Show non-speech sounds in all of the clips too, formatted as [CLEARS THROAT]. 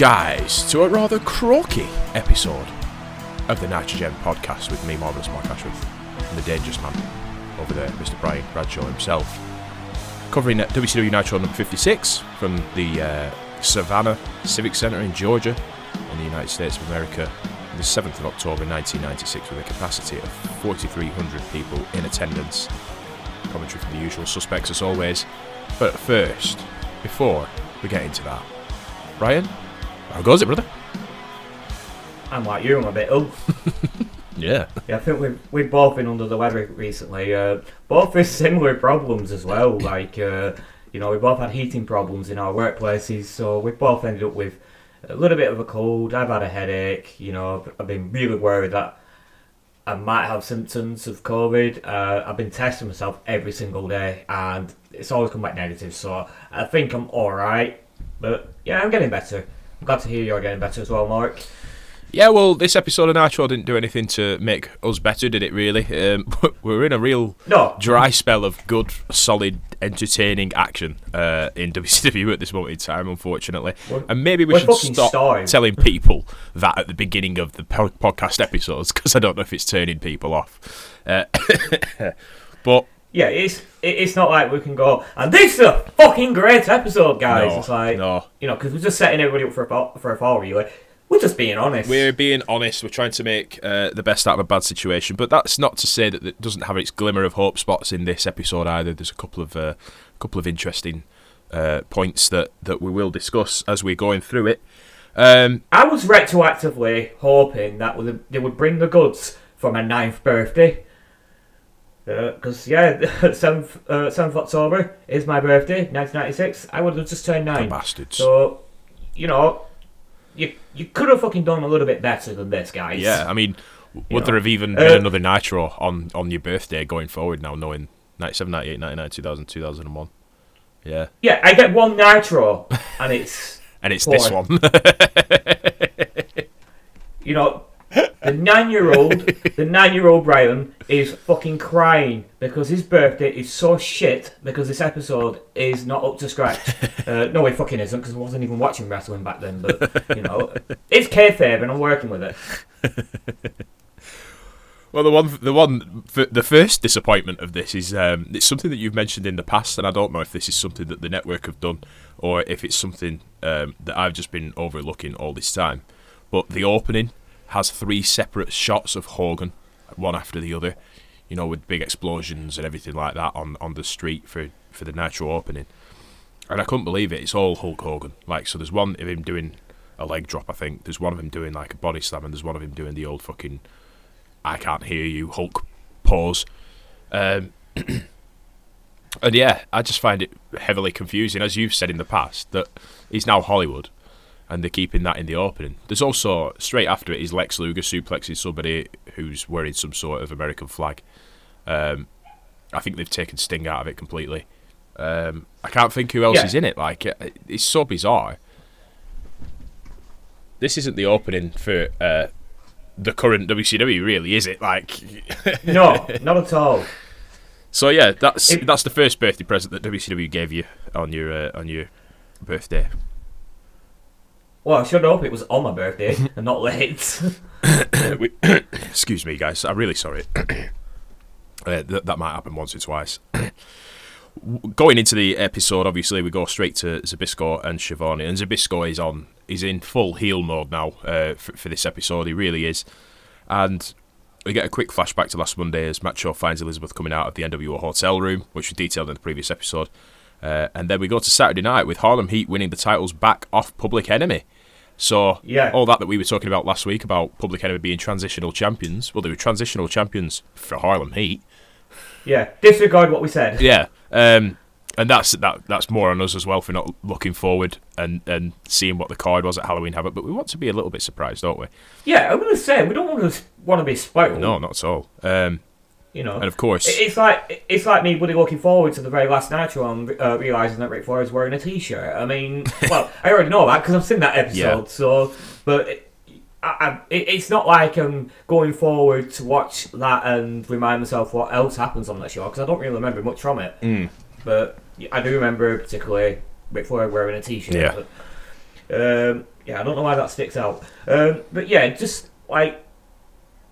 Guys, to a rather croaky episode of the Nitrogen podcast with me, Marvelous Mark Ashworth, and the dangerous man over there, Mr. Brian Bradshaw himself. Covering WCW Nitro number 56 from the uh, Savannah Civic Center in Georgia, in the United States of America, on the 7th of October 1996, with a capacity of 4,300 people in attendance. Commentary from the usual suspects as always. But first, before we get into that, Brian, how goes it, brother? I'm like you, I'm a bit ill. [LAUGHS] Yeah. Yeah, I think we've, we've both been under the weather recently. Uh, both with similar problems as well. [COUGHS] Like, uh, you know, we both had heating problems in our workplaces, so we both ended up with a little bit of a cold. I've had a headache. You know, I've- I've been really worried that I might have symptoms of COVID. Uh, I've been testing myself every single day, and it's always come back negative. So I think I'm all right. But yeah, I'm getting better. I'm glad to hear you're getting better as well, Mark. Yeah, well, this episode of Nitro didn't do anything to make us better, did it, really? Um, [LAUGHS] we're in a real No, dry spell of good, solid, entertaining action uh, in [LAUGHS] WCW at this moment in time, unfortunately. We're- and maybe we should stop starved. telling people that at the beginning of the podcast episodes, because I don't know if it's turning people off. Uh, [LAUGHS] but Yeah, it's it's not like we can go and this is a fucking great episode, guys. No, it's like no. you know because we're just setting everybody up for a fall, for a fall. Really, we're just being honest. We're being honest. We're trying to make uh, the best out of a bad situation, but that's not to say that it doesn't have its glimmer of hope spots in this episode either. There's a couple of uh, couple of interesting uh, points that, that we will discuss as we're going through it. Um, I was retroactively hoping that they would bring the goods for my ninth birthday. Because yeah, [LAUGHS] seventh uh, seventh October is my birthday, 1996. I would have just turned the nine. bastards. So, you know, you you could have fucking done a little bit better than this, guys. yeah, I mean, would know. there have even Uh, been another Nitro on, on your birthday going forward now, knowing 97, 98, 99, 2000, 2001? Yeah. Yeah, I get one nitro, and it's [LAUGHS] And it's this one. [LAUGHS] you know, the nine-year-old, [LAUGHS] the nine-year-old Brian is fucking crying because his birthday is so shit because this episode is not up to scratch. [LAUGHS] Uh, no, it fucking isn't because I wasn't even watching wrestling back then. But you know, it's kayfabe and I'm working with it. [LAUGHS] Well, the one, the one, the first disappointment of this is um, it's something that you've mentioned in the past, and I don't know if this is something that the network have done or if it's something um, that I've just been overlooking all this time. But the opening has three separate shots of Hogan, one after the other, you know, with big explosions and everything like that on on the street for for the Nitro opening, and I couldn't believe it. It's all Hulk Hogan. Like, so there's one of him doing a leg drop, I think. There's one of him doing like a body slam, and there's one of him doing the old fucking I can't hear you, Hulk pause. Um, [CLEARS THROAT] and yeah, I just find it heavily confusing, as you've said in the past, that he's now Hollywood and they're keeping that in the opening. There's also, straight after it, is Lex Luger suplexing somebody who's wearing some sort of American flag. Um, I think they've taken Sting out of it completely. Um, I can't think who else Yeah. is in it. Like, it- it's so bizarre. This isn't the opening for uh, the current WCW, really, is it? Like, [LAUGHS] No, not at all. so yeah, that's It- that's the first birthday present that WCW gave you on your uh, on your birthday. Well, I should hope it was on my birthday [LAUGHS] and not late. We- [COUGHS] Excuse me, guys. I'm really sorry. [COUGHS] uh, th- that might happen once or twice. [COUGHS] Going into the episode, obviously, we go straight to Zbyszko and Schiavone, and Zbyszko is on. He's in full heel mode now uh, for, for this episode. He really is, and we get a quick flashback to last Monday as Macho finds Elizabeth coming out of the NWO hotel room, which we detailed in the previous episode. Uh, and then we go to Saturday night with Harlem Heat winning the titles back off Public Enemy. So Yeah. all that that we were talking about last week about Public Enemy being transitional champions. Well, they were transitional champions for Harlem Heat. yeah, disregard what we said. [LAUGHS] Yeah, um, and that's that. That's more on us as well for not looking forward and, and seeing what the card was at Halloween Havoc. But we want to be a little bit surprised, don't we? Yeah, I'm gonna say we don't want to want to be spoiled. No, not at all. Um, you know. and of course, It's like it's like me really looking forward to the very last night Nitro and uh, realizing that Ric Flair is wearing a T-shirt. I mean, [LAUGHS] well, I already know that because I've seen that episode. Yeah. So, but it, I, I, it, it's not like I'm going forward to watch that and remind myself what else happens on that show because I don't really remember much from it. Mm. But I do remember particularly Ric Flair wearing a T-shirt. Yeah. But Um, yeah, I don't know why that sticks out. Um, but yeah, just like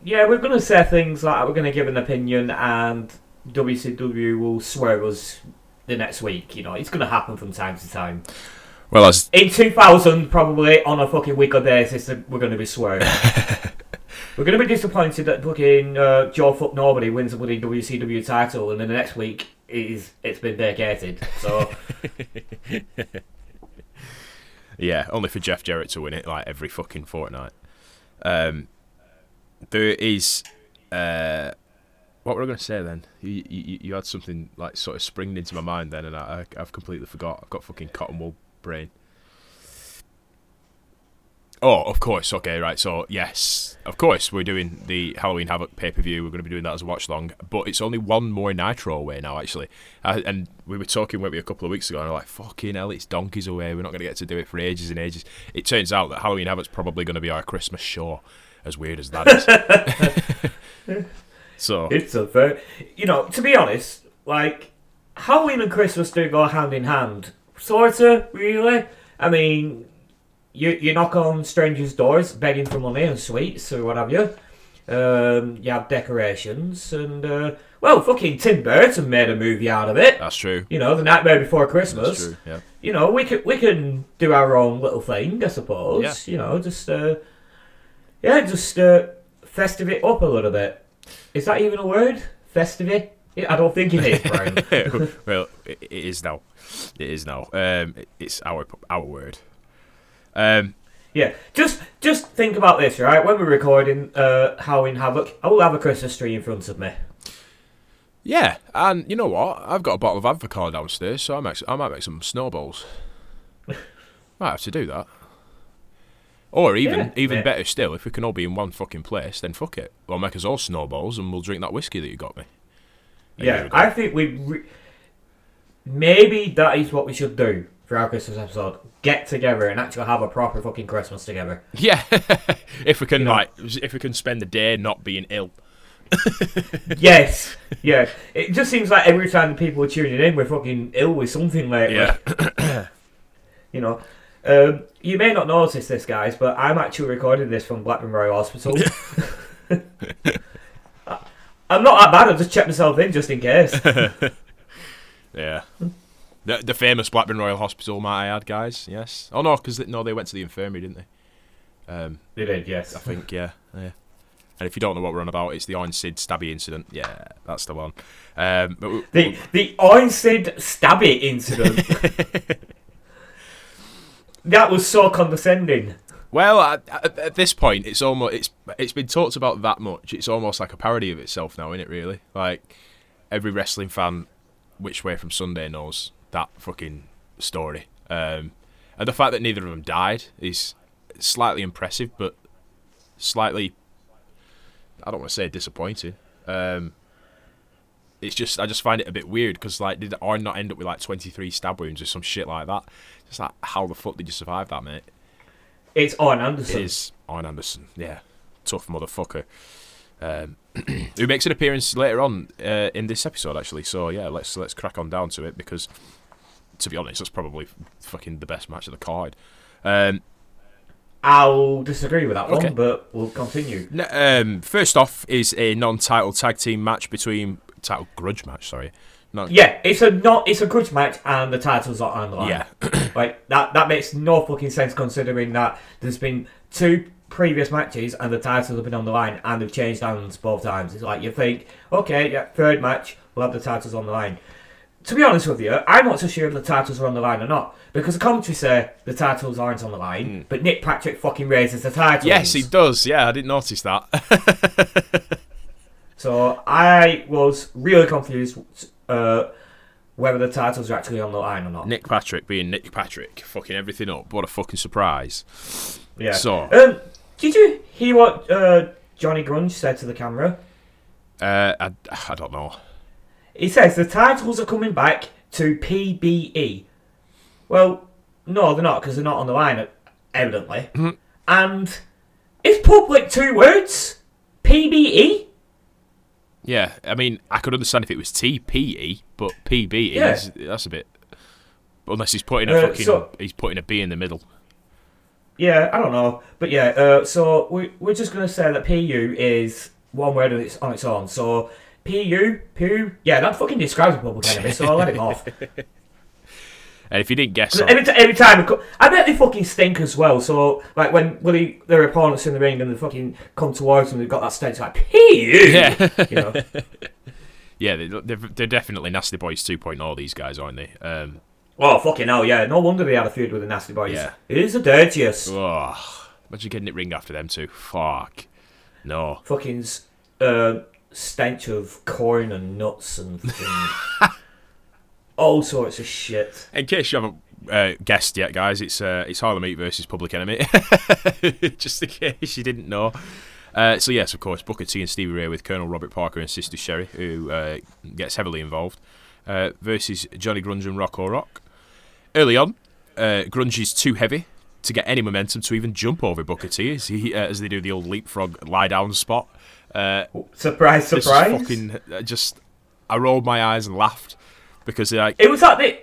yeah, we're gonna say things like we're gonna give an opinion, and WCW will swear us the next week. You know, it's gonna happen from time to time. Well, as In 2000, probably on a fucking weekly basis, we're gonna be swearing. [LAUGHS] we're gonna be disappointed that fucking uh, Joe Fuck Nobody wins the bloody WCW title, and then the next week is it's been vacated. So [LAUGHS] yeah, only for Jeff Jarrett to win it like every fucking fortnight. Um, there is. Uh, what were I going to say then? You, you you had something like sort of springing into my mind then, and I, I've completely forgot. I've got fucking cotton wool brain. Oh, of course. Okay, right. So yes, of course, we're doing the Halloween Havoc pay per view. We're going to be doing that as a watch long, but it's only one more Nitro away now, actually. And we were talking maybe a couple of weeks ago, and we're like, "Fucking hell, it's donkeys away. We're not going to get to do it for ages and ages." It turns out that Halloween Havoc's probably going to be our Christmas show. As weird as that is. [LAUGHS] so it's a very, you know, to be honest, like Halloween and Christmas do go hand in hand, sorta, really. I mean, you you knock on strangers' doors begging for money and sweets or what have you. Um, you have decorations and uh, well, fucking Tim Burton made a movie out of it. that's true. You know, The Nightmare Before That's Christmas. true. Yeah. You know, we can we can do our own little thing, I suppose. Yeah. You know, just uh, yeah, just uh, festive it up a little bit. Is that even a word? Festive? I don't think it is, Brian. [LAUGHS] well, it, it is now. It is now. Um, it- it's our our word. Um, Yeah, just just think about this, right? When we're recording uh, Halloween Havoc, I will have a Christmas tree in front of me. yeah, and you know what? I've got a bottle of Advocaat downstairs, so I might I might make some snowballs. [LAUGHS] might have to do that. Or even Yeah, even yeah. better still, if we can all be in one fucking place, then fuck it. We'll make us all snowballs, and we'll drink that whiskey that you got me. Yeah. I think we re- maybe that is what we should do for our Christmas episode. Get together and actually have a proper fucking Christmas together. Yeah, [LAUGHS] if we can You know- like, if we can spend the day not being ill. [LAUGHS] yes, yeah. It just seems like every time the people are tuning in, we're fucking ill with something lately. Yeah. [COUGHS] You know, um, you may not notice this, guys, but I'm actually recording this from Blackburn Royal Hospital. [LAUGHS] [LAUGHS] I'm not that bad. I just checked myself in just in case. [LAUGHS] Yeah. The, the famous Blackburn Royal Hospital, might I add, guys. Yes. Oh no, because no, they went to the infirmary, didn't they? Um, They did, yes. I think yeah, yeah. And if you don't know what we're on about, it's the Orange Sid stabby incident. Yeah, that's the one. Um, we- The the Oinsid Stabby incident. That was so condescending. well, at, at, this point, it's almost it's it's been talked about that much. It's almost like a parody of itself now, isn't it? Really, like every wrestling fan, which way from Sunday knows that fucking story. Um, and the fact that neither of them died is slightly impressive, but slightly, I don't want to say disappointing. Um, it's just I just find it a bit weird because like did Arn not end up with like 23 stab wounds or some shit like that? Just like how the fuck did you survive that, mate? It's It Anderson. is Arn Anderson, yeah, tough motherfucker. Um, [CLEARS THROAT] who makes an appearance later on uh, in this episode actually? So yeah, let's let's crack on down to it because to be honest, that's probably fucking the best match of the card. Um, I'll disagree with that Okay. one, but we'll continue. um, first off is a non-title tag team match between title grudge match. Sorry, no, Yeah, it's a not it's a grudge match and the title's not on the line. yeah, [COUGHS] Like that that makes no fucking sense considering that there's been two previous matches and the titles have been on the line and they've changed hands both times. It's like you think, okay, yeah, third match, we'll have the titles on the line. To be honest with you, I'm not so sure if the titles are on the line or not. Because the commentary say the titles aren't on the line, hmm. but Nick Patrick fucking raises the titles. Yes, he does. Yeah, I didn't notice that. [LAUGHS] So I was really confused uh, whether the titles are actually on the line or not. Nick Patrick being Nick Patrick, fucking everything up. What a fucking surprise. Yeah. So, Um, did you hear what uh, Johnny Grunge said to the camera? uh, I, I don't know. He says the titles are coming back to PBE. Well, no, they're not because they're not on the line, evidently. Mhm. And is public two words? PBE? Yeah, I mean, I could understand if it was TPE, but PBE Yeah. is that's a bit. Unless he's putting a Uh, fucking, so- he's putting a B in the middle. Yeah, I don't know, but yeah. Uh, so we we're just gonna say that PU is one word on its on its own. So PU, poo, yeah, that fucking describes a public enemy. So I'll let it off. [LAUGHS] And if you didn't guess, every, t- every time, co- I bet they fucking stink as well. So like when when they, their opponents in the ring and they fucking come towards them, they've got that stench like PU. Yeah. you know. [LAUGHS] yeah, they, they're, they're definitely Nasty Boys 2.0. These guys, aren't they? Um, Oh fucking hell, yeah. No wonder they had a feud with the Nasty Boys. Yeah. It is the dirtiest. oh, imagine getting it ring after them too. Fuck. No. Fucking uh, stench of corn and nuts and [LAUGHS] fucking all sorts of shit. In case you haven't uh, guessed yet, guys, it's uh, it's Harlem Heat versus Public Enemy. [LAUGHS] Just in case you didn't know. Uh, so yes, of course, Booker T and Stevie Ray with Colonel Robert Parker and Sister Sherry, who uh, gets heavily involved, uh, versus Johnny Grunge and Rocco Rock. Early on, uh, Grunge is too heavy to get any momentum to even jump over Booker T as, he, uh, as they do the old leapfrog lie down spot. Uh, Surprise, surprise. fucking just. I rolled my eyes and laughed because like It was like the.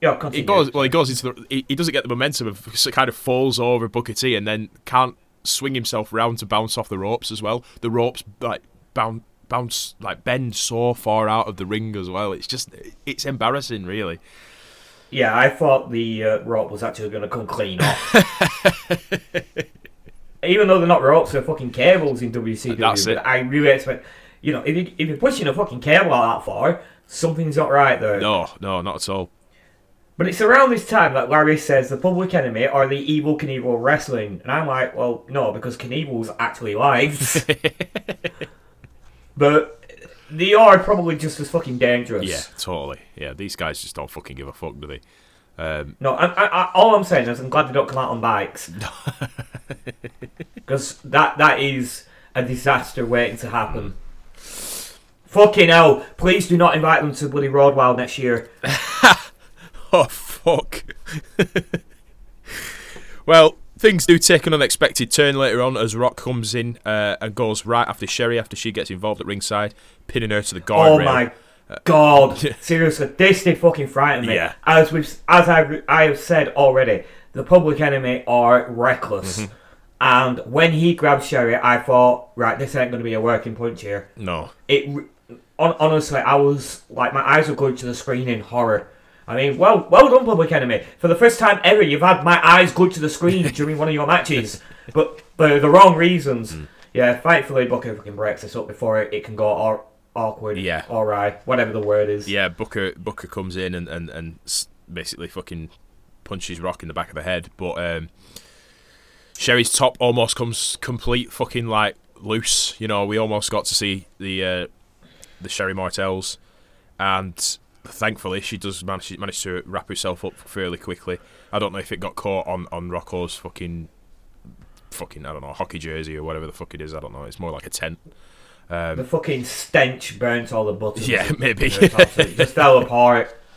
Yeah, he goes well. He goes into the. He, he doesn't get the momentum of kind of falls over Booker T and then can't swing himself round to bounce off the ropes as well. The ropes like bounce bounce like bend so far out of the ring as well. It's just it's embarrassing, really. Yeah, I thought the uh, rope was actually going to come clean off. [LAUGHS] Even though they're not ropes, they're fucking cables in WCW. That's it. I really expect, you know, if, you, if you're pushing a fucking cable out that far, something's not right there. No, no, not at all. But it's around this time that Larry says the public enemy are the Evel Knievel wrestling. And I'm like, well, no, because Knievel's actually live. [LAUGHS] but they are probably just as fucking dangerous. Yeah, totally. Yeah, these guys just don't fucking give a fuck, do they? Um, No, I, I, I, all I'm saying is I'm glad they don't come out on bikes. [LAUGHS] Because that that is a disaster waiting to happen. Fucking hell! Please do not invite them to Bloody Road Wild next year. [LAUGHS] oh fuck. [LAUGHS] well, things do take an unexpected turn later on as Rock comes in uh, and goes right after Sherry after she gets involved at ringside, pinning her to the guardrail. Oh my god! [LAUGHS] Seriously, this did fucking frighten me. Yeah. As we've, as I, I have said already, the Public Enemy are reckless. Mm-hmm. And when he grabbed Sherry, I thought, right, this ain't going to be a working punch here. No. it on, honestly i was like my eyes were glued to the screen in horror i mean well well done public enemy for the first time ever you've had my eyes glued to the screen [LAUGHS] during one of your matches but for the wrong reasons Hmm. yeah thankfully booker fucking breaks this up before it, it can go aw- awkward Yeah. alright whatever the word is Yeah, Booker Booker comes in and, and, and basically fucking punches Rock in the back of the head, but um, Sherry's top almost comes complete fucking like loose. You know, we almost got to see the uh, the Sherry Martels, and thankfully she does manage manage to wrap herself up fairly quickly. I don't know if it got caught on on Rocco's fucking fucking I don't know hockey jersey or whatever the fuck it is. I don't know. It's more like a tent. the fucking stench burnt all the buttons Yeah, maybe. Just fell apart [LAUGHS]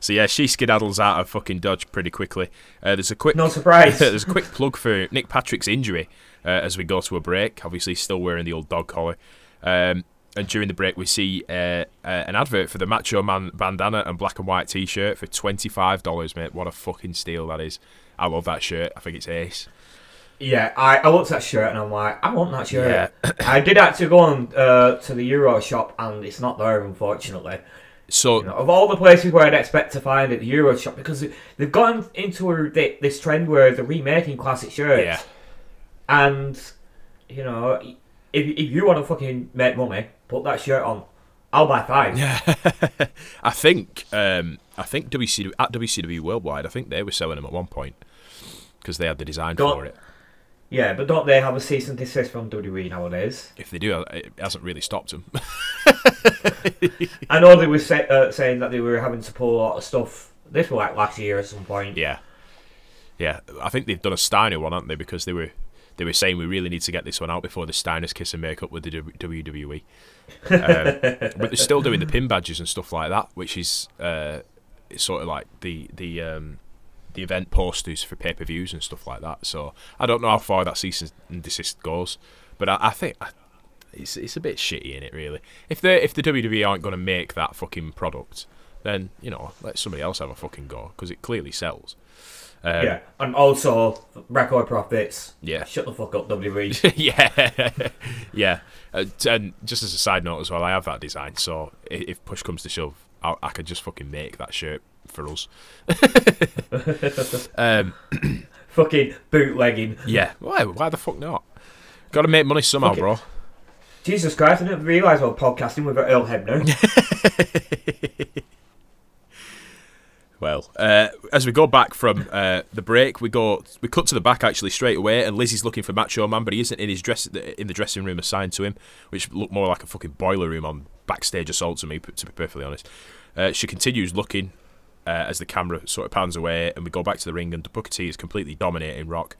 So yeah, she skedaddles out of fucking Dodge pretty quickly. Uh, there's a quick no surprise [LAUGHS] there's a quick plug for Nick Patrick's injury uh, as we go to a break. Obviously, still wearing the old dog collar. Um, and during the break, we see uh, uh, an advert for the Macho Man bandana and black and white T-shirt for twenty five dollars, mate. What a fucking steal that is! I love that shirt. I think it's ace. Yeah, I, I looked at that shirt and I'm like, I want that shirt. Yeah. [COUGHS] I did actually go on uh, to the Euro shop and it's not there, unfortunately. So You know, of all the places where I'd expect to find it, the Euro shop, because they've gotten into a, thi- this trend where they're remaking classic shirts. yeah, And, you know, if, if you want to fucking make money, put that shirt on. I'll buy five. [LAUGHS] I think um, I think WCW at WCW Worldwide, I think they were selling them at one point because they had the design Don't- for it. Yeah, but don't they have a cease and desist from WWE nowadays? If they do, it hasn't really stopped them. [LAUGHS] I know they were say, uh, saying that they were having to pull a lot of stuff. This was like last year at some point. Yeah, yeah. I think they've done a Steiner one, haven't they? Because they were they were saying we really need to get this one out before the Steiners kiss and make up with the WWE. Um, but they're still doing the pin badges and stuff like that, which is uh, sort of like the the um, the event posters for pay per views and stuff like that. So I don't know how far that cease and desist goes, but I, I think. I, it's, it's a bit shitty in it really. If they if the WWE aren't going to make that fucking product, then you know let somebody else have a fucking go because it clearly sells. Um, yeah, and also record profits. Yeah. Shut the fuck up, WWE. [LAUGHS] yeah, [LAUGHS] yeah. Uh, and just as a side note as well, I have that design, so if push comes to shove, I, I could just fucking make that shirt for us. [LAUGHS] um, [COUGHS] Fucking bootlegging. yeah, why? Why the fuck not? Got to make money somehow, bro. Jesus Christ, I didn't realise was podcasting with Earl Hebner. Well, uh, as we go back from uh, the break, we go we cut to the back actually straight away, and Lizzie's looking for Macho Man, but he isn't in his dress in the dressing room assigned to him, which looked more like a fucking boiler room on backstage assault to me, to be perfectly honest. Uh, she continues looking uh, as the camera sort of pans away, and we go back to the ring, and Booker T is completely dominating Rock.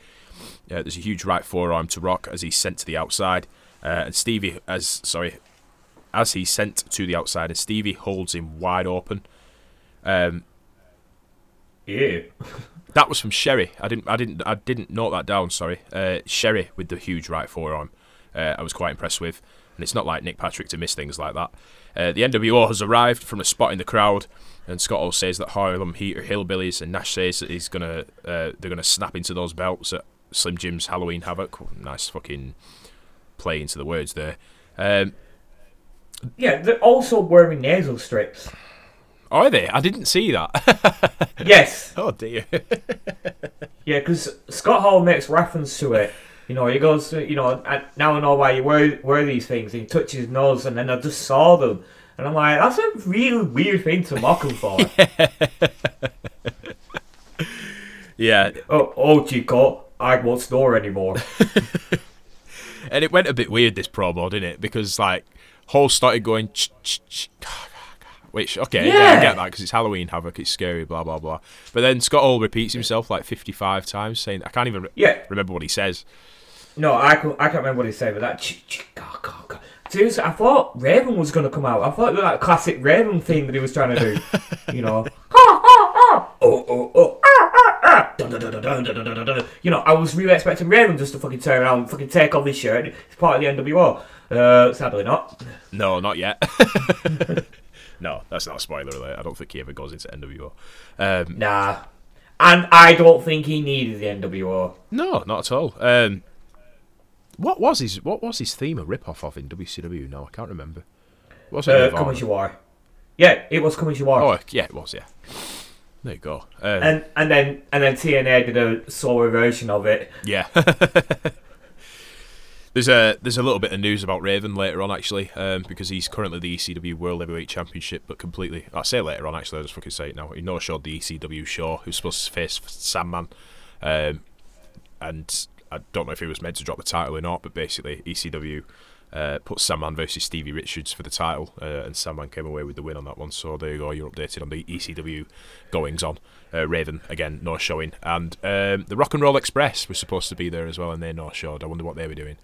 Uh, there's a huge right forearm to Rock as he's sent to the outside, uh, and Stevie, as sorry, as he's sent to the outside, and Stevie holds him wide open. Um, yeah. that was from Sherry. I didn't. I didn't. I didn't note that down. Sorry. Uh, Sherry with the huge right forearm. Uh, I was quite impressed with, and it's not like Nick Patrick to miss things like that. Uh, the NWO has arrived from a spot in the crowd, and Scott Hall says that Harlem Heat are hillbillies, and Nash says that he's gonna. Uh, they're gonna snap into those belts at Slim Jim's Halloween Havoc. Nice fucking play into the words there. Um, Yeah, they're also wearing nasal strips. Are they? I didn't see that. [LAUGHS] Yes. oh dear. [LAUGHS] Yeah, because Scott Hall makes reference to it. You know, he goes, you know, now I know why you wear, wear these things. He touches his nose, and then I just saw them. And I'm like, that's a really weird thing to mock him for. [LAUGHS] yeah, oh, oh, Chico, I won't snore anymore. And it went a bit weird this promo, didn't it? Because like Hall started going, ch- ch- ch- which okay, yeah, yeah I get that because it's Halloween Havoc, it's scary, blah blah blah. But then Scott Hall repeats himself like fifty-five times, saying, "I can't even re- yeah. remember what he says." No, I can't, I can't remember what he said, but that. God, God, God. Seriously, I thought Raven was going to come out. I thought it was that classic Raven thing that he was trying to do. [LAUGHS] You know. You know, I was really expecting Raven just to fucking turn around and fucking take off his shirt. It's part of the NWO. Uh, sadly, not. No, not yet. [LAUGHS] [LAUGHS] no, that's not a spoiler alert. I don't think he ever goes into NWO. Um, Nah. And I don't think he needed the NWO. no, not at all. Um, what was his What was his theme a rip off of in WCW? No, I can't remember. Was it Uh, come as you are. Yeah, it was come as you are. Oh, yeah, it was. Yeah. There you go. Um, And and then and then TNA did a solo version of it. Yeah. [LAUGHS] there's a there's a little bit of news about Raven later on actually, um, because he's currently the ECW World Heavyweight Championship, but completely. I say later on actually. I just fucking say it now. He no showed the ECW show. who's supposed to face Sandman, um, and I don't know if he was meant to drop the title or not, but basically ECW. Uh, put Sandman versus Stevie Richards for the title, uh, and Sandman came away with the win on that one. So there you go, you're updated on the ECW goings on. Uh, Raven again, no showing, and um, the Rock and Roll Express was supposed to be there as well, and they no showed. I wonder what they were doing.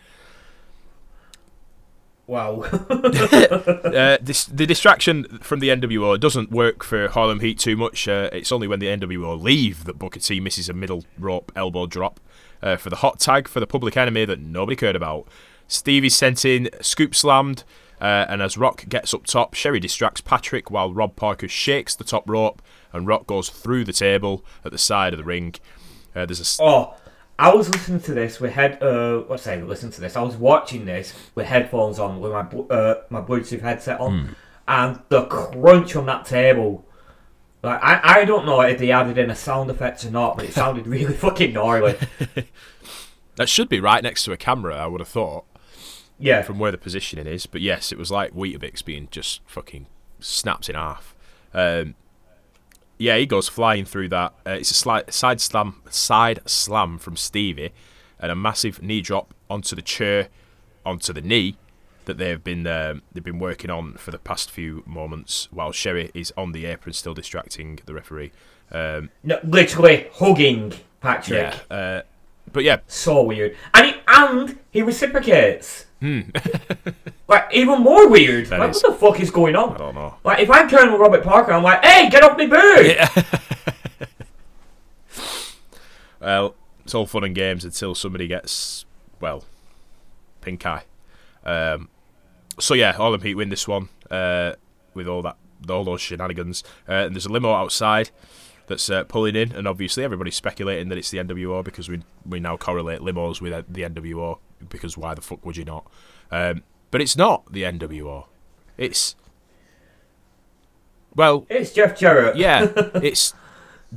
Wow. [LAUGHS] [LAUGHS] uh, this, the distraction from the NWO doesn't work for Harlem Heat too much. Uh, it's only when the NWO leave that Booker T misses a middle rope elbow drop uh, for the hot tag for the public enemy that nobody cared about. Stevie's sent in, scoop slammed, uh, and as Rock gets up top, Sherry distracts Patrick while Rob Parker shakes the top rope, and Rock goes through the table at the side of the ring. Uh, there's a s- oh, I was listening to this with head. Uh, what's saying? Listen to this. I was watching this with headphones on, with my uh, my Bluetooth headset on, and the crunch on that table. Like I, I don't know if they added in a sound effect or not, but it [LAUGHS] sounded really fucking gnarly. [LAUGHS] that should be right next to a camera. I would have thought. Yeah. from where the positioning is. But yes, it was like Weetabix being just fucking snapped in half. Um, yeah, he goes flying through that. Uh, it's a slight side slam, side slam from Stevie, and a massive knee drop onto the chair, onto the knee that they've been um, they've been working on for the past few moments. While Sherry is on the apron, still distracting the referee. Um, No, literally hugging Patrick. yeah, uh, but yeah, So weird. And he and he reciprocates. [LAUGHS] like even more weird. That like is- what the fuck is going on? I don't know. Like if I'm Colonel Robert Parker, I'm like, hey, get off me bird. [LAUGHS] Well, it's all fun and games until somebody gets, well, pink eye. Um, so yeah, Harlem Heat win this one uh, with all that all those shenanigans. Uh, and there's a limo outside that's uh, pulling in, and obviously everybody's speculating that it's the NWO because we we now correlate limos with uh, the NWO because why the fuck would you not? Um, but it's not the NWO. It's well, It's Jeff Jarrett. yeah, [LAUGHS] it's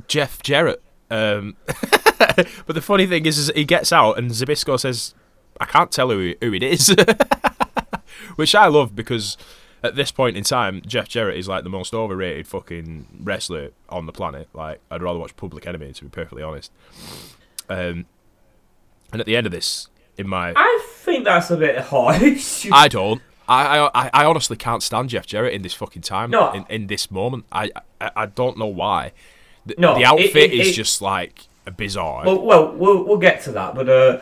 Jeff Jarrett. Um, [LAUGHS] but the funny thing is, is he gets out and Zbyszko says, "I can't tell who, who it is," [LAUGHS] which I love because at this point in time, Jeff Jarrett is like the most overrated fucking wrestler on the planet. Like, I'd rather watch Public Enemy to be perfectly honest. Um, and at the end of this, in my, I think that's a bit harsh. [LAUGHS] I don't. I, I I honestly can't stand Jeff Jarrett in this fucking time. No. In, in this moment, I, I I don't know why. The, No, the it- outfit it- is it- just like a bizarre. Well, well, we'll we'll get to that, but uh,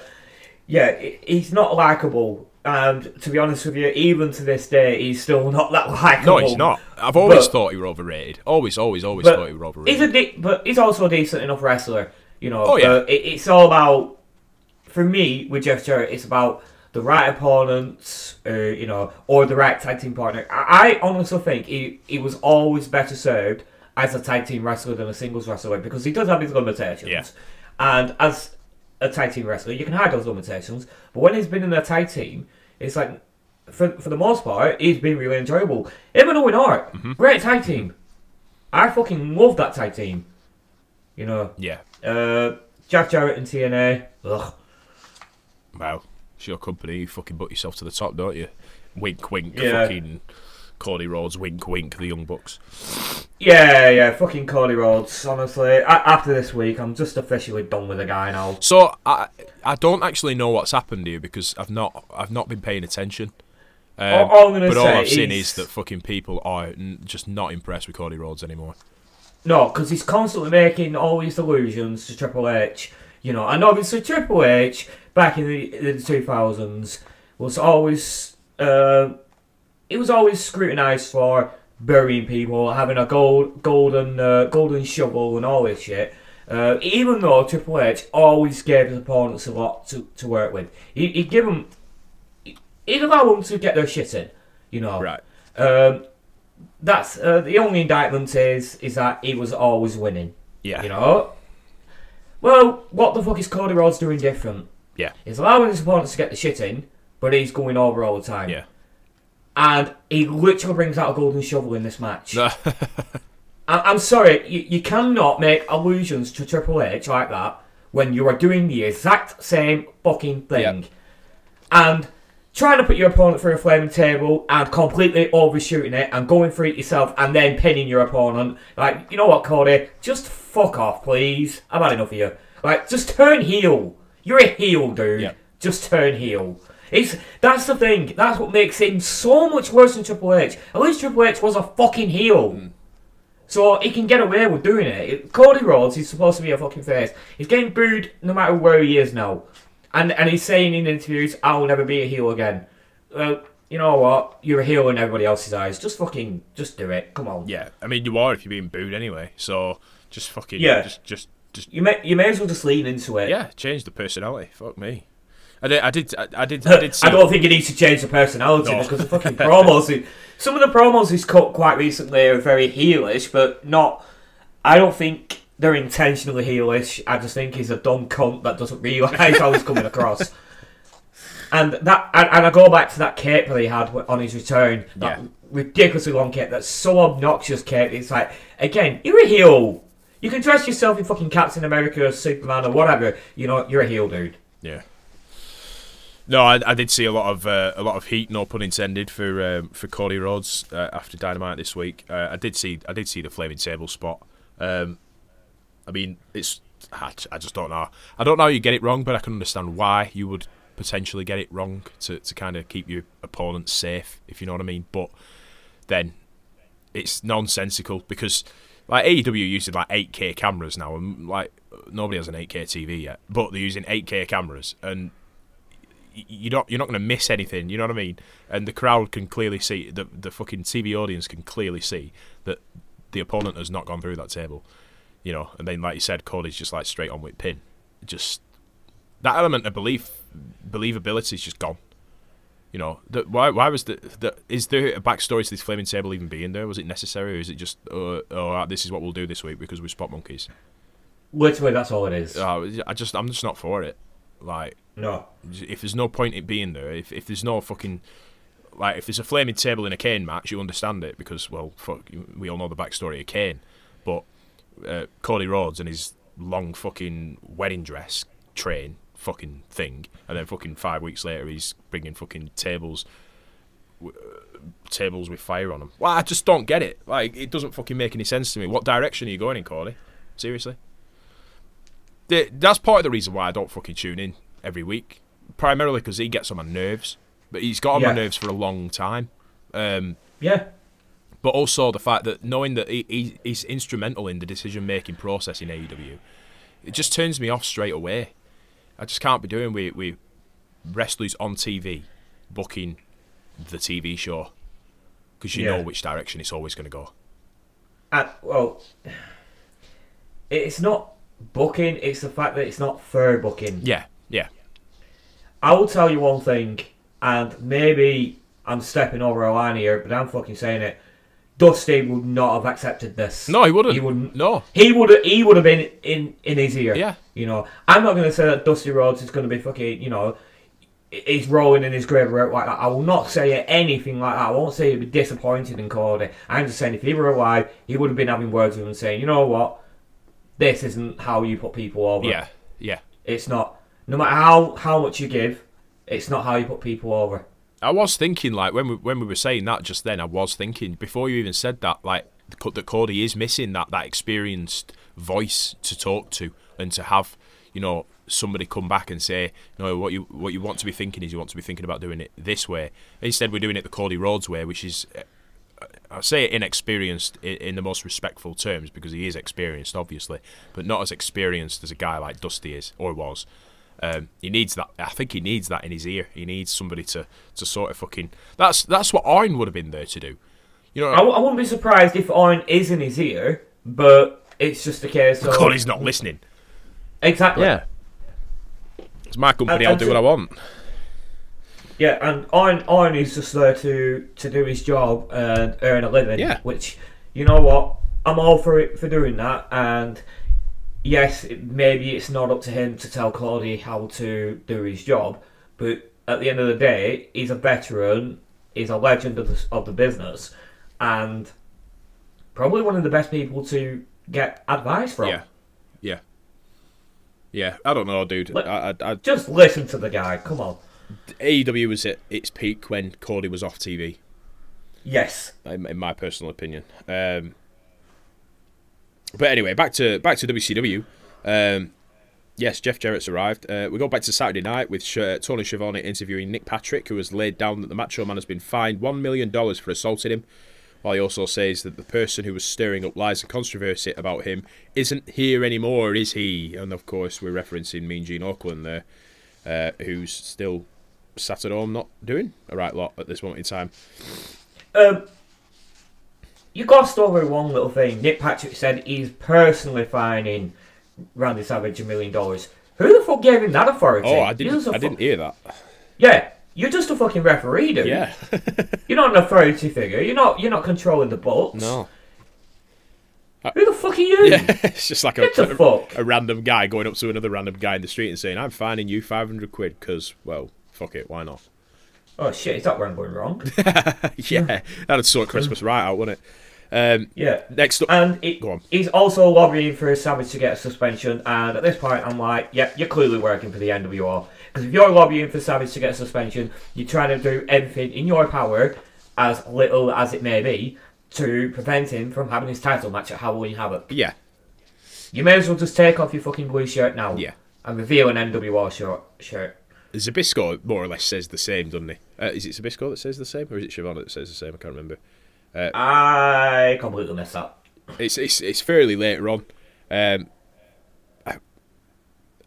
yeah, he's not likable, and to be honest with you, even to this day, he's still not that [LAUGHS] likable. no, he's not. I've always But- thought he were overrated. Always, always, always thought he were He's a de- but he's also a decent enough wrestler, you know. Oh, yeah. but it, it's all about, for me, with Jeff Jarrett, it's about the right opponents, uh, you know, or the right tag team partner. I, I honestly think he he was always better served as a tag team wrestler than a singles wrestler because he does have his limitations. Yeah. And as a tag team wrestler, you can hide those limitations. But when he's been in a tag team, it's like, for, for the most part, he's been really enjoyable. Him and Owen Hart, Mm-hmm. great tag team. I fucking love that tag team. You know, yeah. uh, Jack Jarrett and TNA. Ugh. Well, it's your company. You fucking put yourself to the top, don't you? Wink, wink. Yeah. Fucking Cody Rhodes. Wink, wink. The Young Bucks. Yeah, yeah, fucking Cody Rhodes. Honestly, a- after this week, I'm just officially done with the guy now. So I I don't actually know what's happened here because I've not I've not been paying attention. Um, All- all but all I've seen is- is that fucking people are n- just not impressed with Cody Rhodes anymore. No, because he's constantly making all these allusions to Triple H. You know, and obviously Triple H back in the, the 2000s was always uh, he was always scrutinized for burying people, having a gold golden uh, golden shovel, and all this shit. Uh, even though Triple H always gave his opponents a lot to, to work with, he, he'd give them, he'd allow them to get their shit in. You know, Right. um, that's uh, the only indictment is is that he was always winning. Yeah. You know. Well, what the fuck is Cody Rhodes doing different? Yeah. He's allowing his opponents to get the shit in, but he's going over all the time. Yeah. And he literally brings out a golden shovel in this match. [LAUGHS] I- I'm sorry, you, you cannot make allusions to Triple H like that when you are doing the exact same fucking thing. Yep. And trying to put your opponent through a flaming table and completely overshooting it and going for it yourself and then pinning your opponent. Like, you know what, Cody? Just fuck off, please. I've had enough of you. Like, just turn heel. You're a heel, dude. Just turn heel. It's that's the thing. That's what makes him so much worse than Triple H. At least Triple H was a fucking heel. Mm. So he can get away with doing it. It- Cody Rhodes, he's supposed to be a fucking face. He's getting booed no matter where he is now. And and he's saying in interviews, I'll never be a heel again. Well, you know what? You're a heel in everybody else's eyes. Just fucking, just do it. Come on. yeah. I mean, you are if you're being booed anyway. So just fucking. Yeah. Just just just. You may, you may as well just lean into it. Yeah. Change the personality. Fuck me. I did. I did. I, did. I did. [LAUGHS] I don't think he needs to change the personality No. because the [LAUGHS] fucking promos. he- some of the promos he's cut quite recently are very heelish, but not. I don't think they're intentionally heelish. I just think he's a dumb cunt that doesn't realise how he's coming across. [LAUGHS] And that, and, and I go back to that cape that he had on his return. That Yeah. ridiculously long cape. That's so obnoxious cape. It's like, again, you're a heel. You can dress yourself in fucking Captain America or Superman or whatever. You know, you're a heel, dude. Yeah. No, I, I did see a lot of uh, a lot of heat, no pun intended, for um, for Cody Rhodes uh, after Dynamite this week. Uh, I did see I did see the flaming table spot. Um, I mean, it's I, I just don't know. I don't know how you get it wrong, but I can understand why you would potentially get it wrong to, to kind of keep your opponent safe, if you know what I mean. But then it's nonsensical because like AEW using like 8K cameras now, and like nobody has an 8K TV yet, but they're using 8K cameras, and you don't you're not going to miss anything. You know what I mean? And the crowd can clearly see the the fucking TV audience can clearly see that the opponent has not gone through that table. You know, and then like you said, Cody's just like straight on with pin. Just that element of belief, believability is just gone. You know, the, why why was the, the is there a backstory to this flaming table even being there? Was it necessary, or is it just uh, oh this is what we'll do this week because we're spot monkeys? Literally, that's all it is. Uh, I just I'm just not for it. Like no, if there's no point in being there, if if there's no fucking like if there's a flaming table in a Kane match, you understand it because well, fuck, we all know the backstory of Kane, but uh, Cody Rhodes and his long fucking wedding dress train fucking thing, and then fucking five weeks later he's bringing fucking tables, uh, tables with fire on them. Well, I just don't get it. Like it doesn't fucking make any sense to me. What direction are you going in, Cody? Seriously. That's part of the reason why I don't fucking tune in every week. Primarily because he gets on my nerves, but he's got on yeah. my nerves for a long time. Um, yeah. But also the fact that knowing that he, he he's instrumental in the decision making process in AEW, it just turns me off straight away. I just can't be doing with, with wrestlers on TV booking the TV show because you yeah. know which direction it's always going to go. Uh, well, it's not booking; it's the fact that it's not fair booking. Yeah, yeah. I will tell you one thing, and maybe I'm stepping over a line here, but I'm fucking saying it. Dusty would not have accepted this. No, he wouldn't. He wouldn't. No, he would. He would have been in in his ear. Yeah. You know, I'm not going to say that Dusty Rhodes is going to be fucking. You know, he's rolling in his grave like that. I will not say anything like that. I won't say he'd be disappointed in Cody. I'm just saying if he were alive, he would have been having words with him saying, you know what, this isn't how you put people over. Yeah. Yeah. It's not. No matter how how much you give, it's not how you put people over. I was thinking like when we when we were saying that just then, I was thinking before you even said that like that Cody is missing that that experienced voice to talk to and to have you know somebody come back and say no what you what you want to be thinking is you want to be thinking about doing it this way. Instead we're doing it the Cody Rhodes way which is uh, I say inexperienced in the most respectful terms because he is experienced obviously but not as experienced as a guy like Dusty is or was um, he needs that. I think he needs that in his ear. He needs somebody to, to sort of fucking. That's that's what Arn would have been there to do. You know, I w- I wouldn't be surprised if Arn is in his ear, but it's just a case of. God, he's not listening. Exactly. Yeah. It's my company. And, I'll do what I want. Yeah, and Arn Arn is just there to to do his job and earn a living. Yeah. Which you know what, I'm all for it for doing that, and yes, maybe it's not up to him to tell Cody how to do his job, but at the end of the day, he's a veteran, he's a legend of the, of the business, and probably one of the best people to get advice from. Yeah, yeah, yeah. I don't know, dude. I, I, I, just listen to the guy. Come on. AEW was at its peak when Cody was off TV. Yes, in, in my personal opinion. Um, but anyway, back to back to WCW. Um, yes, Jeff Jarrett's arrived. Uh, we go back to Saturday night with Sh- Tony Schiavone interviewing Nick Patrick, who has laid down that the Macho Man has been fined one million dollars for assaulting him. While he also says that the person who was stirring up lies and controversy about him isn't here anymore, is he? And of course, we're referencing Mean Gene Okerlund there, uh, who's still sat at home not doing a right lot at this moment in time. Um, you glossed over one little thing. Nick Patrick said he's personally fining Randy Savage a million dollars. Who the fuck gave him that authority? Oh, I didn't. I fu- didn't hear that. Yeah, you're just a fucking referee, dude. Yeah. [LAUGHS] you're not an authority figure. You're not. You're not controlling the books. No. Who the fuck are you? [LAUGHS] Yeah, it's just like a, a, [LAUGHS] a, random guy going up to another random guy in the street and saying, "I'm fining you 500 quid because, well, fuck it, why not?" Oh shit, is that where I'm going wrong? yeah, that'd sort Christmas right out, wouldn't it? Um, yeah. Next up, and it, go on. he's also lobbying for Savage to get a suspension. And at this point, I'm like, yep, yeah, you're clearly working for the NWO. Because if you're lobbying for Savage to get a suspension, you're trying to do everything in your power, as little as it may be, to prevent him from having his title match at Halloween Havoc. Yeah. You may as well just take off your fucking blue shirt now. Yeah. And reveal an NWO shirt. shirt. Zbyszko more or less says the same, doesn't he? Uh, is it Zbyszko that says the same, or is it Schiavone that says the same? I can't remember. Uh, I completely messed up. It's it's it's fairly later on. Um, I,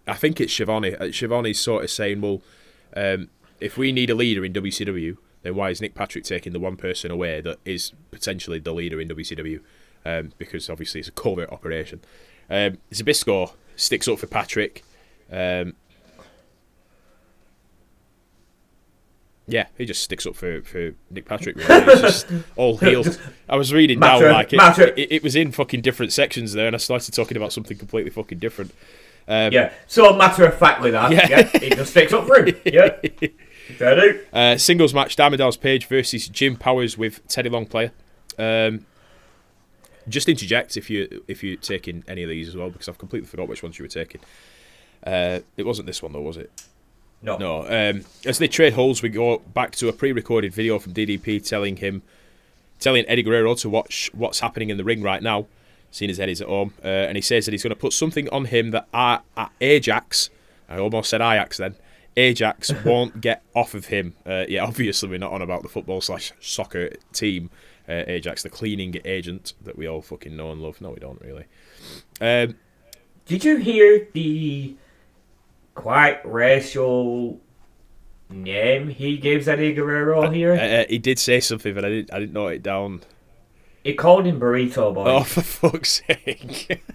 I think it's Schiavone. Uh, Schiavone's sort of saying, well, um, if we need a leader in WCW, then why is Nick Patrick taking the one person away that is potentially the leader in WCW? Um, because obviously it's a covert operation. Um, Zbyszko sticks up for Patrick. Um, Yeah, he just sticks up for, for Nick Patrick. Really. He's just [LAUGHS] all heel. I was reading down like it, it, it was in fucking different sections there, and I started talking about something completely fucking different. Um, Yeah. So matter of factly, that. Yeah. Yeah. He just sticks up for him. [LAUGHS] Yeah. Fair do. Uh, singles match: Diamond Page versus Jim Powers with Teddy Long player. Um, just interject if you if you're taking any of these as well, because I've completely forgot which ones you were taking. Uh, it wasn't this one though, was it? No. No. Um, as they trade holds, we go back to a pre-recorded video from DDP telling him, telling Eddie Guerrero to watch what's happening in the ring right now, seeing as Eddie's at home, uh, and he says that he's going to put something on him that I, I, Ajax, I almost said Ajax then, Ajax [LAUGHS] won't get off of him. Uh, yeah, obviously we're not on about the football slash soccer team. Uh, Ajax, the cleaning agent that we all fucking know and love. No, we don't really. Um, Did you hear the quite racial name he gives Eddie Guerrero here? uh, he did say something, but I didn't. I didn't note it down. he called him Burrito Boy. Oh, for fuck's sake! [LAUGHS]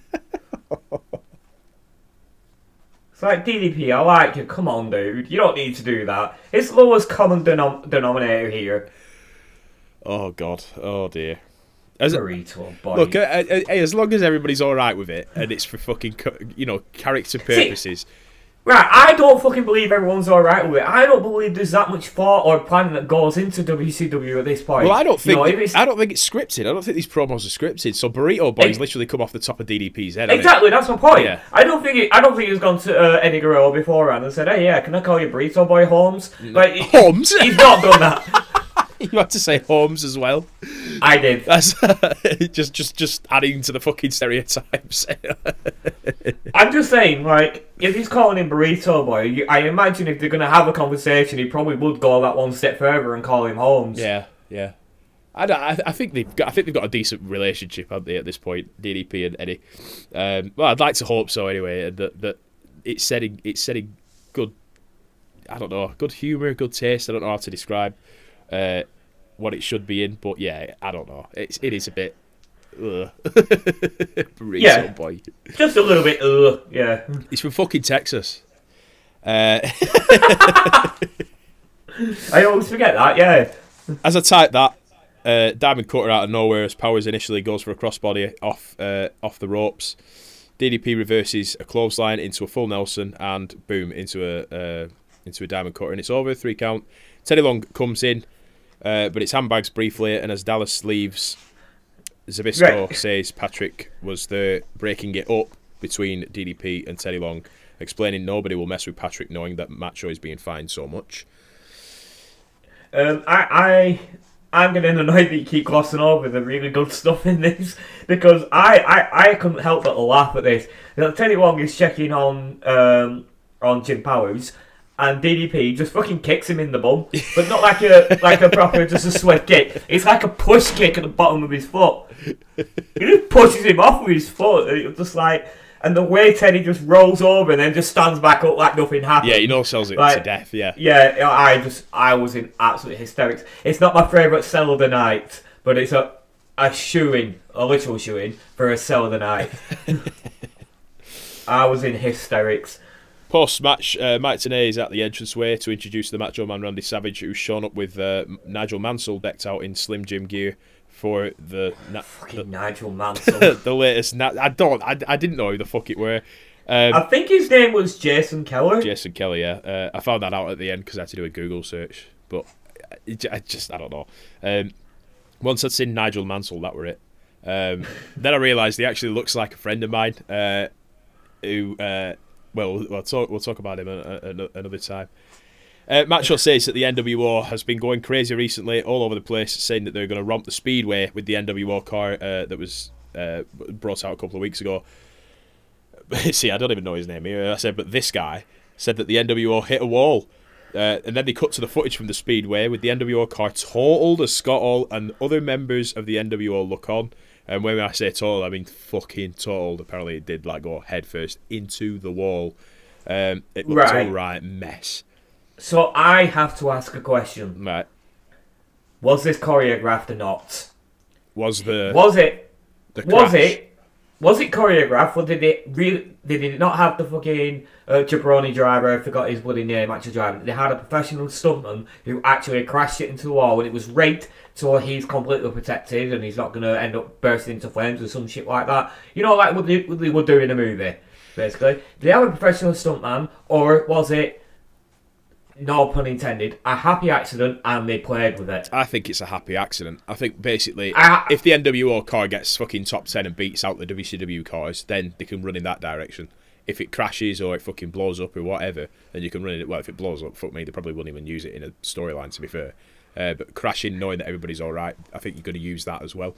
It's like DDP. I like you. Come on, dude. You don't need to do that. It's lowest common denom- denominator here. oh God! Oh dear! As, Burrito Boy. look, uh, uh, hey, as long as everybody's all right with it, and it's for fucking, you know, character purposes. Right, I don't fucking believe everyone's alright with it. I don't believe there's that much thought or planning that goes into WCW at this point. Well, I don't You think know, if it's- I don't think it's scripted. I don't think these promos are scripted. So Burrito Boy's literally come off the top of DDP's head. it? Exactly, that's my point. Yeah. I don't think it, I don't think he's gone to uh, Eddie Guerrero beforehand and said, "Hey, yeah, can I call you Burrito Boy Holmes?" Like, Holmes. he's not done that. [LAUGHS] [LAUGHS] you had to say Holmes as well. I did. [LAUGHS] That's [LAUGHS] just just just adding to the fucking stereotypes. I'm just saying, like, if he's calling him Burrito Boy, you, I imagine if they're gonna have a conversation, he probably would go that one step further and call him Holmes. yeah, yeah. I, don't- I, I think they've got I think they've got a decent relationship, haven't they, at this point, DDP and Eddie. Um, well, I'd like to hope so anyway. That that it's setting it's setting good. I don't know, good humour, good taste. I don't know how to describe uh, what it should be in, but yeah, I don't know. It's it is a bit. Ugh. [LAUGHS] Yeah. boy. Just a little bit. Ugh, yeah. He's from fucking Texas. Uh, [LAUGHS] I always forget that. Yeah. as I type that, uh, Diamond cutter out of nowhere as Powers initially goes for a crossbody off uh, off the ropes. DDP reverses a clothesline into a full Nelson and boom into a uh, into a Diamond cutter and it's over three count. Teddy Long comes in, uh, but it's handbags briefly and as Dallas leaves, Zbyszko Right. says Patrick was there breaking it up between DDP and Teddy Long, explaining nobody will mess with Patrick knowing that Macho is being fined so much. Um, I, I, I'm getting annoyed that you keep glossing over the really good stuff in this because I, I, I couldn't help but laugh at this. You know, Teddy Long is checking on, um, on Jim Powers, and DDP just fucking kicks him in the bum, but not like a, like a proper just a swift kick. It's like a push kick at the bottom of his foot. He just pushes him off with his foot. and It's just like, and the way Teddy just rolls over and then just stands back up like nothing happened. Yeah, he no sells it to death. Yeah. Yeah, I just I was in absolute hysterics. It's not my favourite sell of the night, but it's a a shoeing, a literal shoeing for a sell of the night. [LAUGHS] I was in hysterics. Post match, uh, Mike Tenay is at the entranceway to introduce the Macho Man Randy Savage, who's shown up with uh, Nigel Mansell decked out in Slim Jim gear for the na- Fucking Nigel [LAUGHS] Mansell. the, the latest. Na- I don't. I, I didn't know who the fuck it were. Um, I think his name was Jason Keller. Jason Keller, Yeah, uh, I found that out at the end because I had to do a Google search. But I just I don't know. Um, once I'd seen Nigel Mansell, that were it. Um, [LAUGHS] then I realised he actually looks like a friend of mine. Uh, who uh, well we'll talk we'll talk about him another time. Uh, Macho says that the NWO has been going crazy recently, all over the place, saying that they're going to romp the speedway with the NWO car uh, that was uh, brought out a couple of weeks ago. [LAUGHS] See, I don't even know his name here. I said, but this guy said that the NWO hit a wall. Uh, and then they cut to the footage from the speedway with the NWO car totaled as Scott Hall and other members of the NWO look on. And when I say totaled, I mean fucking totaled. Apparently, it did like go headfirst into the wall. Um, it looked Right. a right mess. So I have to ask a question: Right. Was this choreographed or not? Was the Was it? the Was it? was it choreographed or did it really? Did it not have the fucking uh, jabroni driver? I forgot his bloody name. Actual driver. They had a professional stuntman who actually crashed it into the wall and it was rigged so he's completely protected and he's not going to end up bursting into flames or some shit like that. You know, like what they, what they would do in a movie. Basically, did they have a professional stuntman or was it? no pun intended, a happy accident and they played with it. I think it's a happy accident. I think basically, Ah. if the NWO car gets fucking top 10 and beats out the WCW cars, then they can run in that direction. If it crashes or it fucking blows up or whatever, then you can run it. Well, if it blows up, fuck me, they probably wouldn't even use it in a storyline, to be fair. Uh, but crashing, knowing that everybody's all right, I think you're going to use that as well.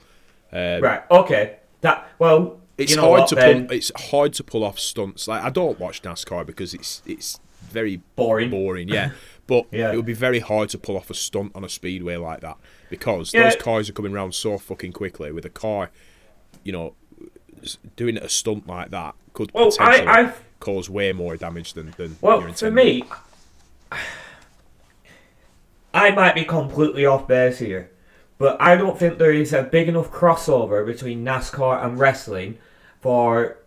Um, Right, okay. That, well, It's you know hard what, to then? pull. It's hard to pull off stunts. Like I don't watch NASCAR because it's it's very Boring. Boring, yeah. [LAUGHS] But Yeah. it would be very hard to pull off a stunt on a speedway like that because Yeah. those cars are coming around so fucking quickly. With a car, you know, doing a stunt like that could Well, potentially I've- cause way more damage than than Well, you're for me, I might be completely off base here, but I don't think there is a big enough crossover between NASCAR and wrestling for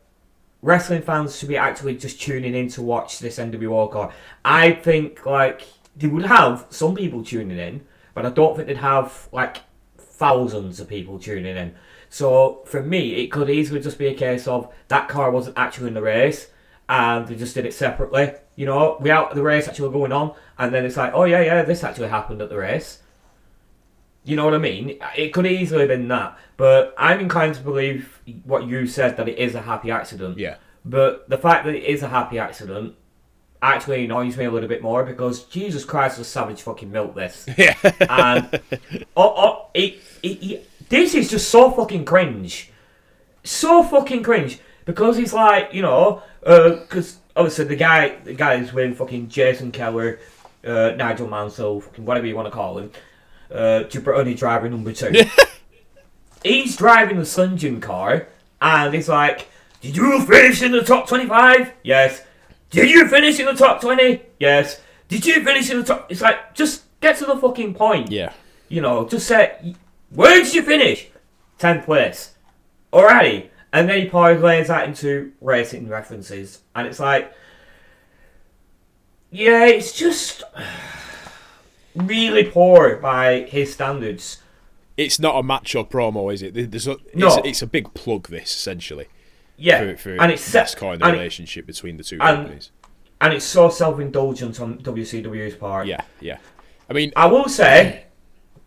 wrestling fans to be actually just tuning in to watch this NWO car. I think like they would have some people tuning in, but I don't think they'd have like thousands of people tuning in. So for me, it could easily just be a case of that car wasn't actually in the race, and they just did it separately. You know, without the race actually going on, and then it's like, oh yeah, yeah, this actually happened at the race. You know what I mean? It could easily have been that, but I'm inclined to believe what you said that it is a happy accident. Yeah. But the fact that it is a happy accident actually annoys me a little bit more because Jesus Christ, the savage fucking milk this. [LAUGHS] Yeah. and oh, oh, it, it, it- this is just so fucking cringe, so fucking cringe because he's like, you know, because obviously the guy, the guy is with fucking Jason Keller, uh, Nigel Mansell, fucking whatever you want to call him, uh, Jabroni driver number two. [LAUGHS] he's driving the Sungeon car, and he's like, "Did you finish in the top twenty-five? Yes. Did you finish in the top twenty? Yes. Did you finish in the top?" It's like, just get to the fucking point. yeah. You know, just say, "Where did you finish?" Tenth place. Alrighty. And then he parlays that into racing references, and it's like, yeah, it's just [SIGHS] really poor by his standards. It's not a macho promo, is it? There's a, No. it's, it's a big plug. This essentially Yeah, for, for and it's set, kind of the it- relationship between the two and- companies. and it's so self-indulgent on WCW's part. Yeah, yeah. I mean, I will say,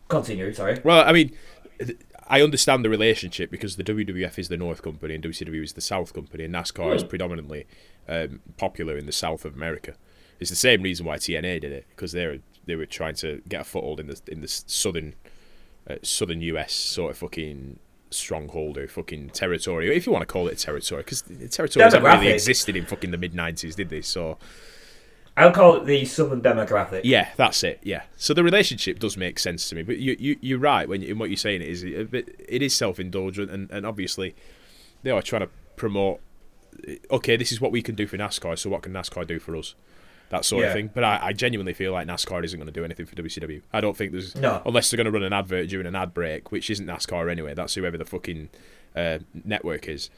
continue. Sorry. Well, I mean, I understand the relationship because the WWF is the North Company and WCW is the South Company, and NASCAR is predominantly um, popular in the South of America. It's the same reason why TNA did it because they were they were trying to get a foothold in the in the southern uh, southern US sort of fucking stronghold or fucking territory, if you want to call it territory, because territory hasn't really existed in fucking the mid '90s, did they? So I'll call it the Southern demographic. yeah, that's it. Yeah. So the relationship does make sense to me, but you you you're right when you, in what you're saying. It is a bit, it is self indulgent, and, and obviously they are trying to promote. Okay, this is what we can do for NASCAR. So what can NASCAR do for us? That sort of thing. But I, I genuinely feel like NASCAR isn't going to do anything for WCW. I don't think there's No. unless they're going to run an advert during an ad break, which isn't NASCAR anyway. That's whoever the fucking uh, network is.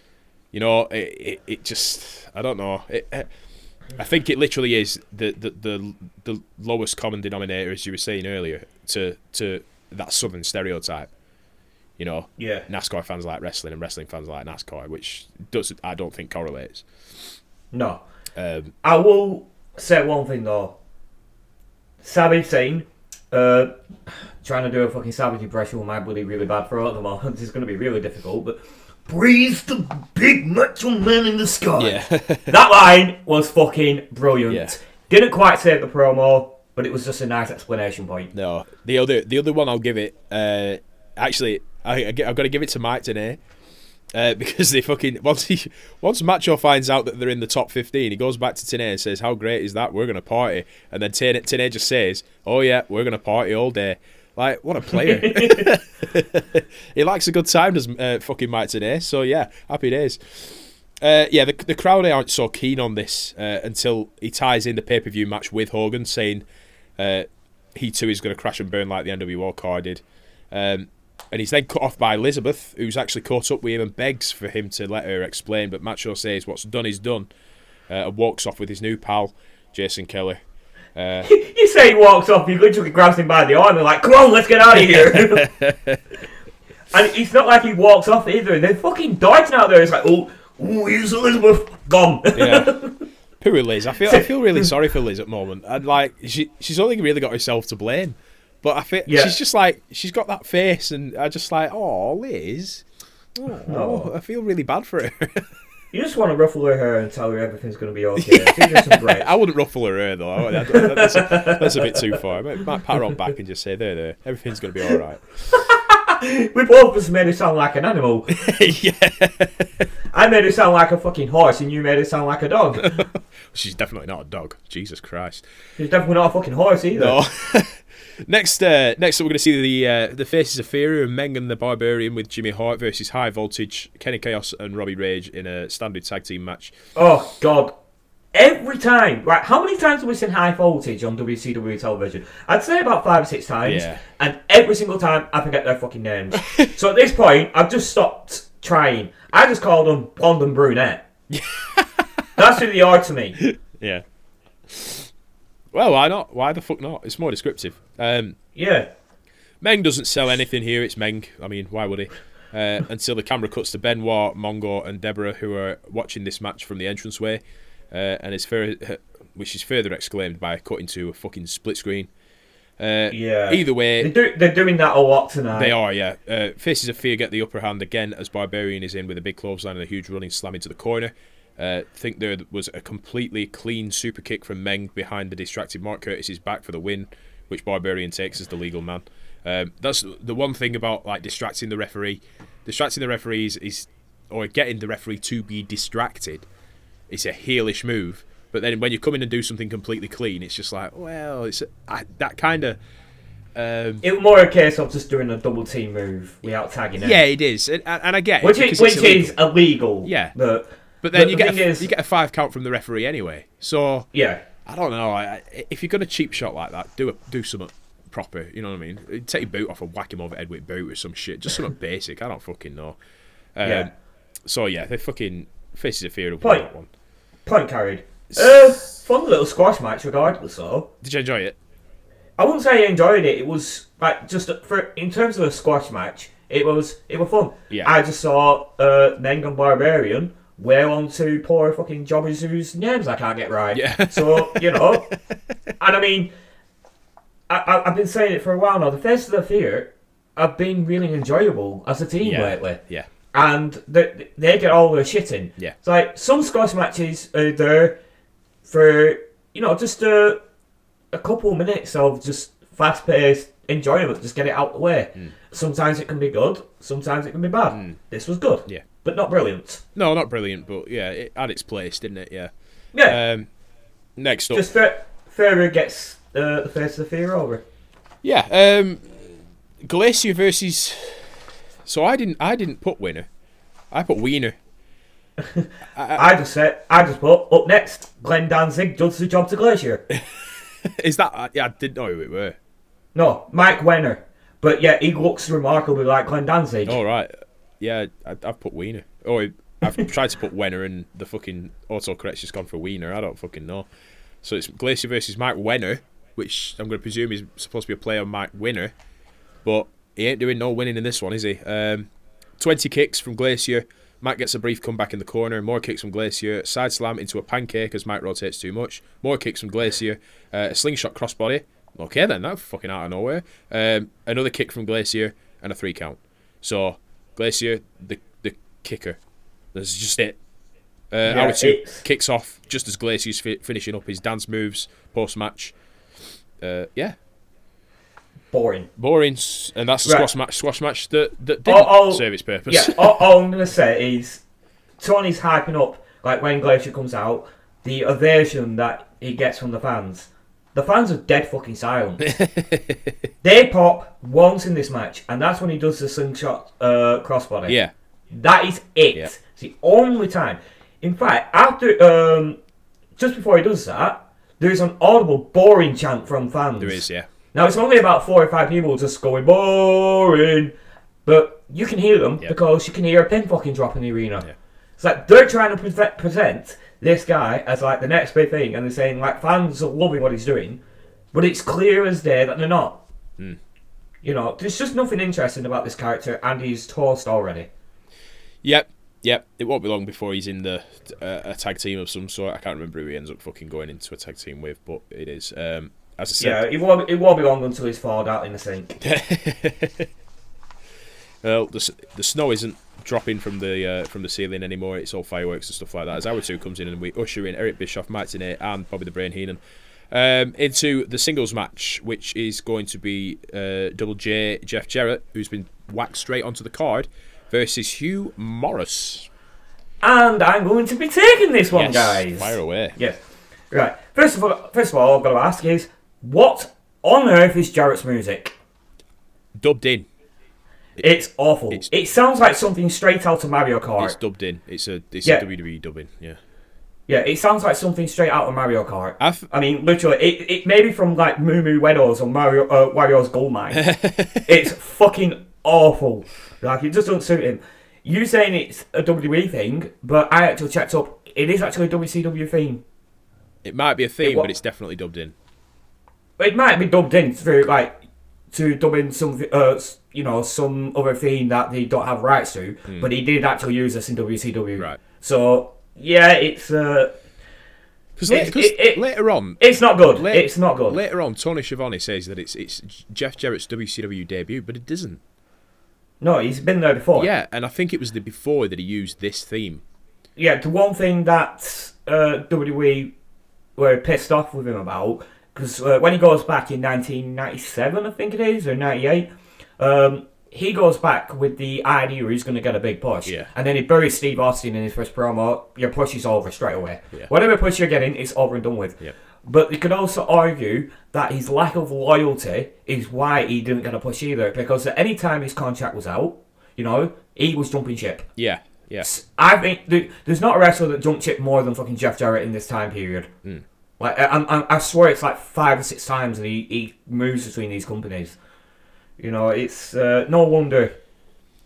You know, it, it, it just I don't know. It, I think it literally is the, the the the lowest common denominator, as you were saying earlier, to to that southern stereotype. You know, Yeah. NASCAR fans like wrestling and wrestling fans like NASCAR, which does I don't think correlates. No. Um, I will say one thing though. Savage saying, uh, trying to do a fucking savage impression with my bloody really bad throat at the moment. is going to be really difficult, but. Breeze the big macho man in the sky. yeah, [LAUGHS] That line was fucking brilliant. Yeah. Didn't quite save the promo, but it was just a nice explanation point. no. The other the other one I'll give it. Uh, actually, I, I have got to give it to Mike Tenay. Uh, [LAUGHS] because they fucking once he once Macho finds out that they're in the top fifteen, he goes back to Tenay and says, "How great is that? We're gonna party." And then Tenay just says, "Oh yeah, we're gonna party all day." Like what a player! [LAUGHS] [LAUGHS] he likes a good time, does uh, fucking Mike Tenay? So yeah, happy days. Uh, yeah, the, the crowd aren't so keen on this uh, until he ties in the pay per view match with Hogan, saying uh, he too is going to crash and burn like the NWO car did. Um, and he's then cut off by Elizabeth, who's actually caught up with him and begs for him to let her explain. But Macho says what's done is done, uh, and walks off with his new pal, Jason Keller. Uh, [LAUGHS] you say he walks off, he literally grabs him by the arm and like, come on, let's get out of here. [LAUGHS] [LAUGHS] and it's not like he walks off either, and they're fucking darting out there. It's like, oh, oh here's Elizabeth, gone. yeah. Poor Liz. I feel I feel really sorry for Liz at the moment. And like she she's only really got herself to blame. But I feel Yeah. she's just like she's got that face and I just like, oh Liz. Oh, I feel really bad for her. You just want to ruffle her hair and tell her everything's going to be okay. [LAUGHS] Give her some break. I wouldn't ruffle her hair though. I- I- that's, a, that's a bit too far. I might, might pat her on back and just say, there, there, everything's going to be all right. [LAUGHS] We both just made it sound like an animal. [LAUGHS] yeah. I made it sound like a fucking horse, and you made it sound like a dog. She's definitely not a dog. Jesus Christ. She's definitely not a fucking horse either. No. Next, uh, next up, we're going to see the uh, the faces of Fear and Meng and the Barbarian with Jimmy Hart versus High Voltage, Kenny Chaos and Robbie Rage in a standard tag team match. Oh god. Every time, right? How many times have we seen high voltage on WCW television? I'd say about five or six times, Yeah. and every single time I forget their fucking names. [LAUGHS] so at this point, I've just stopped trying. I just called them blonde and brunette. [LAUGHS] That's who they are to me. Yeah. Well, why not? Why the fuck not? It's more descriptive. Um, Yeah. Meng doesn't sell anything here. It's Meng. I mean, why would he? Uh, until the camera cuts to Benoit, Mongo, and Deborah, who are watching this match from the entranceway, uh, and it's fur- [LAUGHS] which is further exclaimed by cutting to a fucking split screen. Uh, Yeah. Either way, They do, they're doing that a lot tonight. they are, yeah. Uh, Faces of Fear get the upper hand again as Barbarian is in with a big clothesline and a huge running slam into the corner. Uh, think there was a completely clean super kick from Meng behind the distracted Mark Curtis's back for the win, which Barbarian takes as the legal man. Um, that's the one thing about like distracting the referee. Distracting the referees is, or getting the referee to be distracted, it's a heelish move. But then when you come in and do something completely clean, it's just like, well, it's I, that kind of. Um, It was more a case of just doing a double team move without tagging in. yeah, it is, and, and I get it Which, is, which illegal. is illegal. Yeah. But, But then but you the get a, is- you get a five count from the referee anyway. So yeah. I don't know. I, if you're gonna cheap shot like that, do a, do something proper. You know what I mean? Take your boot off and whack him over head with boot or some shit. Just something [LAUGHS] basic. I don't fucking know. Um, Yeah. So yeah, they fucking faces of fear will Point. that one. Point carried. Uh, fun little squash match, regardless. Though Did you enjoy it? I wouldn't say I enjoyed it. It was like just for in terms of a squash match, it was it was fun. Yeah. I just saw uh, Meng and Barbarian wear on to poor fucking jobbers whose names I can't get right. Yeah. So you know, and I mean, I, I've been saying it for a while now. The Face of the Fear have been really enjoyable as a team Yeah. lately. Yeah. and they, they get all their shit in. Yeah. It's like some squash matches are there for you know just a a couple of minutes of just fast paced enjoyment, just get it out the way. Hmm. Sometimes it can be good, sometimes it can be bad. This was good, Yeah. But not brilliant. No, not brilliant, but yeah, it had its place, didn't it? Yeah. Yeah, Um, next up, just Fer- gets uh, the face of the fear over. yeah, um, Glacier versus. So I didn't, I didn't put winner. I put Wiener. [LAUGHS] I just said, I just put up next. Glenn Danzig does the job to Glacier. [LAUGHS] Is that? Yeah, I didn't know who it were. No, Mike Wenner. But yeah, he looks remarkably like Glenn Danzig. All right. Yeah, I, I've put Wiener. Oh, I've [LAUGHS] tried to put Wenner and the fucking autocorrect's just gone for Wiener. I don't fucking know. So it's Glacier versus Mike Wenner, which I'm going to presume is supposed to be a play on Mike Winner, but he ain't doing no winning in this one, is he? Um, 20 kicks from Glacier. Mike gets a brief comeback in the corner. More kicks from Glacier. Side slam into a pancake as Mike rotates too much. More kicks from Glacier. Uh, a slingshot crossbody. Okay then, that fucking out of nowhere. Um, another kick from Glacier and a three count. So Glacier, the the kicker. That's just it. Uh, Yeah, Aritu kicks off just as Glacier's fi- finishing up his dance moves post match. Uh, yeah, Boring. boring, and that's a Right. squash match. Squash match that that didn't oh, serve its purpose. Yeah, all, all I'm gonna say is Tony's hyping up like when Glacier comes out, the ovation that he gets from the fans. The fans are dead fucking silent. [LAUGHS] they pop once in this match, and that's when he does the slingshot uh, crossbody. yeah, That is it. Yeah. It's the only time. In fact, after um, just before he does that, there's an audible boring chant from fans. there is. Yeah, Now it's only about four or five people just going boring, but you can hear them Yeah. because you can hear a pin fucking drop in the arena. Yeah. It's like they're trying to pre- present this guy as like the next big thing, and they're saying like fans are loving what he's doing, but it's clear as day that they're not. Hmm. You know, there's just nothing interesting about this character, and he's toast already. Yep, yep. It won't be long before he's in the uh, a tag team of some sort. I can't remember who he ends up fucking going into a tag team with, but it is. Um, as I Yeah, said, it won't. It won't be long until he's fallen out in the sink. [LAUGHS] well, the the snow isn't dropping from the uh, from the ceiling anymore. It's all fireworks and stuff like that. As hour two comes in and we usher in Eric Bischoff, Mike Tenay, and Bobby the Brain Heenan. Um, into the singles match, which is going to be uh, Double J Jeff Jarrett, who's been whacked straight onto the card, versus Hugh Morris. And I'm going to be taking this one, yes, guys. fire away. Yes. Right. First of all, first of all, I've got to ask is what on earth is Jarrett's music? Dubbed in. It's awful. It's- it sounds like something straight out of Mario Kart. It's dubbed in. It's a it's Yeah. a WWE dubbing. Yeah. Yeah, it sounds like something straight out of Mario Kart. I mean, literally, it, it may be from like Moo Moo or Mario uh, Wario's Gold Mine. [LAUGHS] it's fucking awful. Like it just doesn't suit him. You saying it's a WWE thing, but I actually checked up. It is actually a WCW theme. it might be a theme, wa- but it's definitely dubbed in. It might be dubbed in through like to dub in some, uh, you know, some other theme that they don't have rights to. But he did actually use this in WCW. Right. So yeah, it's uh, Because It- it- it- later on, it's not good. la- it's not good. Later on, Tony Schiavone says that it's it's Jeff Jarrett's WCW debut, but it doesn't. no, he's been there before. Yeah, and I think it was the before that he used this theme. yeah, the one thing that uh, WWE were pissed off with him about, because uh, when he goes back in 1997, I think it is, or 98, um, he goes back with the idea he's going to get a big push. Yeah. And then he buries Steve Austin in his first promo. Your push is over straight away. Yeah. Whatever push you're getting, it's over and done with. Yep. But you could also argue that his lack of loyalty is why he didn't get a push either. Because at any time his contract was out, you know, he was jumping ship. Yeah, yeah. I think th- there's not a wrestler that jumped ship more than fucking Jeff Jarrett in this time period. Like I, I, I swear it's like five or six times, and he, he moves between these companies. You know, it's uh, no wonder.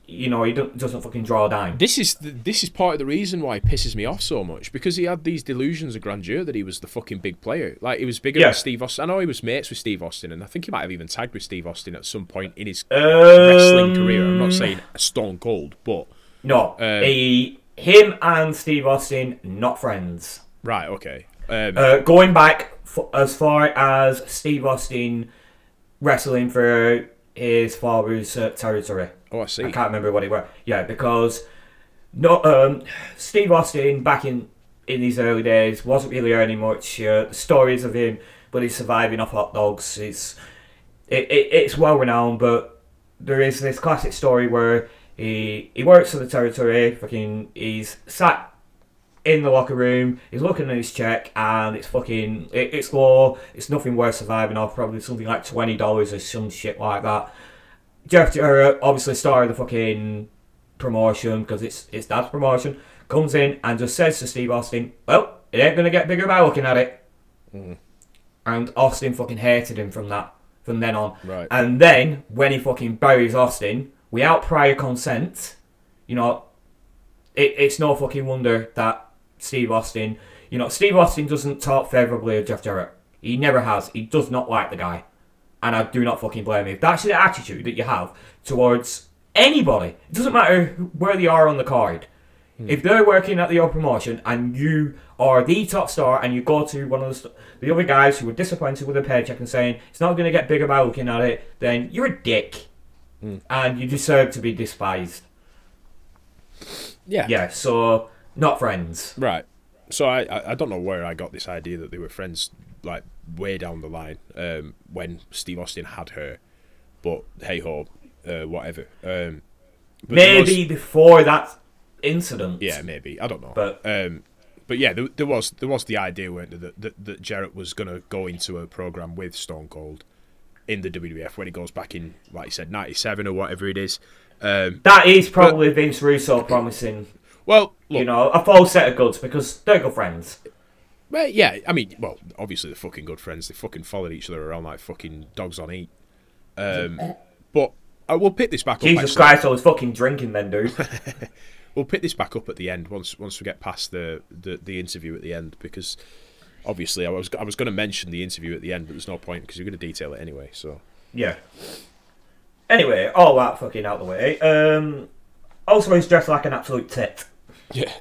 You know, he doesn't fucking draw a dime. This is the, this is part of the reason why it pisses me off so much because he had these delusions of grandeur that he was the fucking big player. Like he was bigger Yeah. than Steve Austin. I know he was mates with Steve Austin, and I think he might have even tagged with Steve Austin at some point in his wrestling career. I'm Um, not saying Stone Cold, but No, Uh, he, him and Steve Austin not friends. right, okay. Um, Uh, going back f- as far as Steve Austin wrestling for his father's uh, territory. oh, I see. I can't remember what it were. Yeah, because not um, Steve Austin back in in these early days wasn't really earning much. Uh, the stories of him, but he's surviving off hot dogs. It's it, it, it's well renowned, but there is this classic story where he he works for the territory. Fucking, he's sat in the locker room. He's looking at his check, and it's fucking it, it's low. It's nothing worth surviving off. Probably something like twenty dollars or some shit like that. Jeff Jarrett, obviously star of the fucking promotion because it's it's dad's promotion, comes in and just says to Steve Austin, "Well, it ain't gonna get bigger by looking at it." Mm. And Austin fucking hated him from that from then on. Right. And then when he fucking buries Austin without prior consent, you know, it, it's no fucking wonder that Steve Austin, you know, Steve Austin doesn't talk favourably of Jeff Jarrett. He never has. He does not like the guy. And I do not fucking blame him. If that's the attitude that you have towards anybody, it doesn't matter where they are on the card. Hmm. If they're working at your promotion and you are the top star and you go to one of the, st- the other guys who are disappointed with their paycheck and saying it's not going to get bigger by looking at it, then you're a dick. Hmm. And you deserve to be despised. yeah. Yeah, so not friends. Right. So I, I don't know where I got this idea that they were friends like way down the line um, when Steve Austin had her, but hey ho, uh, whatever. Um, but there was- Maybe before that incident. yeah, maybe I don't know. But- um, but yeah, there, there was there was the idea weren't there, that, that that Jarrett was gonna go into a program with Stone Cold in the WWF when he goes back in, like you said, ninety seven or whatever it is. Um, That is probably Vince Russo promising, well, look, you know, a full set of goods because they're good friends. Well, yeah, I mean, well, obviously they're fucking good friends. They fucking followed each other around like fucking dogs on eat. Um, but Uh, we'll pick this back up. Jesus. Christ, I was fucking drinking then, dude. [LAUGHS] We'll pick this back up at the end once once we get past the, the, the interview at the end because obviously I was I was going to mention the interview at the end, but there's no point because you're going to detail it anyway. So yeah. Anyway, all that fucking out the way. Um, also, he's dressed like an absolute tit. Yeah,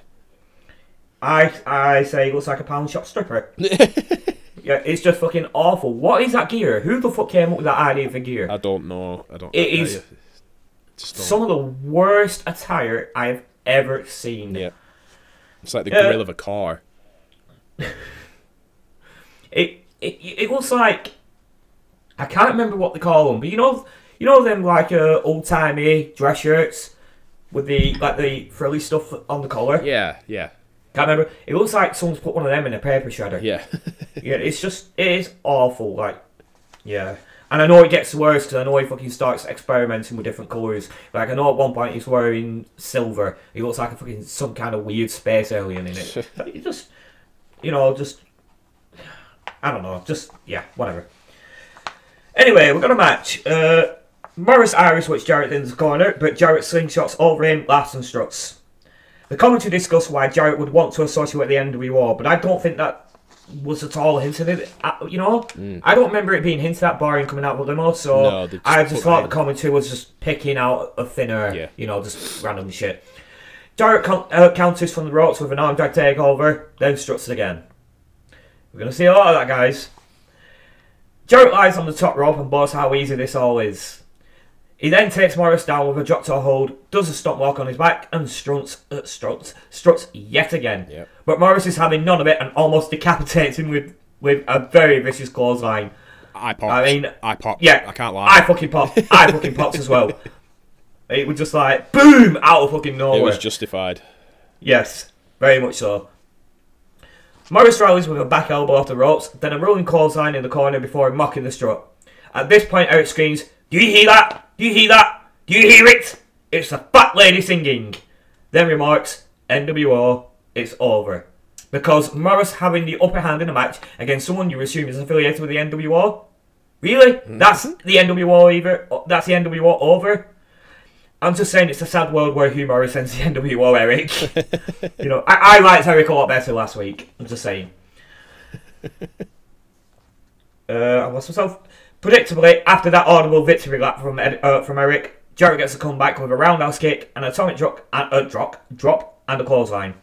I I say he looks like a pound shop stripper. [LAUGHS] yeah, it's just fucking awful. What is that gear? Who the fuck came up with that idea for gear? I don't know. I don't. It I- is Some of the worst attire I've ever seen. yeah, it's like the Yeah. grill of a car. [LAUGHS] It, it it looks like I can't remember what they call them, but you know you know them like uh, old timey dress shirts with the like the frilly stuff on the collar. Yeah, yeah, Can't remember. It looks like someone's put one of them in a paper shredder. yeah. [LAUGHS] Yeah, it's just it is awful. Like, yeah. And I know it gets worse because I know he fucking starts experimenting with different colours. Like I know at one point he's wearing silver. He looks like a fucking some kind of weird space alien in it. [LAUGHS] You just, you know, just I don't know, just yeah, whatever. Anyway, we're gonna match. Uh, Morris Irish which Jarrett in the corner, but Jarrett slingshots over him, laughs and struts. The commentary discussed why Jarrett would want to associate with the NWO, but I don't think that was at all hinted at. You know, I don't remember it being hinted at barring coming out with limo. So No, just I just thought the commentary was just picking out a thinner, Yeah. you know, just random shit. Jarrett con- uh, counters from the ropes with an arm drag takeover, then struts it again. We're gonna see a lot of that, guys. Jarrett lies on the top rope and boasts how easy this all is. He then takes Morris down with a drop toe hold, does a stomp walk on his back, and struts, uh, struts, struts yet again. Yep. But Morris is having none of it and almost decapitates him with, with a very vicious clothesline. I popped. I mean, I popped. Yeah, I can't lie. I fucking popped. I fucking popped as well. [LAUGHS] It was just like boom out of fucking nowhere. it was justified. Yes, very much so. Morris rallies with a back elbow off the ropes, then a rolling clothesline in the corner before mocking the strut. At this point, Eric screams, Do you hear that? Do you hear that? Do you hear it? It's the fat lady singing. Then remarks, NWO, it's over. Because Morris having the upper hand in a match against someone you assume is affiliated with the NWO? Really? That's the NWO either? That's the NWO over? I'm just saying it's a sad world where Hugh Morris sends the [LAUGHS] NWO Eric. [LAUGHS] you know, I, I liked Eric a lot better last week. I'm just saying. [LAUGHS] uh, I lost myself. Predictably, after that audible victory lap from Ed, uh, from Eric, Jarrett gets a comeback with a roundhouse kick, an atomic drop, and a drop, drop, and a clothesline.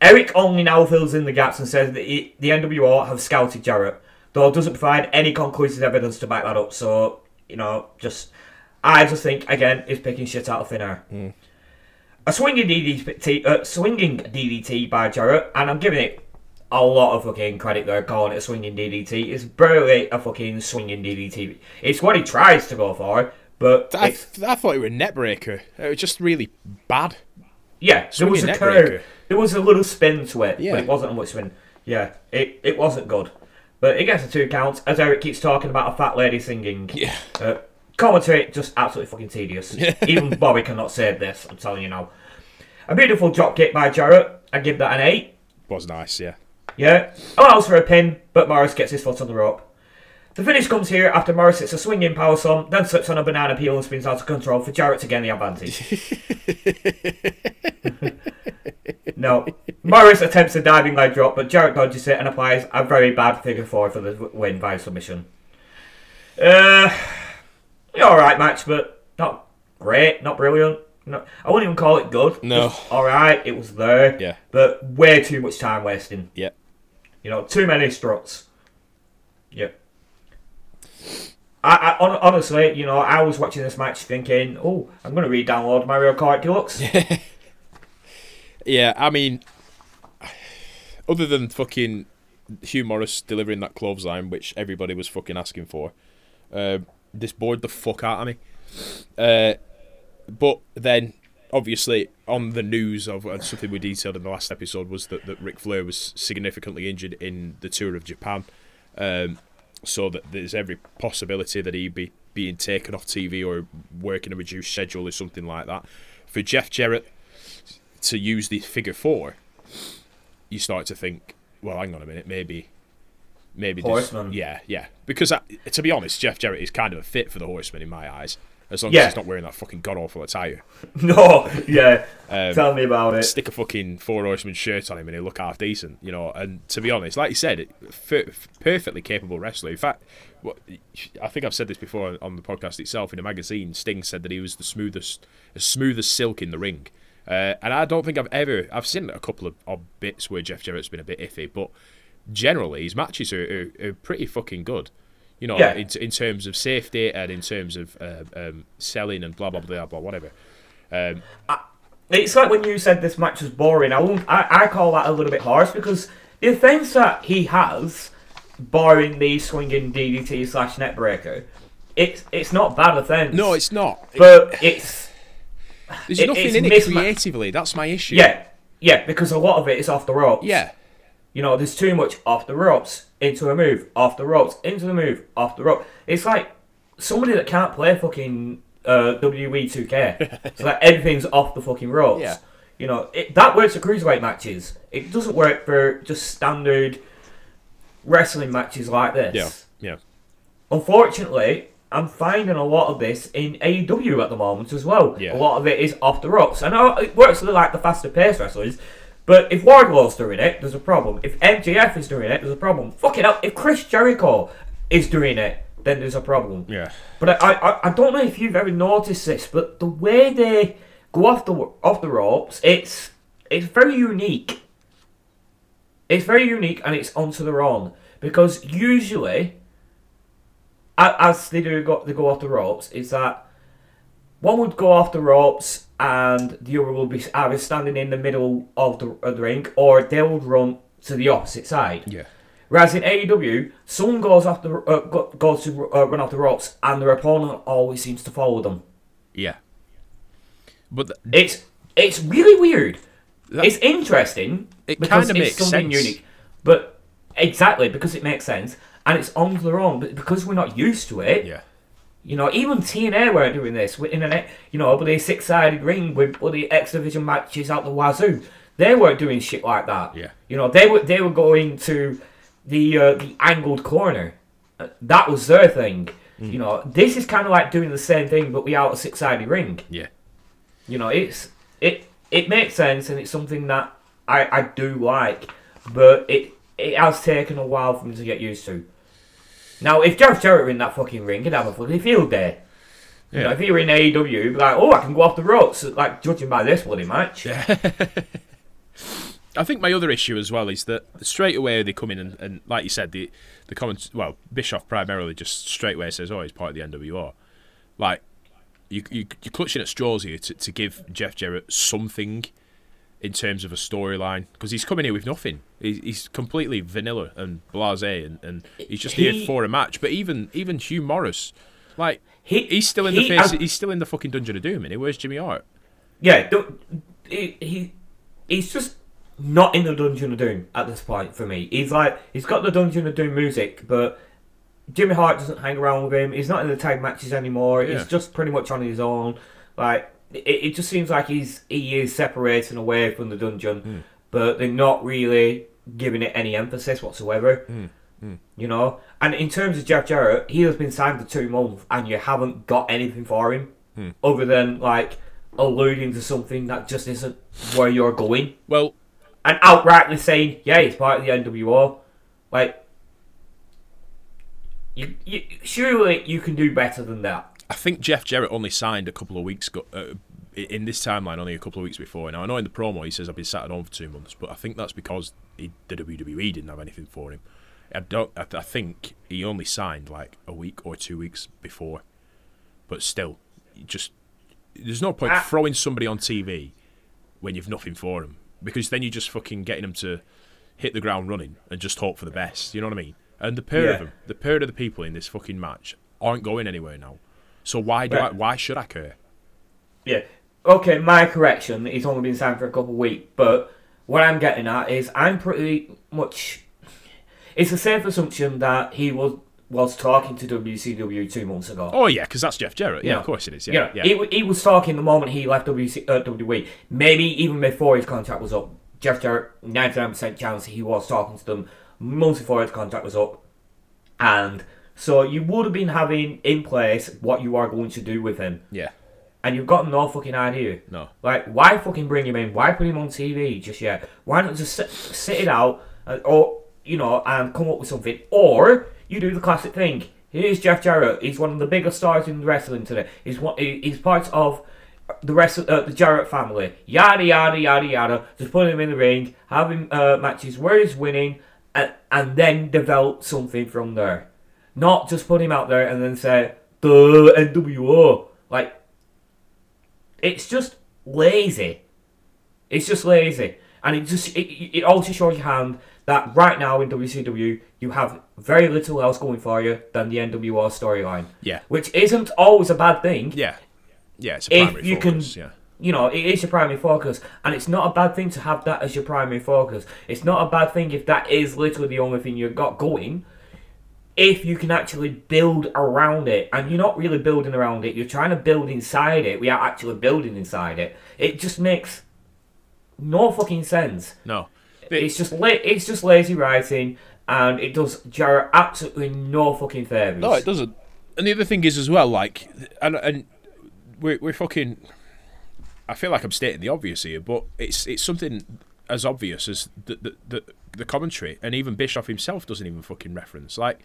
Eric only now fills in the gaps and says that he, the NWO have scouted Jarrett, though doesn't provide any conclusive evidence to back that up. So, you know, just I just think again is picking shit out of thin air. A swinging DDT, uh, swinging DDT by Jarrett, and I'm giving it a lot of fucking credit there, calling it a swinging DDT. It's barely a fucking swinging DDT. It's what he tries to go for, but I, it's, I thought it was a neck breaker. It was just really bad. yeah, there was a curve, breaker. there was a little spin to it, Yeah. but it wasn't a much spin. Yeah, it it wasn't good, but it gets a two counts as Eric keeps talking about a fat lady singing. Yeah. Uh, commentary just absolutely fucking tedious. [LAUGHS] Even Bobby cannot save this. I'm telling you now. A beautiful drop kick by Jarrett. I give that an eight. Was nice, yeah. Yeah, allows for a pin, but Morris gets his foot on the rope. The finish comes here after Morris hits a swinging power slam, then slips on a banana peel and spins out of control for Jarrett to gain the advantage. [LAUGHS] no, Morris attempts a diving leg drop, but Jarrett dodges it and applies a very bad figure four for the win by submission. Uh, alright match, but not great, not brilliant. No, I wouldn't even call it good. No. Alright, it was there. Yeah. But way too much time wasting. Yeah. You know, too many struts. Yep. I, I honestly, you know, I was watching this match thinking, oh, I'm going to re-download Mario Kart Deluxe. [LAUGHS] Yeah, I mean, other than fucking Hugh Morris delivering that clothesline, which everybody was fucking asking for, uh, this bored the fuck out of me. Uh, but then, obviously, on the news of and something we detailed in the last episode was that, that Ric Flair was significantly injured in the tour of Japan. Um, so that there's every possibility that he'd be being taken off TV or working a reduced schedule or something like that. For Jeff Jarrett to use the figure four, you start to think, well, hang on a minute, maybe, maybe, this- Horseman. yeah, yeah. Because I, to be honest, Jeff Jarrett is kind of a fit for the Horseman in my eyes. As long Yeah. as he's not wearing that fucking god awful attire. [LAUGHS] No, yeah. Um, Tell me about it. stick a fucking four horseman shirt on him and he'll look half decent, you know. And to be honest, like you said, f- perfectly capable wrestler. In fact, what, I think I've said this before on the podcast itself. In a magazine, Sting said that he was the smoothest, as smooth as silk in the ring. Uh, and I don't think I've ever I've seen a couple of odd bits where Jeff Jarrett's been a bit iffy, but generally his matches are, are, are pretty fucking good. You know, Yeah. in, in terms of safety and in terms of uh, um, selling and blah blah blah blah whatever. Um, It's like when you said this match was boring. I won't, I, I call that a little bit harsh because the offense that he has, barring the swinging DDT slash neckbreaker, it's it's not bad offense. no, it's not. but [SIGHS] it's There's it- nothing it's in it misma- creatively. That's my issue. yeah, yeah, because a lot of it is off the ropes. Yeah. You know, there's too much off the ropes, into a move, off the ropes, into the move, off the rope. It's like somebody that can't play fucking uh, WWE 2K. so like everything's off the fucking ropes. Yeah. You know, it, that works for cruiserweight matches. It doesn't work for just standard wrestling matches like this. Yeah. Yeah. Unfortunately, I'm finding a lot of this in AEW at the moment as well. Yeah. A lot of it is off the ropes. I know it works with like the faster paced wrestlers, but if Wardlow's doing it, there's a problem. If MJF is doing it, there's a problem. Fucking hell, if Chris Jericho is doing it, then there's a problem. Yeah. But I, I, I don't know if you've ever noticed this, but the way they go off the off the ropes, it's it's very unique. It's very unique, and it's onto their own because usually, as they do go, they go off the ropes, is that one would go off the ropes and the other will be either standing in the middle of the, of the ring or they will run to the opposite side. Yeah. Whereas in AEW, someone goes off the uh, goes to uh, run off the ropes, and their opponent always seems to follow them. Yeah. But th- It's it's really weird. That- it's interesting. It kinda it's makes something sense. unique, but exactly because it makes sense and it's on their own. But because we're not used to it, yeah. You know, even TNA weren't doing this in an you know, bloody six sided ring with bloody X Division matches out the wazoo. They weren't doing shit like that. Yeah. You know, they were they were going to the uh, the angled corner. Uh, That was their thing. Mm. You know, this is kind of like doing the same thing, but we without a six sided ring. Yeah. You know, it's it it makes sense and it's something that I I do like, but it it has taken a while for me to get used to. Now, if Jeff Jarrett were in that fucking ring, he'd have a bloody field day. You know, if he were in AEW, he'd be like, oh, I can go off the ropes, like judging by this bloody match. [LAUGHS] I think my other issue as well is that straight away they come in and, and like you said, the the comments. Well, Bischoff primarily just straight away says, "Oh, he's part of the NWR." Like you, you you're clutching at straws here to, to give Jeff Jarrett something in terms of a storyline because he's coming here with nothing. He's, he's completely vanilla and blasé, and, and he's just He- here for a match. But even even Hugh Morris, like He- he's still in he the face. has- he's still in the fucking Dungeon of Doom, and where's Jimmy Hart? Yeah, he, he he's just not in the Dungeon of Doom at this point for me. He's like he's got the Dungeon of Doom music, but Jimmy Hart doesn't hang around with him. He's not in the tag matches anymore. Yeah. He's just pretty much on his own. Like it, it just seems like he's he is separating away from the dungeon, hmm. but they're not really giving it any emphasis whatsoever. Hmm. Hmm. You know, and in terms of Jeff Jarrett, he has been signed for two months, and you haven't got anything for him other than like alluding to something that just isn't where you're going, Well, and outrightly saying, "Yeah, he's part of the NWO." Like, you, you surely you can do better than that. I think Jeff Jarrett only signed a couple of weeks ago. Uh, in this timeline, only a couple of weeks before. Now I know in the promo he says I've been sat at home for two months, but I think that's because he, the WWE didn't have anything for him. I don't. I, th- I think he only signed like a week or two weeks before. But still, just there's no point Ah. throwing somebody on TV when you've nothing for them because then you're just fucking getting them to hit the ground running and just hope for the best. You know what I mean? And the pair Yeah. of them, the pair of the people in this fucking match aren't going anywhere now. So why do I? Why should I care? Yeah. Okay, my correction. He's only been signed for a couple of weeks, but what I'm getting at is I'm pretty much. It's a safe assumption that he was was talking to WCW two months ago. Oh yeah, because that's Jeff Jarrett. Yeah, Yeah. of course it is. You Yeah, yeah. he, he was talking the moment he left WC, uh, WWE. Maybe even before his contract was up. Jeff Jarrett, 99% chance he was talking to them months before his contract was up. And So you would have been having in place what you are going to do with him, Yeah. and you've got no fucking idea. No. Like, why fucking bring him in? Why put him on TV just yet? Why not just sit, sit it out, uh, or you know, and come up with something? Or you do the classic thing. Here's Jeff Jarrett. He's one of the biggest stars in wrestling today. He's one. he- He's part of the rest of uh, the Jarrett family. Yada yada yada yada. Just put him in the ring, have him uh, matches where he's winning, and and then develop something from there. Not just put him out there and then say the NWO. Like it's just lazy. It's just lazy, and it just it, it also shows your hand that right now in WCW you have very little else going for you than the NWO storyline, Yeah. which isn't always a bad thing. Yeah. Yeah, it's a If you can- yeah. You know, it is your primary focus, and it's not a bad thing to have that as your primary focus. It's not a bad thing if that is literally the only thing you've got going. If you can actually build around it, and you're not really building around it, you're trying to build inside it. We are actually building inside it. It just makes no fucking sense. No. It's just la- it's just lazy writing, and it does Jarrett absolutely no fucking favors. No, it doesn't. And the other thing is as well, like, and and we're we're fucking. I feel like I'm stating the obvious here, but it's it's something as obvious as the the, the, the commentary, and even Bischoff himself doesn't even fucking reference. Like,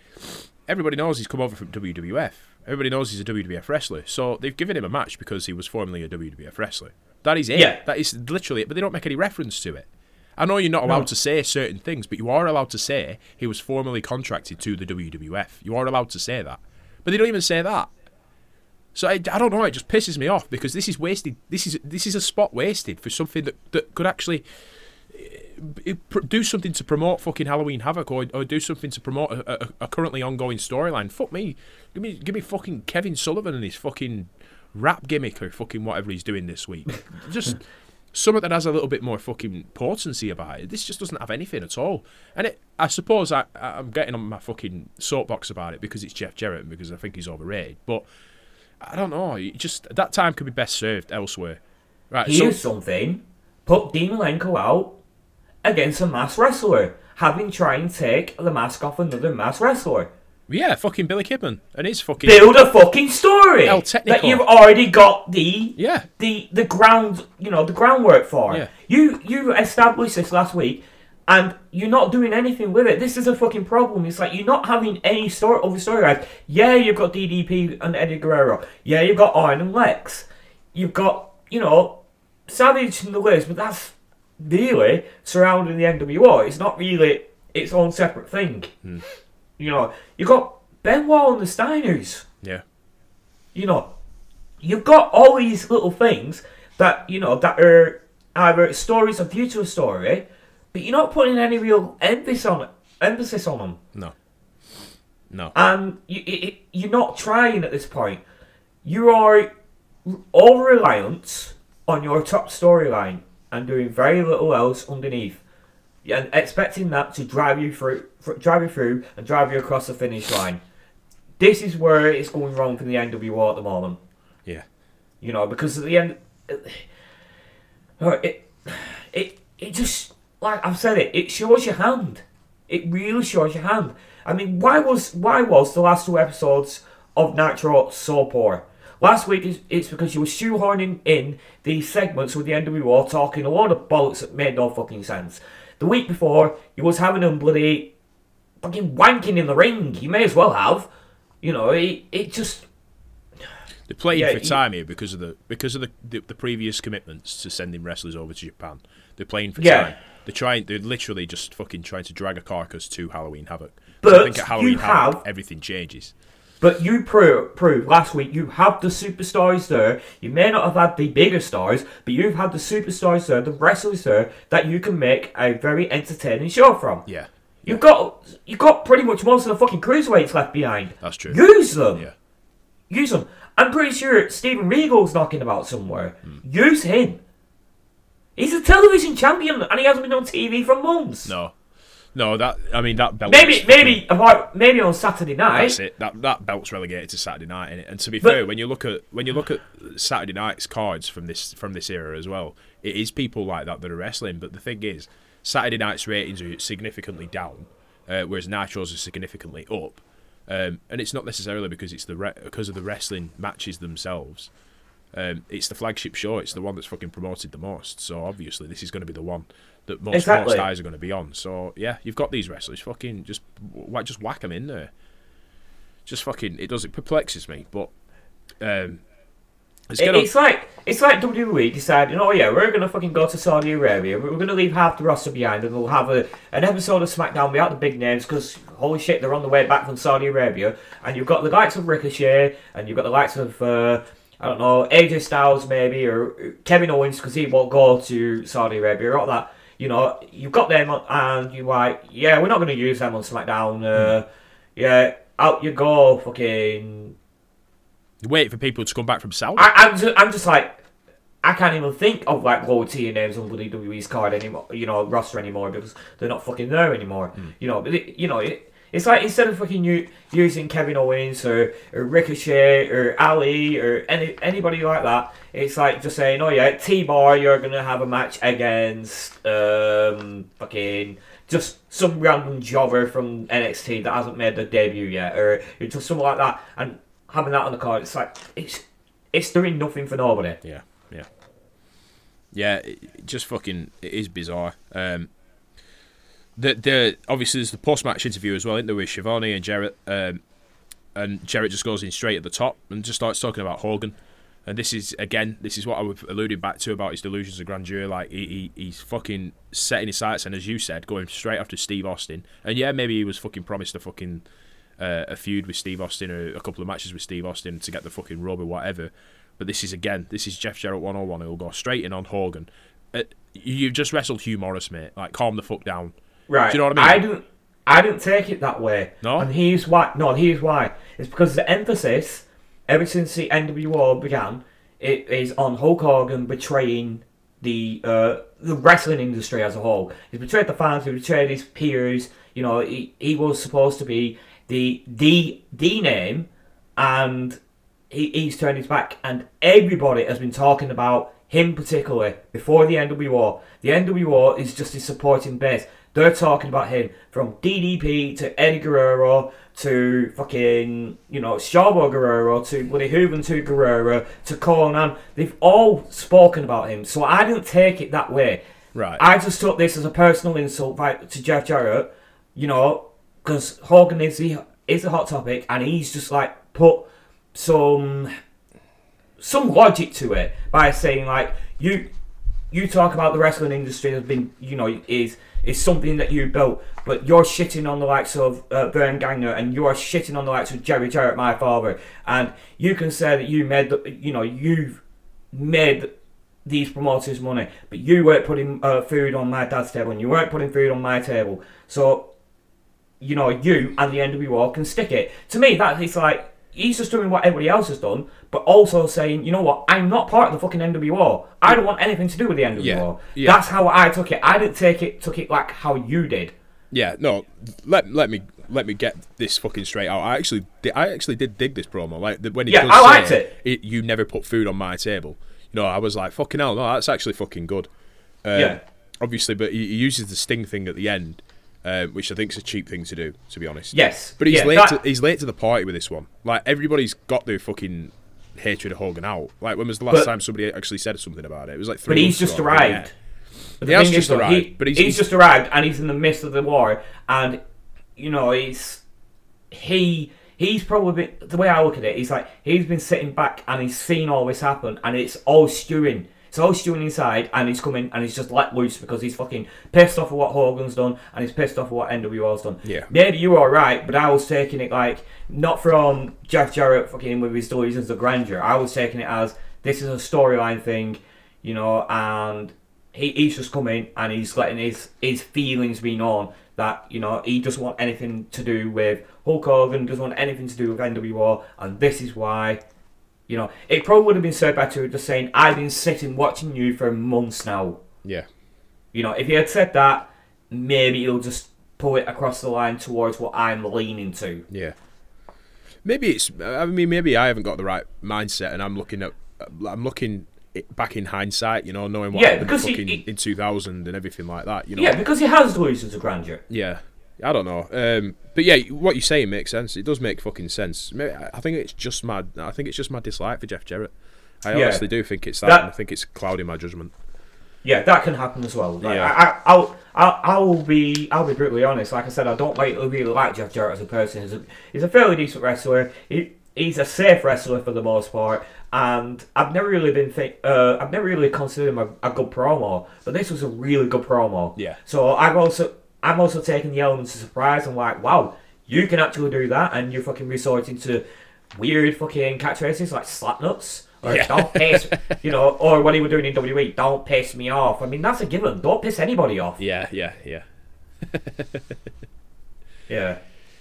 everybody knows he's come over from WWF. Everybody knows he's a WWF wrestler, so they've given him a match because he was formerly a WWF wrestler. That is it. Yeah. That is literally it. But they don't make any reference to it. I know you're not allowed to say certain things, but you are allowed to say he was formerly contracted to the WWF. You are allowed to say that, but they don't even say that. So I, I don't know. It just pisses me off because this is wasted. This is this is a spot wasted for something that, that could actually do something to promote fucking Halloween Havoc or, or do something to promote a, a, a currently ongoing storyline. Fuck me. Give me give me fucking Kevin Sullivan and his fucking rap gimmick or fucking whatever he's doing this week. [LAUGHS] Just something that has a little bit more fucking potency about it. This just doesn't have anything at all. And it, I suppose I, I'm getting on my fucking soapbox about it because it's Jeff Jarrett and because I think he's overrated. But I don't know. it Just that time could be best served elsewhere. Right. so- Here's something. Put Dean Malenko out against a mass wrestler. Him try and take the mask off another mass wrestler. Yeah, fucking Billy Kidman and his fucking Build a fucking story El Technico. that you've already got the yeah. the the ground you know the groundwork for. Yeah. You you established this last week, and you're not doing anything with it. This is a fucking problem. It's like you're not having any story over storylines. Yeah, you've got DDP and Eddie Guerrero. Yeah, you've got Arn and Lex. You've got you know Savage and the list, but that's really surrounding the NWO. It's not really its own separate thing. Hmm. You know, you've got Benoit and the Steiners Yeah. you know, you've got all these little things that you know that are either stories of future story, but you're not putting any real emphasis on it, emphasis on them, No. No. and you, it, you're not trying at this point. You are over reliant on your top storyline and doing very little else underneath, and expecting that to drive you through, fr- drive you through, and drive you across the finish line. This is where it's going wrong for the NWO at the moment. Yeah. You know, because at the end, uh, it, it, it just like I've said it. It shows your hand. It really shows your hand. I mean, why was why was the last two episodes of Nitro so poor? Last week it's because you were shoehorning in these segments with the NWO talking a lot of bollocks that made no fucking sense. The week before, you was having them bloody fucking wanking in the ring. You may as well have. You know, it, it just They're playing Yeah, for time here because of the because of the, the the previous commitments to sending wrestlers over to Japan. They're playing for Yeah. time. They're trying. They're literally just fucking trying to drag a carcass to Halloween Havoc. So But I think at Halloween Havoc, have- everything changes. But you prove, proved last week you have the superstars there. You may not have had the bigger stars, but you've had the superstars there, the wrestlers there, that you can make a very entertaining show from. Yeah, You've got you've got pretty much most of the fucking cruiserweights left behind. that's true. Use them. Yeah, Use them. I'm pretty sure Steven Regal's knocking about somewhere. Hmm. Use him. He's a television champion and he hasn't been on TV for months. no, no. That I mean that belt. Maybe maybe about maybe on Saturday night. That's it. That that belt's relegated to Saturday night, innit? And to be But- fair, when you look at when you look at Saturday night's cards from this from this era as well, it is people like that that are wrestling. But the thing is, Saturday night's ratings are significantly down, uh, whereas Nitro's are significantly up. Um, and it's not necessarily because it's the re- because of the wrestling matches themselves. Um, it's the flagship show. It's the one that's fucking promoted the most. So obviously, this is going to be the one that most, Exactly. most eyes are going to be on. So yeah, you've got these wrestlers. Fucking just wh- just whack them in there. Just fucking it does. It perplexes me, but um, it's It- it's like it's like WWE deciding, oh yeah, we're gonna fucking go to Saudi Arabia. We're gonna leave half the roster behind, and we'll have a, an episode of SmackDown without the big names because holy shit, they're on the way back from Saudi Arabia. And you've got the likes of Ricochet, and you've got the likes of uh, I don't know AJ Styles maybe or Kevin Owens because he won't go to Saudi Arabia or all that. You know, you've got them, on- and you're like, yeah, we're not gonna use them on SmackDown. Uh, Yeah, out you go, fucking Wait for people to come back from South. I, I'm just, I'm just like, I can't even think of like lower tier names on WWE's card anymore, you know, roster anymore because they're not fucking there anymore. You know, but it, you know, it, it's like instead of fucking u- using Kevin Owens or, or Ricochet or Ali or any anybody like that, it's like just saying, oh yeah, T-Bar, you're gonna have a match against um fucking just some random jobber from NXT that hasn't made their debut yet, or just something like that, and having that on the card, it's like it's it's doing nothing for nobody. Yeah, yeah, yeah. It just fucking it is bizarre. Um, the the obviously there's the post match interview as well, isn't there, with Schiavone and Jarrett, um, and Jarrett just goes in straight at the top and just starts talking about Hogan. And this is again, this is what I was alluding back to about his delusions of grandeur. Like he, he he's fucking setting his sights, and as you said, going straight after Steve Austin. And yeah, maybe he was fucking promised a fucking uh, a feud with Steve Austin or a couple of matches with Steve Austin to get the fucking rub or whatever. But this is again, this is Jeff Jarrett 101 who'll go straight in on Hogan. Uh, you've just wrestled Hugh Morrus, mate. Like, calm the fuck down. Right. Do you know what I mean? I didn't. I didn't take it that way. No? And here's why. No, here's why. It's because the emphasis, ever since the NWO began, it is on Hulk Hogan betraying the uh, the wrestling industry as a whole. He's betrayed the fans. He betrayed his peers. You know, he, he was supposed to be the the the name, and he, he's turned his back. And everybody has been talking about him particularly before the NWO. The NWO is just his supporting base. They're talking about him from DDP to Eddie Guerrero to fucking, you know, Chavo Guerrero to Woody Hooven to Guerrero to Konnan. They've all spoken about him. So I didn't take it that way. Right. I just took this as a personal insult by, to Jeff Jarrett, you know, because Hogan is the is the hot topic, and he's just like put some some logic to it by saying like you you talk about the wrestling industry has been you know is is something that you built, but you're shitting on the likes of uh, Verne Gagne and you're shitting on the likes of Jerry Jarrett, my father, and you can say that you made the you know you've made these promoters money, but you weren't putting uh, food on my dad's table and you weren't putting food on my table. So, you know, you and the NWO can stick it. To me, that is like he's just doing what everybody else has done, but also saying, you know what, I'm not part of the fucking NWO. I don't want anything to do with the NWO. Yeah, yeah. That's how I took it. I didn't take it took it like how you did. Yeah, no. Let let me let me get this fucking straight out. I actually di- I actually did dig this promo. Like when he Yeah, I liked say, it. You never put food on my table. You know, I was like, fucking hell, no, that's actually fucking good. Um, Yeah. Obviously, but he, he uses the sting thing at the end, uh, which I think is a cheap thing to do, to be honest. Yes. But he's Yeah, late. that- To, he's late to the party with this one. Like everybody's got their fucking hatred of Hogan out. Like when was the last But- time somebody actually said something about it? It was like three. But he's just arrived. yeah. But He the has thing just is, though, arrived, he- but he's- he's, he's- just arrived and he's in the midst of the war, and you know he's he he's probably been, the way I look at it, he's like he's been sitting back and he's seen all this happen, and it's all stewing. It's all stewing inside, and he's coming and he's just let loose because he's fucking pissed off of what Hogan's done, and he's pissed off of what NWO's done. Yeah. Maybe you were right, but I was taking it like not from Jeff Jarrett fucking with his delusions of grandeur. I was taking it as this is a storyline thing, you know, and he, he's just coming and he's letting his his feelings be known that you know he doesn't want anything to do with Hulk Hogan, doesn't want anything to do with NWO, and this is why. You know, it probably would have been so better to just saying, "I've been sitting watching you for months now." Yeah. You know, if he had said that, maybe he'll just pull it across the line towards what I'm leaning to. Yeah. Maybe it's. I mean, maybe I haven't got the right mindset, and I'm looking at. I'm looking back in hindsight, you know, knowing what Yeah, happened he- fucking he- in 2000 and everything like that. You know. Yeah, because he has delusions of grandeur. Yeah. I don't know. Um, but yeah, what you're saying makes sense. It does make fucking sense. I think it's just my. I think it's just my dislike for Jeff Jarrett. I Yeah. honestly do think it's that. That- and I think it's clouding my judgment. Yeah, that can happen as well. Like, Yeah. I, I, I'll, I'll, I'll be, I'll be brutally honest. Like I said, I don't like, really like Jeff Jarrett as a person. He's a, he's a fairly decent wrestler. He, he's a safe wrestler for the most part, and I've never really been, think, uh, I've never really considered him a, a good promo. But this was a really good promo. Yeah. So I've also, I'm also taking the elements of surprise. I'm like, wow, you can actually do that, and you're fucking resorting to weird fucking catchphrases like slap nuts. Or Yeah. don't piss, [LAUGHS] you know, or what he was doing in WWE, don't piss me off. I mean, that's a given. Don't piss anybody off. Yeah, yeah, yeah. [LAUGHS] Yeah.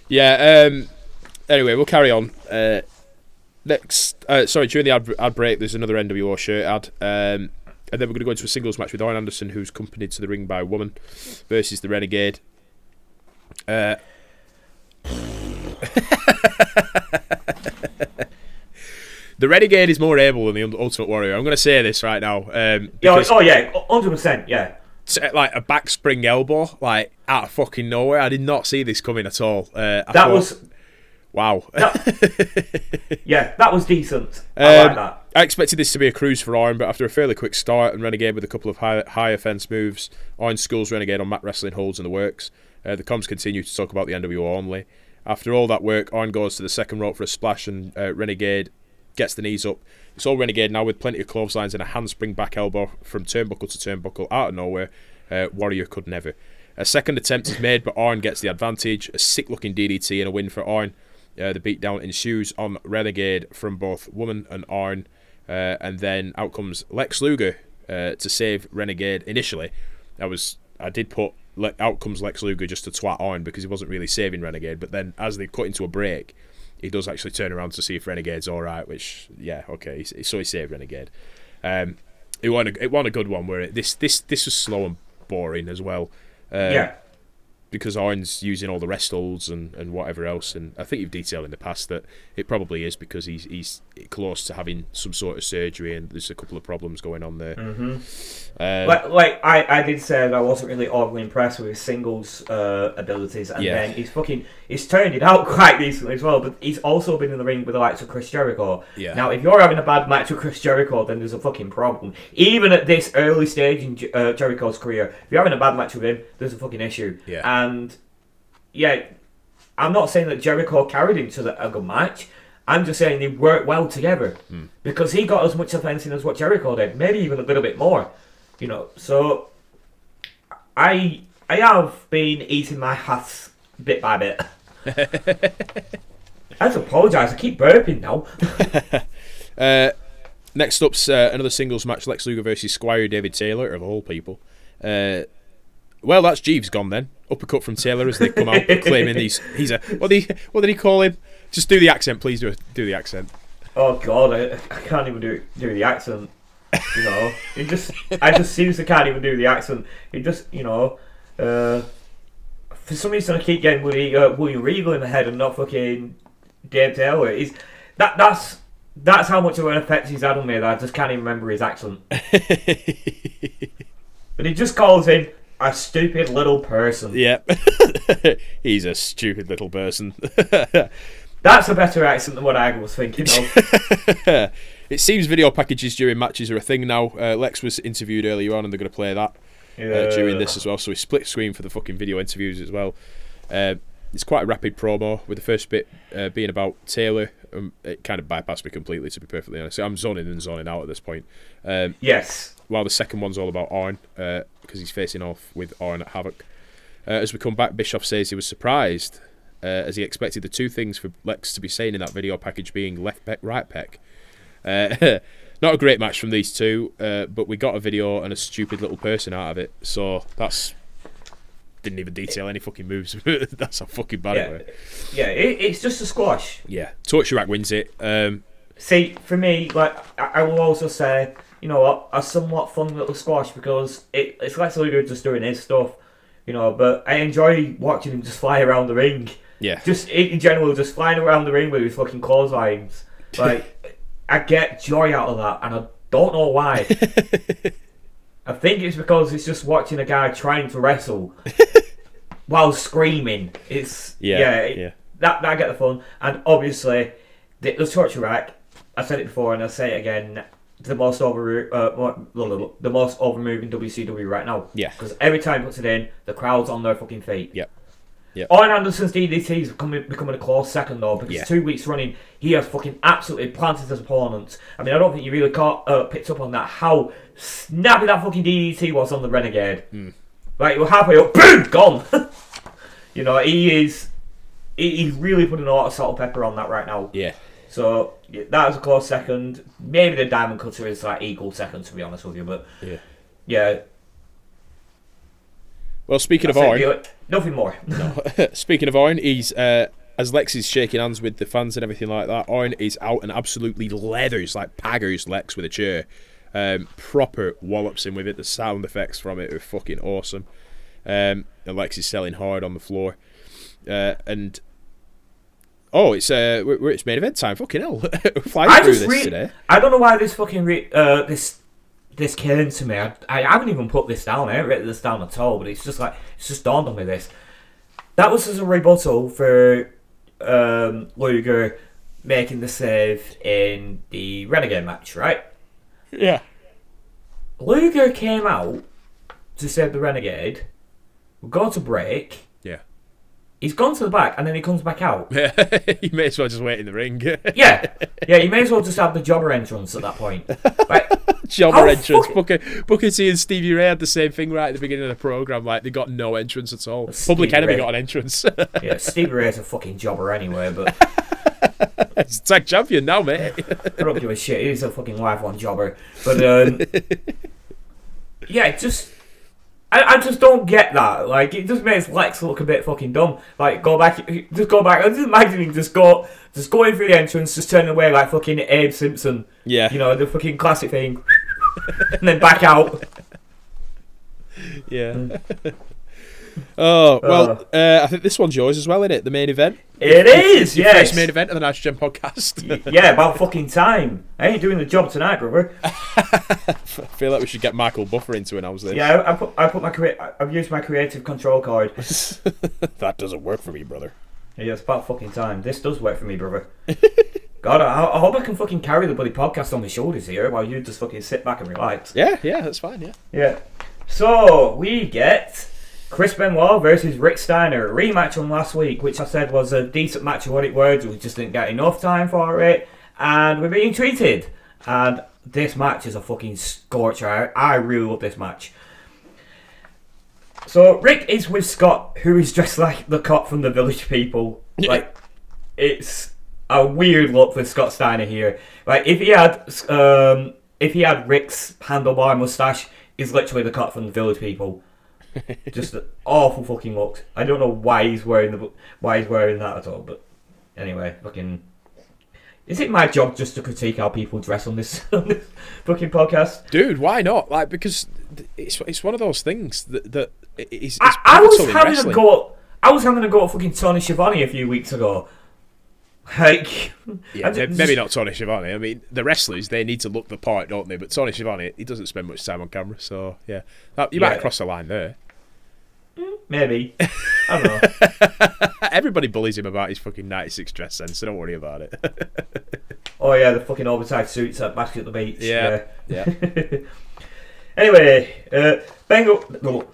Yeah. Um, anyway, we'll carry on. Uh, next, uh, sorry, during the ad, ad break, there's another NWO shirt ad. Um, and then we're going to go into a singles match with Arn Anderson, who's accompanied to the ring by a woman, versus the Renegade. Uh, [LAUGHS] the Renegade is more able than the Ultimate Warrior. I'm going to say this right now. Um, Yeah, because- oh yeah, hundred percent. Yeah. like a back spring elbow, like out of fucking nowhere. I did not see this coming at all. Uh, That thought- was wow. [LAUGHS] yeah, that was decent. I like Um, that. I expected this to be a cruise for Arn, but after a fairly quick start and Renegade with a couple of high, high offense moves, Arn schools Renegade on mat wrestling holds in the works. Uh, the comms continue to talk about the NWO only. After all that work, Arn goes to the second rope for a splash, and uh, Renegade gets the knees up. It's all Renegade now with plenty of clotheslines and a handspring back elbow from turnbuckle to turnbuckle out of nowhere. Uh, Warrior could never. A second attempt is made, but Arn gets the advantage. A sick looking DDT and a win for Arn. Uh, the beatdown ensues on Renegade from both Woman and Arn. Uh, and then out comes Lex Luger uh, to save Renegade. Initially, I was I did put le- out comes Lex Luger just to twat Arn because he wasn't really saving Renegade. But then as they cut into a break, he does actually turn around to see if Renegade's all right. Which yeah, okay, he- so he saved Renegade. Um, it won a it won a good one where it, this this this was slow and boring as well. Uh, yeah. because Arn's using all the rest holds and, and whatever else, and I think you've detailed in the past that it probably is because he's he's close to having some sort of surgery and there's a couple of problems going on there. hmm Um, Like, like I, I did say that I wasn't really overly impressed with his singles uh, abilities, and Yeah. then he's fucking he's turned it out [LAUGHS] quite decently as well. But he's also been in the ring with the likes of Chris Jericho. Yeah. Now, if you're having a bad match with Chris Jericho, then there's a fucking problem. Even at this early stage in uh, Jericho's career, if you're having a bad match with him, there's a fucking issue. Yeah. And yeah, I'm not saying that Jericho carried him to the, a good match. I'm just saying they work well together Hmm. because he got as much offense in as what Jericho did, maybe even a little bit more. You know, so I I have been eating my hats bit by bit. [LAUGHS] I have to apologise. I keep burping now. [LAUGHS] uh, next up's uh, another singles match: Lex Luger versus Squire David Taylor of all people. Uh, well, that's Jeeves gone then. Uppercut from Taylor as they come out [LAUGHS] claiming he's he's a what he what did he call him? Just do the accent, please. Do do the accent. Oh God, I, I can't even do do the accent. You know, it just I just seriously can't even do the accent. It just you know, uh, for some reason I keep getting Willie, uh, William Regal in the head and not fucking Dave Taylor. He's that that's that's how much of an effect he's had on me that I just can't even remember his accent. [LAUGHS] But he just calls him a stupid little person. Yep. [LAUGHS] He's a stupid little person. [LAUGHS] That's a better accent than what I was thinking of. [LAUGHS] it seems video packages during matches are a thing now. Uh, Lex was interviewed earlier on, and they're going to play that uh, during this as well. So we split screen for the fucking video interviews as well. Uh, it's quite a rapid promo, with the first bit uh, being about Taylor. Um, it kind of bypassed me completely, to be perfectly honest. I'm zoning in and zoning out at this point. Um, Yes. while the second one's all about Arn, because he's facing off with Arn at Havoc. Uh, as we come back, Bischoff says he was surprised, uh, as he expected the two things for Lex to be saying in that video package being left peck, right peck. Uh, [LAUGHS] not a great match from these two, uh, but we got a video and a stupid little person out of it, so that's. Didn't even detail any fucking moves. [LAUGHS] that's how fucking bad Yeah. it was. Yeah, it, it's just a squash. Yeah, Torture Rack wins it. Um, See, for me, like I, I will also say, you know what, a somewhat fun little squash because it, it's Lex Luger just doing his stuff, you know. But I enjoy watching him just fly around the ring, yeah, just in general, just flying around the ring with his fucking clotheslines. [LAUGHS] Like, I get joy out of that, and I don't know why. [LAUGHS] I think it's because it's just watching a guy trying to wrestle. [LAUGHS] while screaming. It's Yeah, yeah, it- yeah. That, that I get the fun, and obviously the, the torture rack. I said it before, and I'll say it again. The most over, uh, the most over moving WCW right now. Yeah. Because every time he puts it in, the crowd's on their fucking feet. Yep. Yep. Arn Anderson's DDT is becoming, becoming a close second though, because Yeah. two weeks running, he has fucking absolutely planted his opponents. I mean, I don't think you really caught, uh, picked up on that, how snappy that fucking DDT was on the Renegade. Like, you're halfway up, boom, gone. [LAUGHS] you know, he is, he, he's really putting a lot of salt and pepper on that right now. Yeah. So, yeah, that was a close second. Maybe the Diamond Cutter is like equal second, to be honest with you, but Yeah. yeah. Well, speaking that's of it, Owen. Nothing more. [LAUGHS] [LAUGHS] speaking of Owen, he's uh, as Lex is shaking hands with the fans and everything like that. Owen is out and absolutely leathers like Paggers Lex with a chair. Um, proper wallops him with it. The sound effects from it are fucking awesome. Um, and Lex is selling hard on the floor. Uh, and oh, it's uh, it's main event time. Fucking hell, [LAUGHS] flying I through just this re- today. I don't know why this fucking re- uh this this came to me. I, I haven't even put this down. I haven't written this down at all. But it's just like it's just dawned on me this. That was as a rebuttal for um, Luger making the save in the Renegade match, right? Yeah. Luger came out to save the Renegade. We go to break. He's gone to the back and then he comes back out. [LAUGHS] Yeah, you may as well just wait in the ring. Yeah, yeah. You may as well just have the jobber entrance at that point. Right? [LAUGHS] Jobber entrance. fucking- Booker, Booker T and Stevie Ray had the same thing right at the beginning of the program. Like they got no entrance at all. Stevie Public Enemy Ray. got an entrance. [LAUGHS] Yeah, Stevie Ray's a fucking jobber anyway, but He's tag champion now, mate. I don't give a shit. He's a fucking lifelong jobber. But um, yeah, just I, I just don't get that. Like it just makes Lex look a bit fucking dumb. Like go back, just go back. I just imagine him just go, just going through the entrance, just turning away like fucking Abe Simpson. yeah, You know the fucking classic thing, [LAUGHS] and then back out. [LAUGHS] yeah. Mm. [LAUGHS] oh well, uh, I think this one's yours as well, isn't it? The main event. It is, Your yes. First main event of the Nitrogen podcast. yeah, about fucking time. I ain't doing the job tonight, brother. [LAUGHS] I feel like we should get Michael Buffer in to announce this. Yeah, I, I put I put my crea- I've used my creative control card. [LAUGHS] that doesn't work for me, brother. Yeah, it's about fucking time. This does work for me, brother. [LAUGHS] God, I, I hope I can fucking carry the bloody podcast on my shoulders here while you just fucking sit back and relax. Yeah, yeah, that's fine. Yeah. Yeah. So we get Chris Benoit versus Rick Steiner, a rematch from last week, which I said was a decent match of what it was. We just didn't get enough time for it, and we're being treated. And this match is a fucking scorcher. I, I really love this match. So Rick is with Scott, who is dressed like the cop from the Village People. Like it's a weird look for Scott Steiner here. Like if he had um, if he had Rick's handlebar mustache, he's literally the cut from the Village People. [LAUGHS] Just an awful fucking looks. I don't know why he's wearing the why he's wearing that at all. But anyway, fucking. Is it my job just to critique how people dress on this, [LAUGHS] on this fucking podcast? Dude, why not? Like because it's it's one of those things that that is. I, I was having a wrestling. go. I was having a go at fucking Tony Schiavone a few weeks ago. Like, Yeah, just- maybe not Tony Schiavone. I mean, the wrestlers they need to look the part, don't they? But Tony Schiavone, he doesn't spend much time on camera, so yeah, That- you might Yeah. crossed the line there. Maybe. I don't know. [LAUGHS] Everybody bullies him about his fucking '96 dress sense, so don't worry about it. [LAUGHS] Oh yeah, the fucking oversized suits at Bash at the Beach. Yeah. yeah. [LAUGHS] Anyway, uh, Ben go. What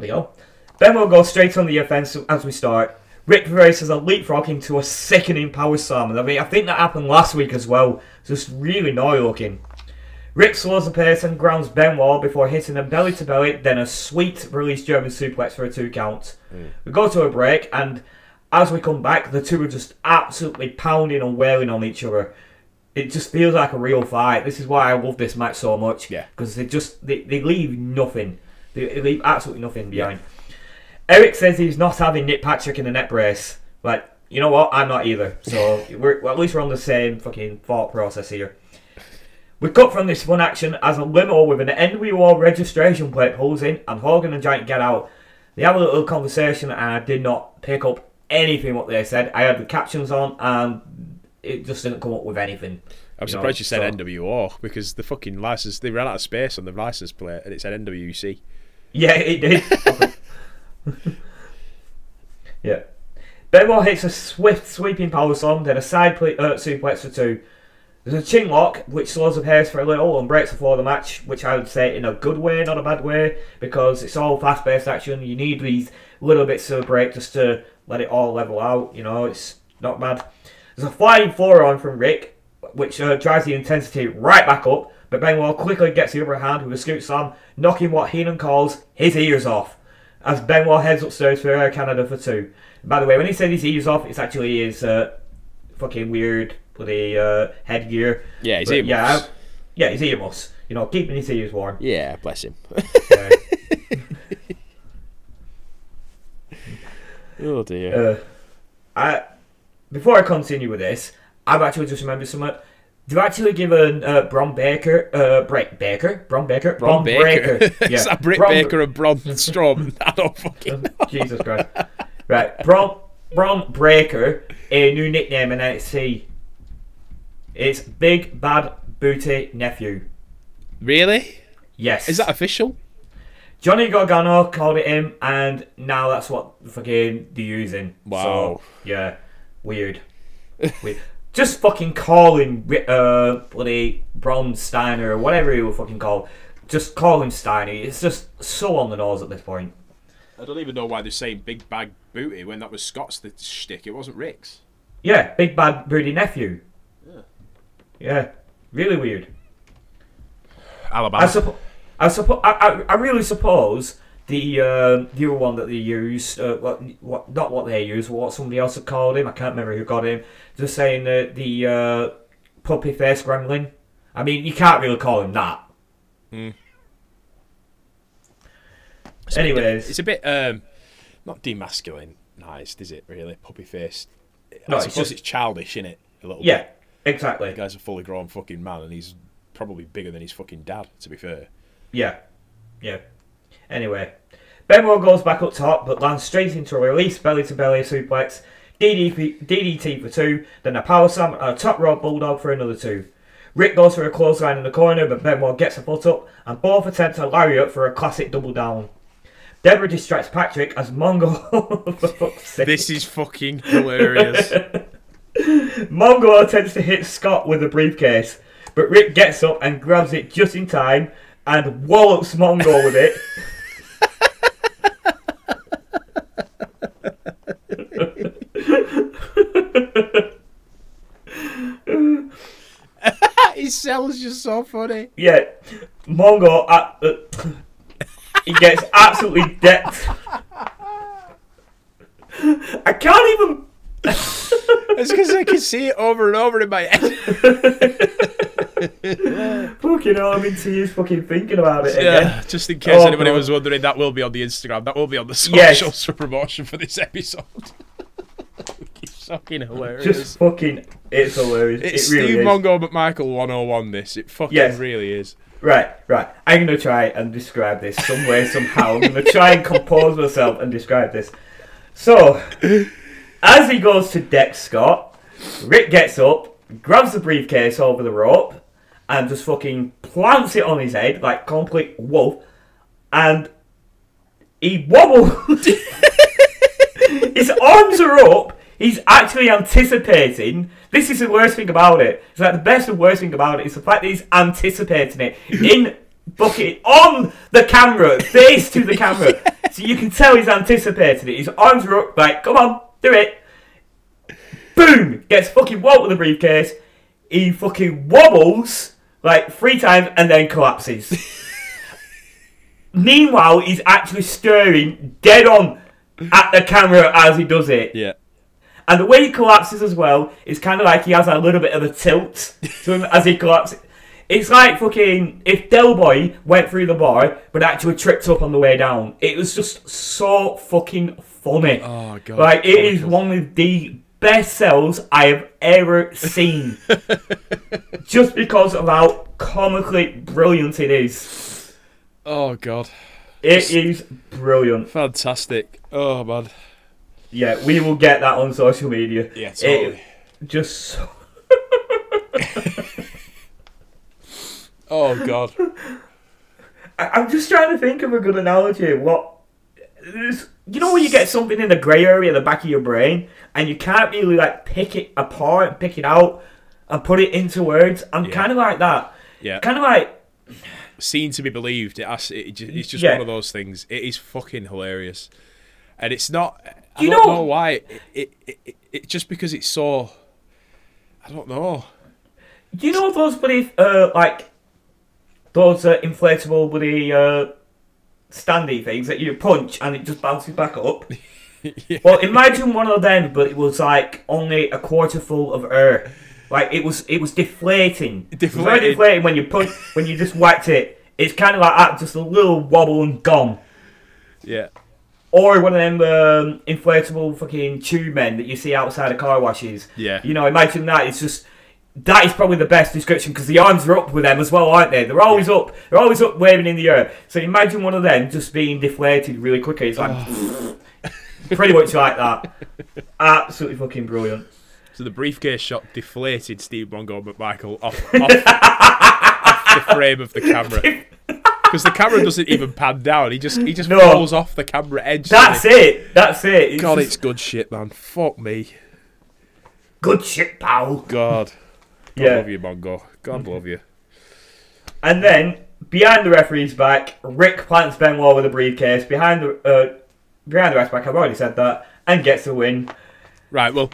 do you go? Ben will go straight on the offensive as we start. Rick races a leapfrog into a sickening power slam. I mean, I think that happened last week as well. Just really annoying looking. Rick slows the pace and grounds Benoit before hitting him belly to belly, then a sweet release German suplex for a two count. We go to a break, and as we come back, the two are just absolutely pounding and wailing on each other. It just feels like a real fight. This is why I love this match so much. Yeah. Because they just they, they leave nothing. They, they leave absolutely nothing behind. Eric says he's not having Nick Patrick in the net brace. Like, you know what? I'm not either. So [LAUGHS] we're well, at least we're on the same fucking thought process here. We cut from this one action as a limo with an NWO registration plate pulls in and Hogan and Giant get out. They have a little conversation and I did not pick up anything what they said. I had the captions on and it just didn't come up with anything. I'm You know, surprised you said so- NWO because the fucking license they ran out of space on the license plate and it said NWC. Yeah, it did. [LAUGHS] [LAUGHS] yeah. Benoit hits a swift sweeping power slam, then a side ple- uh, suplex for two. There's a chin lock, which slows the pace for a little and breaks the flow of the match, which I would say in a good way, not a bad way, because it's all fast paced action. You need these little bits of a break just to let it all level out. You know, it's not bad. There's a flying forearm from Rick, which uh, drives the intensity right back up, but Benoit quickly gets the upper hand with a scoop slam, knocking what Heenan calls his ears off, as Benoit heads upstairs for Air Canada for two. By the way, when he said his ears off, it's actually his uh, fucking weird bloody uh, headgear. Yeah, his earmuffs. Yeah, I- yeah, his earmuffs. You know, keeping his ears warm. Yeah, bless him. [LAUGHS] Yeah. [LAUGHS] oh dear. Uh, I before I continue with this, I've actually just remembered something. They've actually given uh, Bron Baker, uh, Break Baker, Bron Baker, Bron Baker. Breaker. [LAUGHS] Is that Britt Bron- Baker and Braun Strowman? [LAUGHS] I don't fucking know. Jesus Christ. Right, Bron, Bron Breakker, a new nickname in NXT. It's Big Bad Booty Nephew. Really? Yes. Is that official? Johnny Gargano called it him, and now that's what fucking they're using. Wow. So, yeah, weird. [LAUGHS] weird. Just fucking calling uh, bloody Braun Steiner or whatever he will fucking call. Just call him Steiner. It's just so on the nose at this point. I don't even know why they're saying big bag booty when that was Scott's the shtick. It wasn't Rick's. Yeah, Big Bad Booty Nephew. Yeah. Yeah, really weird. [SIGHS] Alabama. I suppo- I, suppo- I, I, I really suppose the uh, the other one that they used, uh, what, what, not what they used, what somebody else had called him. I can't remember who got him. Just saying that the uh, puppy face gremlin. I mean, you can't really call him that. It's a bit- Anyways. it's a bit um, not demasculinized, is it? Really, puppy faced. No, I it's suppose just- it's childish, isn't it? A little. Yeah, bit. exactly. The guy's a fully grown fucking man, and he's probably bigger than his fucking dad. To be fair. Yeah, yeah. Anyway, Benoit goes back up top, but lands straight into a release belly to belly suplex. DDP, DDT for two, then a power slam and a top rope bulldog for another two. Rick goes for a clothesline in the corner, but Benoit gets a foot up, and both attempt a lariat for a classic double down. Debra distracts Patrick as Mongo. [LAUGHS] for fuck's sake. This is fucking hilarious. [LAUGHS] Mongo attempts to hit Scott with a briefcase, but Rick gets up and grabs it just in time and wallops Mongo with it. [LAUGHS] His cell's just so funny. Yeah, Mongo, uh, uh, he gets absolutely decked. I can't even. [LAUGHS] It's because I can see it over and over in my head. [LAUGHS] Fucking hell, I'm in tears fucking thinking about it again. Yeah, just in case Oh, anybody God. was wondering, that will be on the Instagram. That will be on the Yes. for promotion for this episode. [LAUGHS] it's fucking hilarious. Just fucking. It's hilarious. it's it really Steve is. Mongo McMichael 101. This it fucking Yes. really is. Right, right. I'm gonna try and describe this some way, somehow. I'm gonna try and compose myself and describe this. So, as he goes to deck Scott, Rick gets up, grabs the briefcase over the rope, and just fucking plants it on his head like complete wolf, and he wobbles. [LAUGHS] his arms are up. He's actually anticipating. This is the worst thing about it. It's like the best and worst thing about it is the fact that he's anticipating it [LAUGHS] in bucket on the camera, face to the camera. [LAUGHS] So you can tell he's anticipating it. His arms are up, like, come on, do it. Boom! Gets fucking walled with the briefcase. He fucking wobbles like three times and then collapses. [LAUGHS] Meanwhile, he's actually staring dead on at the camera as he does it. Yeah. And the way he collapses as well is kind of like he has a little bit of a tilt to him as he collapses. It's like fucking if Del Boy went through the bar but actually tripped up on the way down. It was just so fucking funny. Oh god. like it is one of the best sells I have ever seen. [LAUGHS] just because of how comically brilliant it is. Oh god. It is brilliant. Fantastic. Oh man. Yeah, we will get that on social media. Yeah, It- just so [LAUGHS] Oh god. I, I'm just trying to think of a good analogy. What? You know when you get something in the grey area the back of your brain and you can't really like pick it apart, pick it out, and put it into words. I'm Yeah. kind of like that. Yeah. Kind of like Seen to be believed. It has, it, it's just Yeah. one of those things. It is fucking hilarious, and it's not. I You don't know- know, why. It, it, it, it, just because it's so. I don't know. Do you know those bloody uh, like those uh, inflatable bloody uh, standy things that you punch and it just bounces back up? [LAUGHS] Yeah. Well, imagine one of them, but it was like only a quarter full of air. Like it was, it was deflating. It very deflating when you punch when you just whacked it. It's kind of like that, just a little wobble and gone. Yeah. Or one of them um, inflatable fucking tube men that you see outside of car washes. Yeah. You know, imagine that. It's just that is probably the best description because the arms are up with them as well, aren't they? They're always up. They're always up, waving in the air. So imagine one of them just being deflated really quickly. It's like [LAUGHS] pretty much like that. Absolutely fucking brilliant. So the briefcase shot deflated Steve Mongo McMichael off, [LAUGHS] off, off the frame of the camera. [LAUGHS] Because the camera doesn't even pan down. He just he just No. falls off the camera edge. That's it. That's it. It's God, just it's good shit, man. Fuck me. good shit, pal. God. God Yeah. love you, Mongo. God love you. And then behind the referee's back, Rick plants Benoit with a briefcase behind the uh, behind the ref's back. I've already said that, and gets the win. Right, well,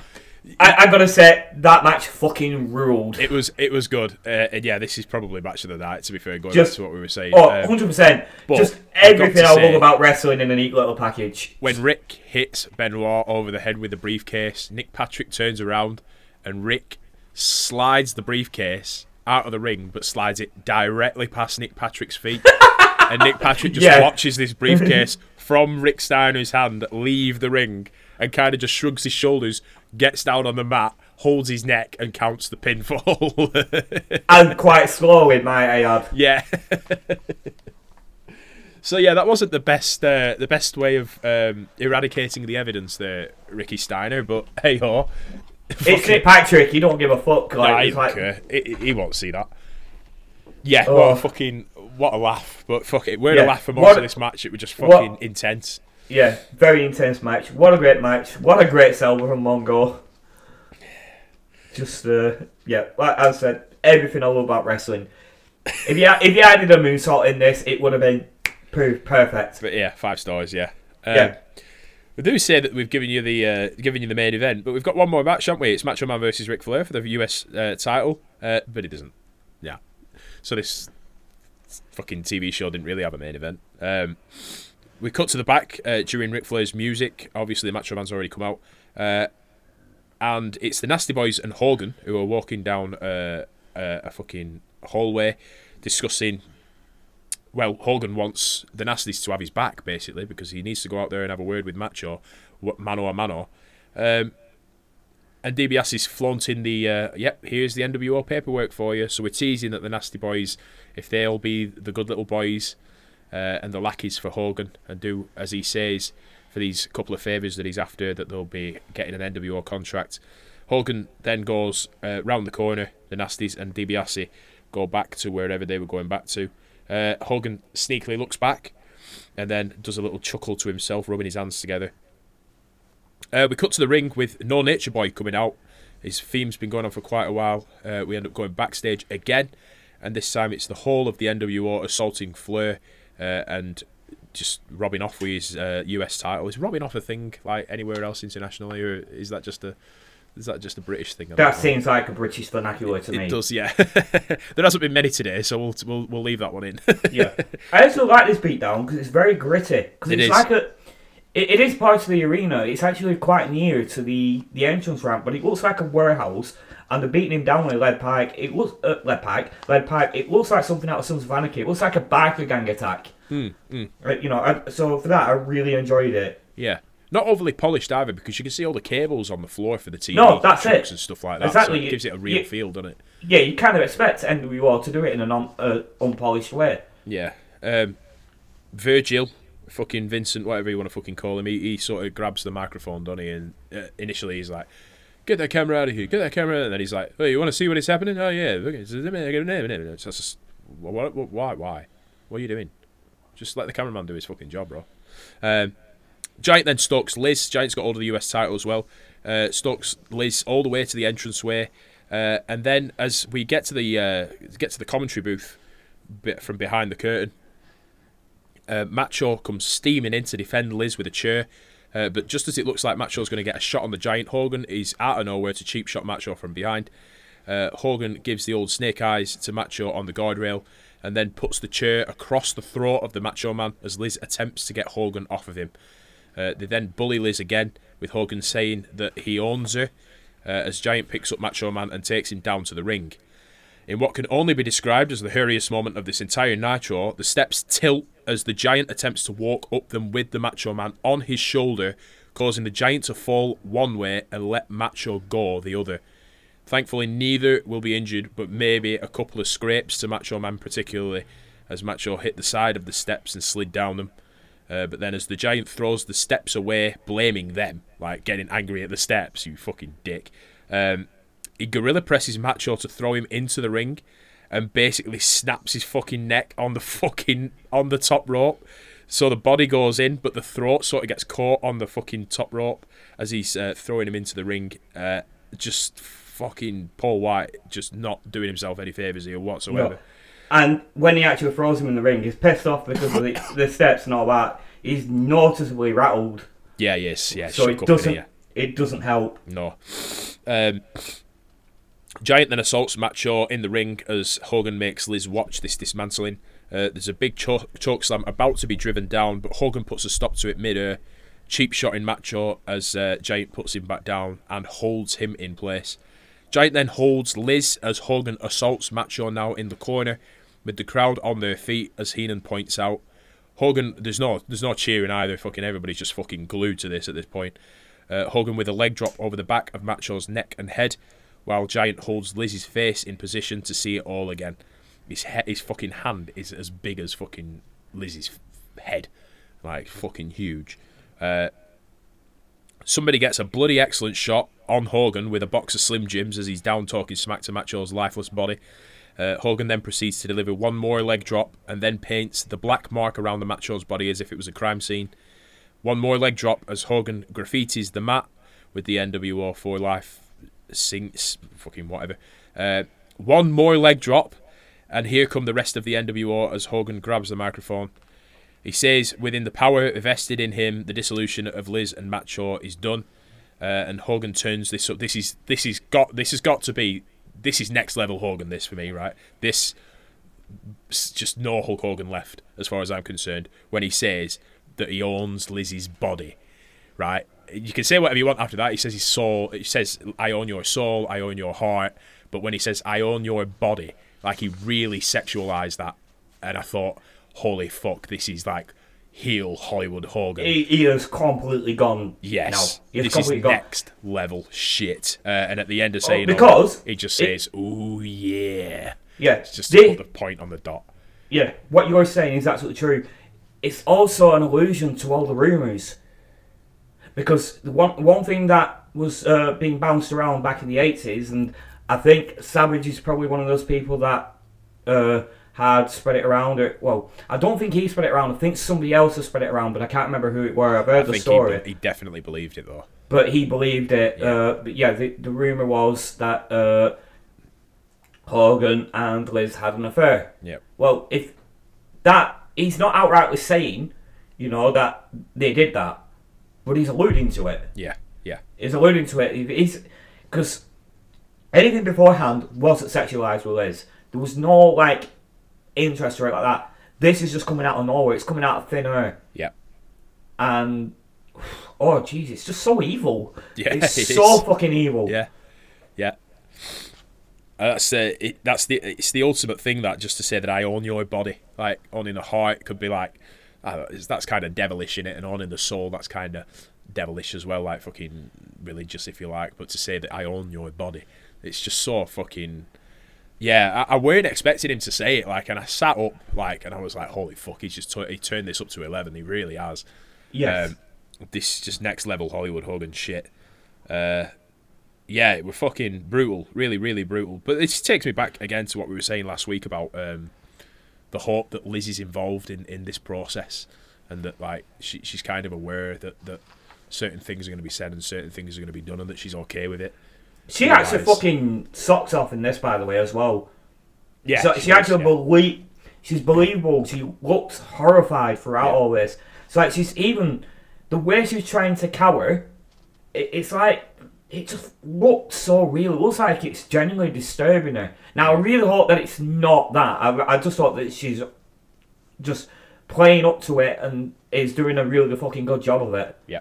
I, I gotta say that match fucking ruled. it was it was good. Uh, and yeah, this is probably match of the night, to be fair, going Just- back to what we were saying. Oh, Um, 100%. but Just everything I love about wrestling in a neat little package. when Rick hits Benoit over the head with the briefcase, Nick Patrick turns around and Rick slides the briefcase out of the ring, but slides it directly past Nick Patrick's feet. [LAUGHS] and Nick Patrick just Yeah. watches this briefcase [LAUGHS] from Rick Steiner's hand leave the ring and kind of just shrugs his shoulders, gets down on the mat, holds his neck, and counts the pinfall. [LAUGHS] and quite slowly, might I add. Yeah. so yeah, that wasn't the best uh, the best way of um, eradicating the evidence there, Ricky Steiner. But hey ho, It's Nick Patrick, you don't give a fuck. Like, nah, he like care. He, he won't see that. Yeah, Oh. what a fucking what a laugh. But fuck it, we're Yeah. a laugh for most What- of this match. It was just what- fucking intense. Yeah, very intense match. What a great match. What a great sell from Mongo. Just, uh, yeah, like I said, everything I love about wrestling. If you if you added a moonsault in this, it would have been per- perfect. But yeah, five stars. Yeah. Um, Yeah. We do say that we've given you the uh, given you the main event, but we've got one more match, haven't we? It's Macho Man versus Ric Flair for the US uh, title, uh, but it doesn't. Yeah. So this fucking TV show didn't really have a main event. Um, we cut to the back uh, during Ric Flair's music. Obviously, the Macho Man's already come out, uh, and it's the Nasty Boys and Hogan who are walking down uh, uh, a fucking hallway, discussing well, Hogan wants the Nasties to have his back, basically, because he needs to go out there and have a word with Macho, mano a mano. Um, and DiBiase is flaunting the, uh, yep, here's the NWO paperwork for you. So we're teasing that the Nasty Boys, if they'll be the good little boys uh, and the lackeys for Hogan and do as he says for these couple of favours that he's after, that they'll be getting an NWO contract. Hogan then goes uh, round the corner, the Nasties and DiBiase go back to wherever they were going back to. Uh, Hogan sneakily looks back and then does a little chuckle to himself, rubbing his hands together. Uh, we cut to the ring with No Nature Boy coming out. His theme's been going on for quite a while. Uh, we end up going backstage again, and this time it's the whole of the NWO assaulting Flair uh, and just robbing off with his uh, US title. Is robbing off a thing like anywhere else internationally, or is that just a is that just a British thing? That know. seems like a British vernacular to me. It does, yeah. [LAUGHS] there hasn't been many today, so we'll we'll, we'll leave that one in. yeah. [LAUGHS] I also like this beatdown because it's very gritty. Because It it's is. like a. It, it is part of the arena. It's actually quite near to the, the entrance ramp, but it looks like a warehouse. And they're beating him down with a lead pipe. It looks uh, lead pipe, lead pipe. It looks like something out of Sons of Anarchy. It looks like a biker gang attack. Hmm, Uh, you know, I, so for that, I really enjoyed it. Yeah. Not overly polished either because you can see all the cables on the floor for the TV No, that's it. and stuff like that. Exactly. So it gives it a real You- feel, doesn't it? Yeah, you kind of expect NWO to do it in a non uh, unpolished way. Yeah. Um, Virgil, fucking Vincent, whatever you want to fucking call him, he, he sort of grabs the microphone, doesn't he? And uh, initially he's like, "Get that camera out of here! Get that camera!" And then he's like, "Oh, you want to see what is happening? Oh yeah, it's just, what, why, why? What are you doing? Just let the cameraman do his fucking job, bro." Um, Giant then stalks Liz. Giant's got all of the US title as well. Uh, stalks Liz all the way to the entranceway, uh, and then as we get to the uh, get to the commentary booth from behind the curtain, uh, Macho comes steaming in to defend Liz with a chair. Uh, but just as it looks like Macho's going to get a shot on the giant, Hogan is out of nowhere to cheap shot Macho from behind. Uh, Hogan gives the old snake eyes to Macho on the guardrail and then puts the chair across the throat of the Macho Man as Liz attempts to get Hogan off of him. Uh, they then bully Liz again, with Hogan saying that he owns her, uh, as Giant picks up Macho Man and takes him down to the ring. In what can only be described as the hurriest moment of this entire Nitro, the steps tilt as the Giant attempts to walk up them with the Macho Man on his shoulder, causing the Giant to fall one way and let Macho go the other. Thankfully, neither will be injured, but maybe a couple of scrapes to Macho Man, particularly as Macho hit the side of the steps and slid down them. Uh, but then, as the giant throws the steps away, blaming them, like getting angry at the steps, you fucking dick, um, he gorilla presses Macho to throw him into the ring, and basically snaps his fucking neck on the fucking on the top rope. So the body goes in, but the throat sort of gets caught on the fucking top rope as he's uh, throwing him into the ring. Uh, just fucking Paul White, just not doing himself any favors here whatsoever. No. And when he actually throws him in the ring, he's pissed off because of the, [LAUGHS] the steps and all that. He's noticeably rattled. Yeah, yes, yeah. So it doesn't here. it doesn't help. No. Um, Giant then assaults Macho in the ring as Hogan makes Liz watch this dismantling. Uh, there's a big cho- choke slam about to be driven down, but Hogan puts a stop to it mid-air. Cheap shot in Macho as uh, Giant puts him back down and holds him in place. Giant then holds Liz as Hogan assaults Macho now in the corner, with the crowd on their feet as Heenan points out. Hogan, there's no, there's no cheering either. Fucking everybody's just fucking glued to this at this point. Uh, Hogan with a leg drop over the back of Macho's neck and head, while Giant holds Liz's face in position to see it all again. His he- his fucking hand is as big as fucking Liz's f- head, like fucking huge. Uh, somebody gets a bloody excellent shot on Hogan with a box of Slim Jims as he's down talking smack to Macho's lifeless body. Uh, Hogan then proceeds to deliver one more leg drop and then paints the black mark around the Macho's body as if it was a crime scene. One more leg drop as Hogan graffitis the mat with the NWO for life sinks fucking whatever. Uh, one more leg drop, and here come the rest of the NWO as Hogan grabs the microphone. He says, within the power vested in him, the dissolution of Liz and Macho is done. Uh, and Hogan turns this up. This is this is got this has got to be this is next level Hogan. This for me, right? This just no Hulk Hogan left, as far as I'm concerned. When he says that he owns Lizzie's body, right? You can say whatever you want after that. He says his soul. He says, "I own your soul. I own your heart." But when he says, "I own your body," like he really sexualized that, and I thought, "Holy fuck, this is like heel Hollywood Hogan." He, he has completely gone. Yes, now. He this is completely gone. next level shit. Uh, and at the end of saying all because that, he just it- says, "Ooh yeah," Yeah, it's just the- put the point on the dot. yeah. What you're saying is absolutely true. It's also an allusion to all the rumors, because the one one thing that was uh, being bounced around back in the eighties, and I think Savage is probably one of those people that uh, had spread it around. Or, well, I don't think he spread it around. I think somebody else has spread it around, but I can't remember who it were. I've heard I the story. he, he definitely believed it though. but he believed it. Yeah. Uh, but yeah, the, the rumor was that uh, Hogan and Liz had an affair. Yeah, Well, if that he's not outrightly saying, you know, that they did that, but he's alluding to it. yeah, yeah, He's alluding to it. He's because anything beforehand wasn't sexualized with Liz. There was no like interest or like that. This is just coming out of nowhere. It's coming out of thin air, yeah. and [SIGHS] oh jeez, it's just so evil. [LAUGHS] Yeah, it's it so is. fucking evil. Yeah, yeah. Uh, that's uh, it, that's the it's the ultimate thing that just to say that I own your body, like owning the heart could be like, I don't know, it's- that's kind of devilish in it, and on in the soul that's kind of devilish as well, like fucking religious if you like. But to say that I own your body, it's just so fucking. Yeah, I, I weren't expecting him to say it, like, and I sat up, like, and I was like, "Holy fuck!" He's just tu- he turned this up to eleven. He really has. Yes. Um, this just next level Hollywood Hogan shit. Uh, yeah, it were fucking brutal, really, really brutal. But this takes me back again to what we were saying last week about um, the hope that Liz is involved in, in this process. and that like she, she's kind of aware that that certain things are going to be said and certain things are going to be done, and that she's okay with it. She Otherwise- actually fucking socks off in this, by the way, as well. Yeah, so she, does, actually yeah. believe she's believable. She looks horrified throughout Yeah. all this. So like she's even the way she's trying to cower. It, it's like it just looks so real. It looks like it's genuinely disturbing her. Now I really hope that it's not that. I, I just thought that she's just playing up to it and is doing a really fucking good job of it. Yeah,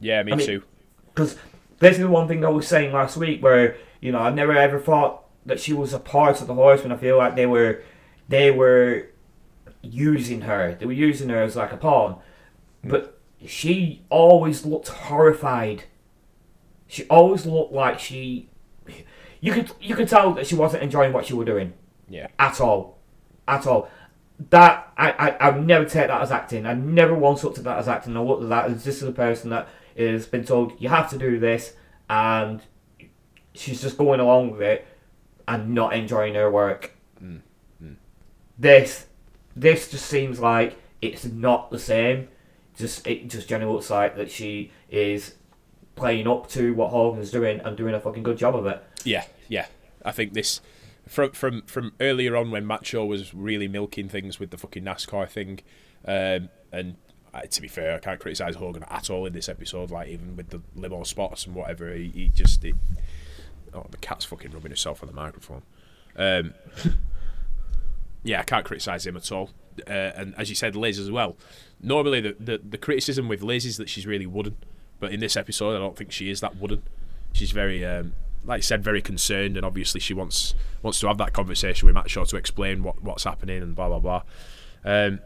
Yeah, me I mean- too. Because basically one thing I was saying last week, where you know I never ever thought that she was a part of the Horsemen. I feel like they were, they were using her. They were using her as like a pawn, mm. but she always looked horrified. She always looked like she. You could you could tell that she wasn't enjoying what she was doing Yeah, at all, at all. That I I I would never take that as acting. I never once looked at that as acting. I looked at that as just a person that has been told you have to do this, and she's just going along with it and not enjoying her work. Mm, This this just seems like it's not the same. Just it just generally looks like that she is playing up to what Hogan's doing and doing a fucking good job of it. yeah, yeah. I think this from from from earlier on when Macho was really milking things with the fucking NASCAR thing, um, and uh, to be fair, I can't criticize Hogan at all in this episode. Like even with the limo spots and whatever, he, he just it, oh the cat's fucking rubbing herself on the microphone. Um, [LAUGHS] yeah, I can't criticize him at all. Uh, and as you said, Liz as well. Normally, the, the the criticism with Liz is that she's really wooden, but in this episode, I don't think she is that wooden. She's very, um, like I said, very concerned, and obviously she wants wants to have that conversation with Macho to explain what what's happening and blah blah blah. Um,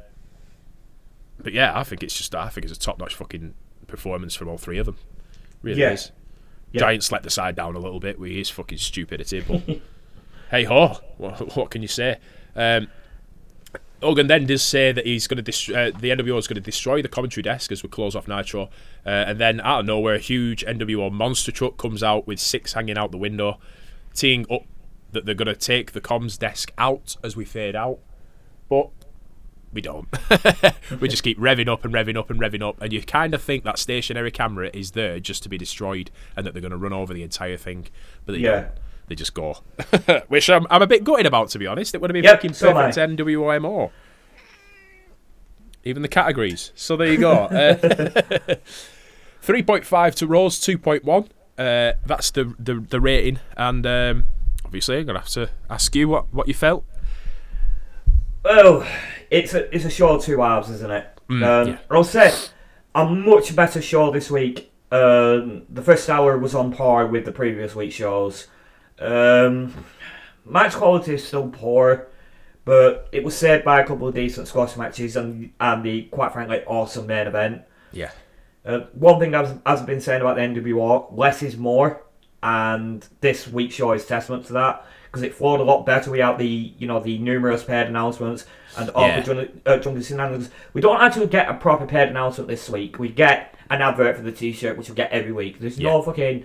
but yeah, I think it's just I think it's a top notch fucking performance from all three of them. Really Yeah. is. Yeah. Giants let the side down a little bit with his fucking stupidity, but [LAUGHS] hey ho, what, what can you say? Um, Hogan then does say that he's going to dist- uh, the NWO is going to destroy the commentary desk as we close off Nitro, uh, and then out of nowhere, a huge NWO monster truck comes out with six hanging out the window, teeing up that they're going to take the comms desk out as we fade out, but we don't. [LAUGHS] we just keep revving up and revving up and revving up, and you kind of think that stationary camera is there just to be destroyed and that they're going to run over the entire thing, but Yeah. don't. They just go, [LAUGHS] which I'm, I'm a bit gutted about, to be honest. It would have been Yep, fucking so perfect NWOMO. Even the categories. So there you go. [LAUGHS] Uh, [LAUGHS] 3.5 to Rose, 2.1. Uh, that's the, the the rating, and um, obviously I'm gonna have to ask you what, what you felt. Well, it's a it's a show of two halves, isn't it? Mm, um, yeah. I'll say a much better show this week. Um, the first hour was on par with the previous week's shows. Um, match quality is still poor, but it was saved by a couple of decent squash matches and and the quite frankly awesome main event. Yeah. Uh, one thing I've, I've been saying about the NWO, less is more, and this week's show is testament to that because it flowed a lot better without the you know the numerous paid announcements and all Yeah. the uh, shenanigans. We don't actually get a proper paid announcement this week. We get an advert for the T-shirt, which we get every week. There's no fucking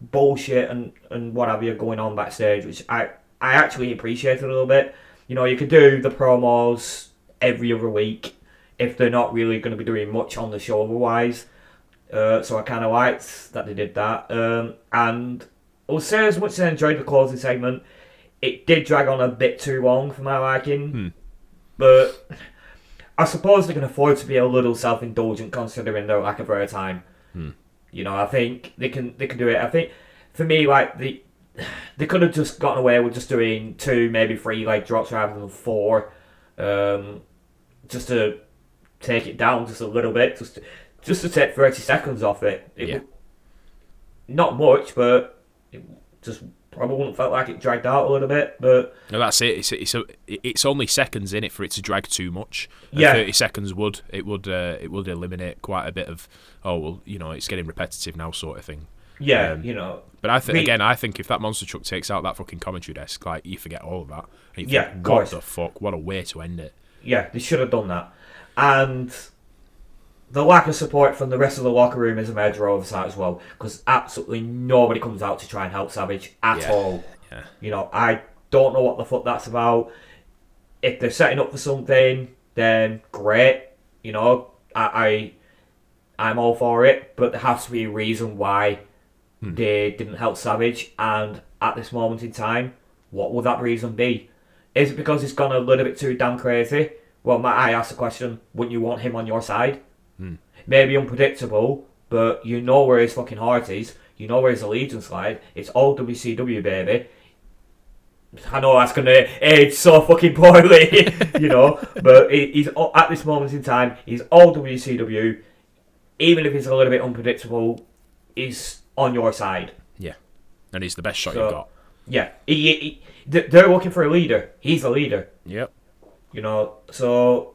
bullshit and and what have you going on backstage, which I I actually appreciate a little bit. You know, you could do the promos every other week if they're not really going to be doing much on the show otherwise. Uh, so I kind of liked that they did that. Um, and I'll say as much as I enjoyed the closing segment, it did drag on a bit too long for my liking. Hmm. But I suppose they can afford to be a little self-indulgent considering their lack of airtime. Hmm. You know, I think they can they can do it. I think for me, like the [SIGHS] they could have just gotten away with just doing two, maybe three like drops rather than four, um, just to take it down just a little bit, just to, just to take thirty seconds off it. it Yeah. not much, but it just probably wouldn't felt like it dragged out a little bit. But No, that's it. It's it's a, it's only seconds in it for it to drag too much. And Yeah. thirty seconds would it would uh, it would eliminate quite a bit of oh well you know it's getting repetitive now sort of thing. yeah, Um, you know, But I think again, I think if that monster truck takes out that fucking commentary desk, like you forget all of that. And you Yeah, think, what the fuck? What a way to end it. yeah, they should have done that. And the lack of support from the rest of the locker room is a major oversight as well, because absolutely nobody comes out to try and help Savage at Yeah. all. Yeah. You know, I don't know what the fuck that's about. If they're setting up for something, then great. You know, I, I I'm all for it, but there has to be a reason why hmm. they didn't help Savage. And at this moment in time, what will that reason be? Is it because he's gone a little bit too damn crazy? Well, might I ask the question? Wouldn't you want him on your side? Hmm. Maybe unpredictable, but you know where his fucking heart is. You know where his allegiance lies. It's all WCW, baby. I know that's gonna age so fucking poorly, [LAUGHS] you know, but he's at this moment in time, he's all WCW. Even if he's a little bit unpredictable, he's on your side. Yeah, and he's the best shot So- you've got. Yeah, he, he, th- they're looking for a leader. He's a leader, Yep. you know. So,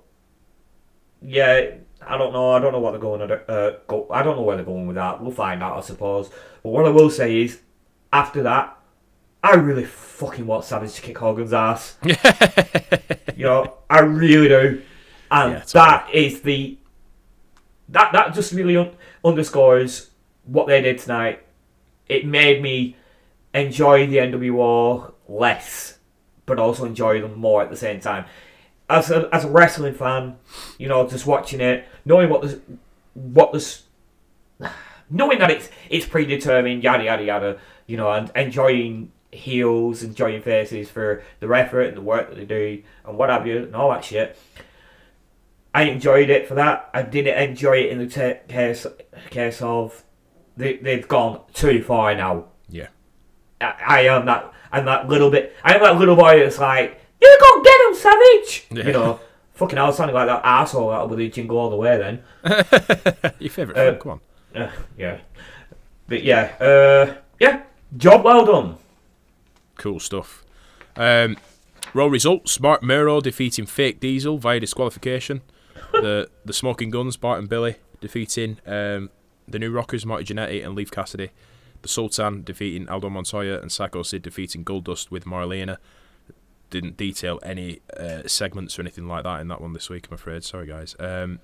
yeah, I don't know. I don't know what they're going. to Uh, go. I don't know where they're going with that. We'll find out, I suppose. But what I will say is, after that, I really fucking want Savage to kick Hogan's ass. [LAUGHS] you know, I really do, and Yeah, that is the that that just really un- underscores what they did tonight. It made me enjoy the NWO less, but also enjoy them more at the same time. As a, as a wrestling fan, you know, just watching it, knowing what the what this, knowing that it's it's predetermined, yada yada yada, you know, and enjoying heels, enjoying faces for their effort and the work that they do and what have you, and all that shit. I enjoyed it for that. I didn't enjoy it in the te- case case of they they've gone too far now. Yeah. I, I am that I'm that little bit I am that little boy that's like, You go get him, Savage Yeah. You know. [LAUGHS] Fucking hell, sounding like that asshole that with the jingle all the way then. [LAUGHS] Your favourite Uh, film? Come on. Uh, yeah. But yeah, uh yeah. Job well done. Cool stuff. Um, Raw results: Marc Mero defeating Fake Diesel via disqualification. [LAUGHS] the the Smoking Guns, Bart and Billy defeating um, the New Rockers, Marty Jannetty and Leif Cassidy. The Sultan defeating Aldo Montoya and Psycho Sid defeating Goldust with Marlena. Didn't detail any uh, segments or anything like that in that one this week. I'm afraid. Sorry, guys. Um,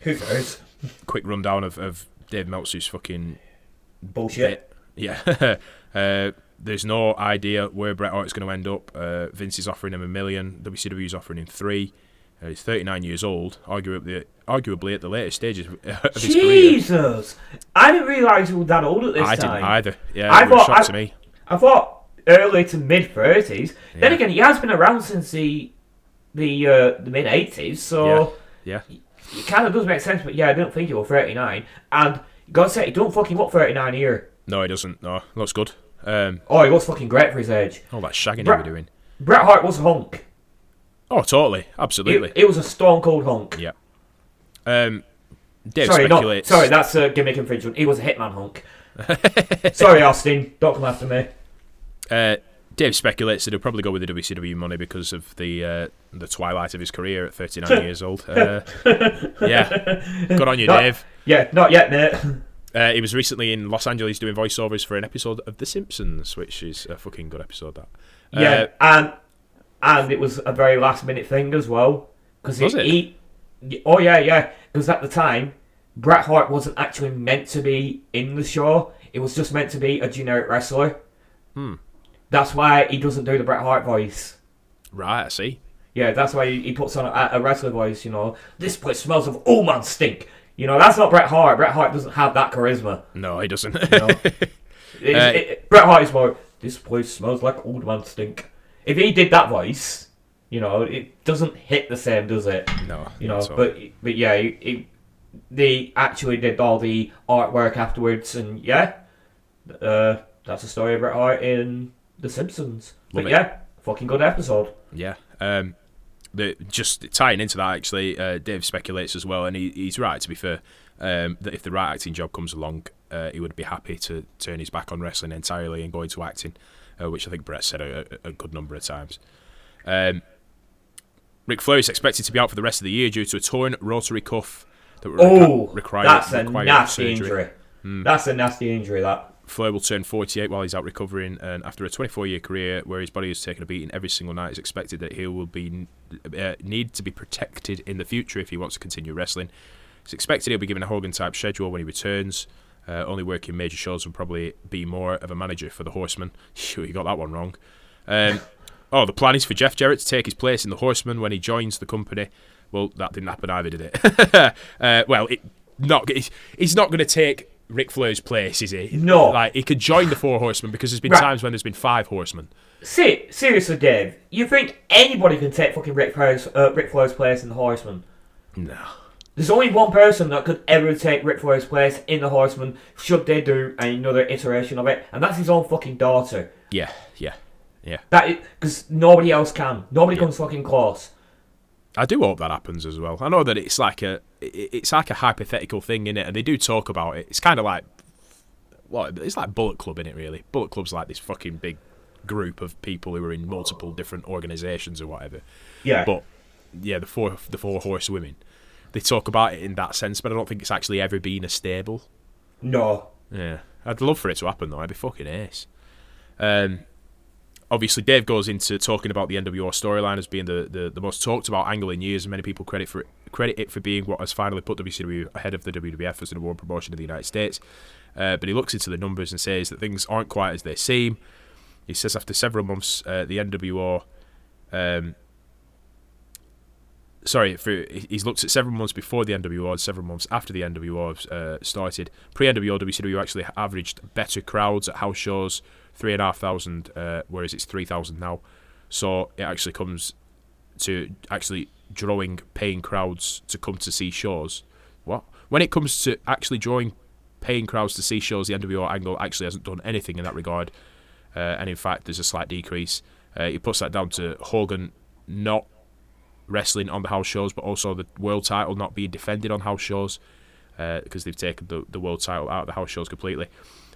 Who cares? [LAUGHS] quick rundown of, of Dave Meltzer's fucking Bullshit. yeah. [LAUGHS] uh, there's no idea where Bret Hart's going to end up. Uh, Vince is offering him a million. WCW's offering him three. Uh, he's 39 years old, arguably, arguably at the latest stages of [LAUGHS] his career. Jesus! I didn't realise he was that old at this I time. didn't either. Yeah, I it was a thought- shock I- to me. I thought early to mid thirties. Then again, he has been around since the the uh, the mid eighties, so Yeah, it kind of does make sense. But yeah, I don't think he was thirty nine. And God said he don't fucking look thirty nine here. no, he doesn't. No, looks good. Um, Oh, he looks fucking great for his age. all that shagging he was doing. Bret Hart was a hunk. Oh, totally, absolutely. it was a stone cold hunk. yeah. Um, Dave sorry, not sorry. That's a gimmick infringement. He was a hitman hunk. [LAUGHS] sorry, Austin. Don't come after me. Uh, Dave speculates that he'll probably go with the WCW money because of the uh, the twilight of his career at 39 [LAUGHS] years old. Uh, yeah, good on you, Not- Dave. Yeah, not yet, mate. Uh, he was recently in Los Angeles doing voiceovers for an episode of The Simpsons, which is a fucking good episode. That. Yeah, Uh, and and it was a very last minute thing as well because it? he, he- oh yeah, yeah, because at the time Bret Hart wasn't actually meant to be in the show. It was just meant to be a generic wrestler. Hmm. That's why he doesn't do the Bret Hart voice. right, I see. Yeah, that's why he puts on a, a wrestler voice. You know, this place smells of old man stink. You know, that's not Bret Hart. Bret Hart doesn't have that charisma. No, he doesn't. You know? [LAUGHS] It's- Uh, it- Bret Hart is more. This place smells like old man stink. If he did that voice, you know, it doesn't hit the same, does it? no, You know, not at all. but but yeah, it, it, they actually did all the artwork afterwards, and yeah, uh, that's the story of Bret Hart in The Simpsons. Love but it. yeah, fucking good episode. Yeah. Um, the just tying into that actually, uh, Dave speculates as well, and he, he's right to be fair. Um, that if the right acting job comes along, uh, he would be happy to turn his back on wrestling entirely and go into acting, uh, which I think Bret said a, a good number of times. Um, Ric Flair is expected to be out for the rest of the year due to a torn rotary cuff that Oh, requ- require that's a nasty surgery. Injury. That's a nasty injury. That. Flair will turn 48 while he's out recovering, and after a 24-year career where his body has taken a beating every single night, it's expected that he will be uh, need to be protected in the future if he wants to continue wrestling. It's expected he'll be given a Hogan-type schedule when he returns. Uh, only working major shows will probably be more of a manager for the Horseman. [LAUGHS] You got that one wrong. Um, oh, the plan is for Jeff Jarrett to take his place in the Horseman when he joins the company. Well, that didn't happen either, did it? [LAUGHS] uh, well, it not. He's not going to take Ric Flair's place, is he? No. Like he could join the four horsemen because there's been Right. times when there's been five horsemen. See, seriously, Dave, you think anybody can take fucking Ric Flair's, uh, Ric Flair's place in the Horsemen? No. There's only one person that could ever take Ric Flair's place in the Horsemen should they do another iteration of it, and that's his own fucking daughter. Yeah, yeah, yeah. That because nobody else can. Nobody comes fucking close. I do hope that happens as well. I know that it's like a it's like a hypothetical thing in it, and they do talk about it. It's kind of like what it's like Bullet Club in it, really. Bullet Club's like this fucking big group of people who are in multiple different organisations or whatever. Yeah. But yeah, the four the four horsewomen, they talk about it in that sense, but I don't think it's actually ever been a stable. no. Yeah, I'd love for it to happen though. I'd be fucking ace. Um, obviously, Dave goes into talking about the NWO storyline as being the, the, the most talked about angle in years, and many people credit for it, credit it for being what has finally put WCW ahead of the WWF as the number one promotion in the United States. Uh, but he looks into the numbers and says that things aren't quite as they seem. He says after several months, uh, the NWO. Um, sorry, for he's looked at several months before the and several months after the NWO uh, started. Pre NWO, WCW actually averaged better crowds at house shows, three and a half thousand, uh, whereas it's three thousand now. So it actually comes to actually drawing paying crowds to come to see shows. What? When it comes to actually drawing paying crowds to see shows, the NWO angle actually hasn't done anything in that regard. Uh, and in fact, there's a slight decrease. Uh, he puts that down to Hogan not wrestling on the house shows, but also the world title not being defended on house shows because they've taken the, the world title out of the house shows completely.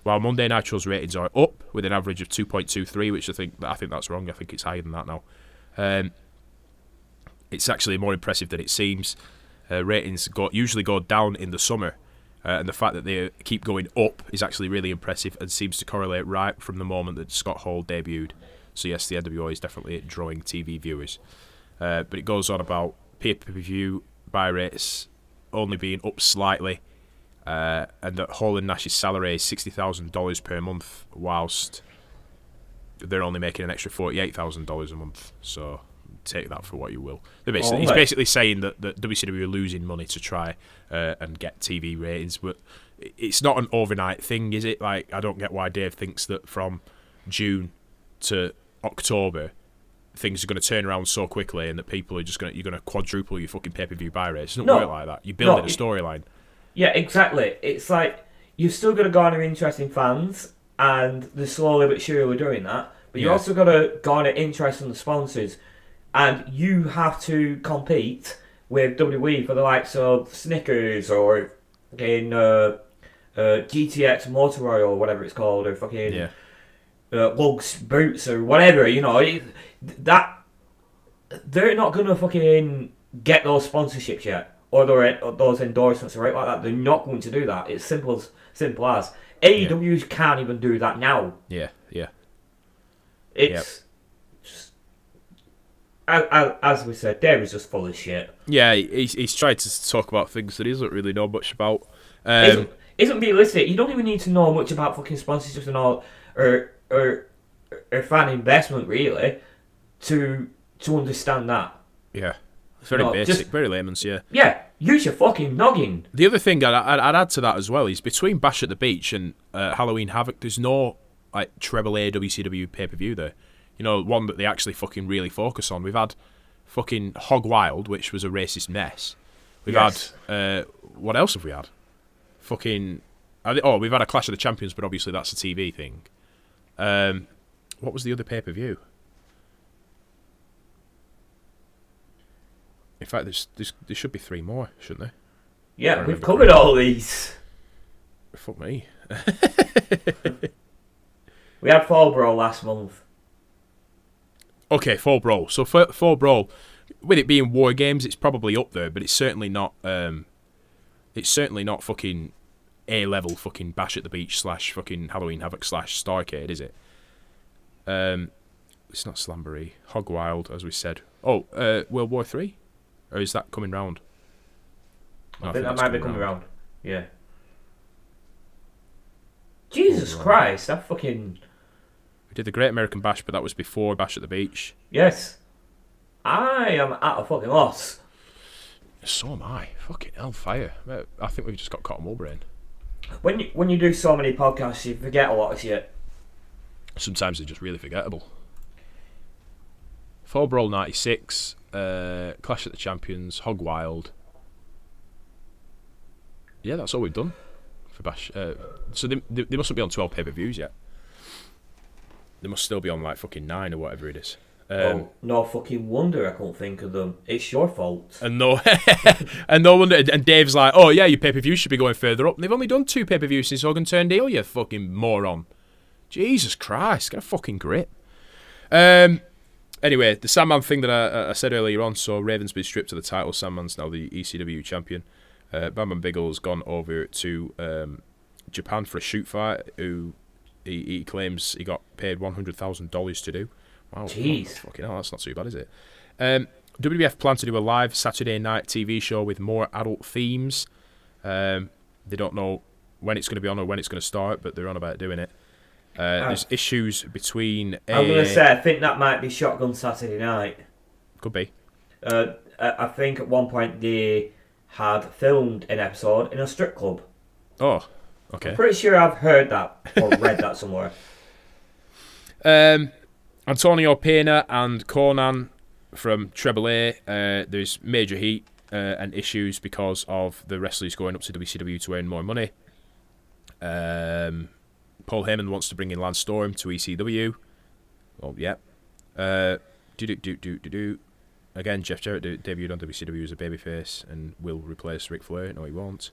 While Monday Nitro's ratings are up with an average of 2.23, which I think I think that's wrong. I think it's higher than that now. Um, it's actually more impressive than it seems. Uh, ratings go, usually go down in the summer, uh, and the fact that they keep going up is actually really impressive and seems to correlate right from the moment that Scott Hall debuted. So yes, the NWO is definitely drawing TV viewers. Uh, but it goes on about pay per view buy rates only being up slightly, uh, and that Hall and Nash's salary is sixty thousand dollars per month, whilst they're only making an extra forty eight thousand dollars a month. So take that for what you will. Basically, he's basically saying that, that WCW are losing money to try uh, and get TV ratings, but it's not an overnight thing, is it? Like I don't get why Dave thinks that from June to October things are going to turn around so quickly and that people are just going to you're going to quadruple your fucking pay per view buy rates. It doesn't No. work like that. You're building No, a storyline. Yeah, exactly. It's like you've still got to garner interest in fans, and they're slowly but surely doing that. But you Yeah. also got to garner interest in the sponsors, and you have to compete with WWE for the likes of Snickers or fucking uh, uh, GTX Motor Oil or whatever it's called, or fucking Yeah. uh, Lugs boots or whatever. You know it, that they're not gonna fucking get those sponsorships yet or those endorsements right like that. They're not going to do that. It's simple as simple as AEW can't even do that now. Yeah, yeah. It's just, as, we said, Dave is just full of shit. Yeah, he's, he's tried to talk about things that he doesn't really know much about. isn't, Um, isn't realistic. You don't even need to know much about fucking sponsorships and all, or or or fan investment really, to to understand that. yeah, it's very No, basic, just- very layman's. Yeah. Yeah, use your fucking noggin. The other thing I'd, I'd, add to that as well is between Bash at the Beach and uh, Halloween Havoc, there's no like treble A WCW pay per view there. You know, one that they actually fucking really focus on. We've had fucking Hog Wild, which was a racist mess. We've Yes. had uh, what else have we had? Fucking I oh, we've had a Clash of the Champions, but obviously that's a TV thing. Um, what was the other pay per view? In fact, there's, there's there should be three more, shouldn't there? Yeah, we've covered all these. Fuck me. [LAUGHS] We had Fall Brawl last month. Okay, Fall Brawl. So for Fall Brawl, with it being war games, it's probably up there, but it's certainly not. Um, it's certainly not fucking A level fucking Bash at the Beach slash fucking Halloween Havoc slash Starcade, is it? Um, it's not Slamboree. Hog Wild, as we said. Oh, uh, World War Three, or is that coming round? No, I think that that's might be coming around. Yeah. Jesus Brawl. Christ, that fucking We did the Great American Bash, but that was before Bash at the Beach. yes. I am at a fucking loss. So am I. Fucking hellfire. I think we've just got cotton wool brain. When you when you do so many podcasts, you forget a lot of shit. Sometimes they're just really forgettable. Fall Brawl 96, uh, Clash at the Champions, Hog Wild. Yeah, that's all we've done for Bash. Uh, so they, they, they mustn't be on 12 pay per views yet. They must still be on like fucking 9 or whatever it is. Um, oh, no fucking wonder I can't think of them. It's your fault. And no, [LAUGHS] and no wonder. And Dave's like, "Oh yeah, your pay per view should be going further up." And they've only done two pay per views since Hogan turned heel. You fucking moron! Jesus Christ, get a fucking grip. Um. Anyway, the Sandman thing that I, I said earlier on. So Raven's been stripped of the title. Sandman's now the ECW champion. Uh, Bam Bam Bigelow's gone over to um, Japan for a shoot fight. Who he, he claims he got paid one hundred thousand dollars to do. Wow, Jeez. fucking hell, that's not too bad, is it? Um, WWF plan to do a live Saturday night TV show with more adult themes. Um, they don't know when it's going to be on or when it's going to start, but they're on about doing it. Uh, there's issues between. A, I'm gonna say I think that might be Shotgun Saturday Night. Could be. Uh, I I think at one point they had filmed an episode in a strip club. Oh, okay. Pretty sure I've heard that or read that somewhere. [LAUGHS] Um, Antonio Pena and Konnan from Treble A. Uh, there's major heat uh, and issues because of the wrestlers going up to WCW to earn more money. Um, Paul Heyman wants to bring in Lance Storm to ECW. Well, yeah. Uh, do do do do do do. Again, Jeff Jarrett de- debuted on WCW as a babyface and will replace Ric Flair. No, he won't.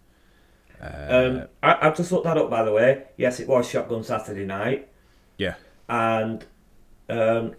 Uh, Um, I, I've just looked that up by the way. Yes, it was Shotgun Saturday Night, yeah. and um,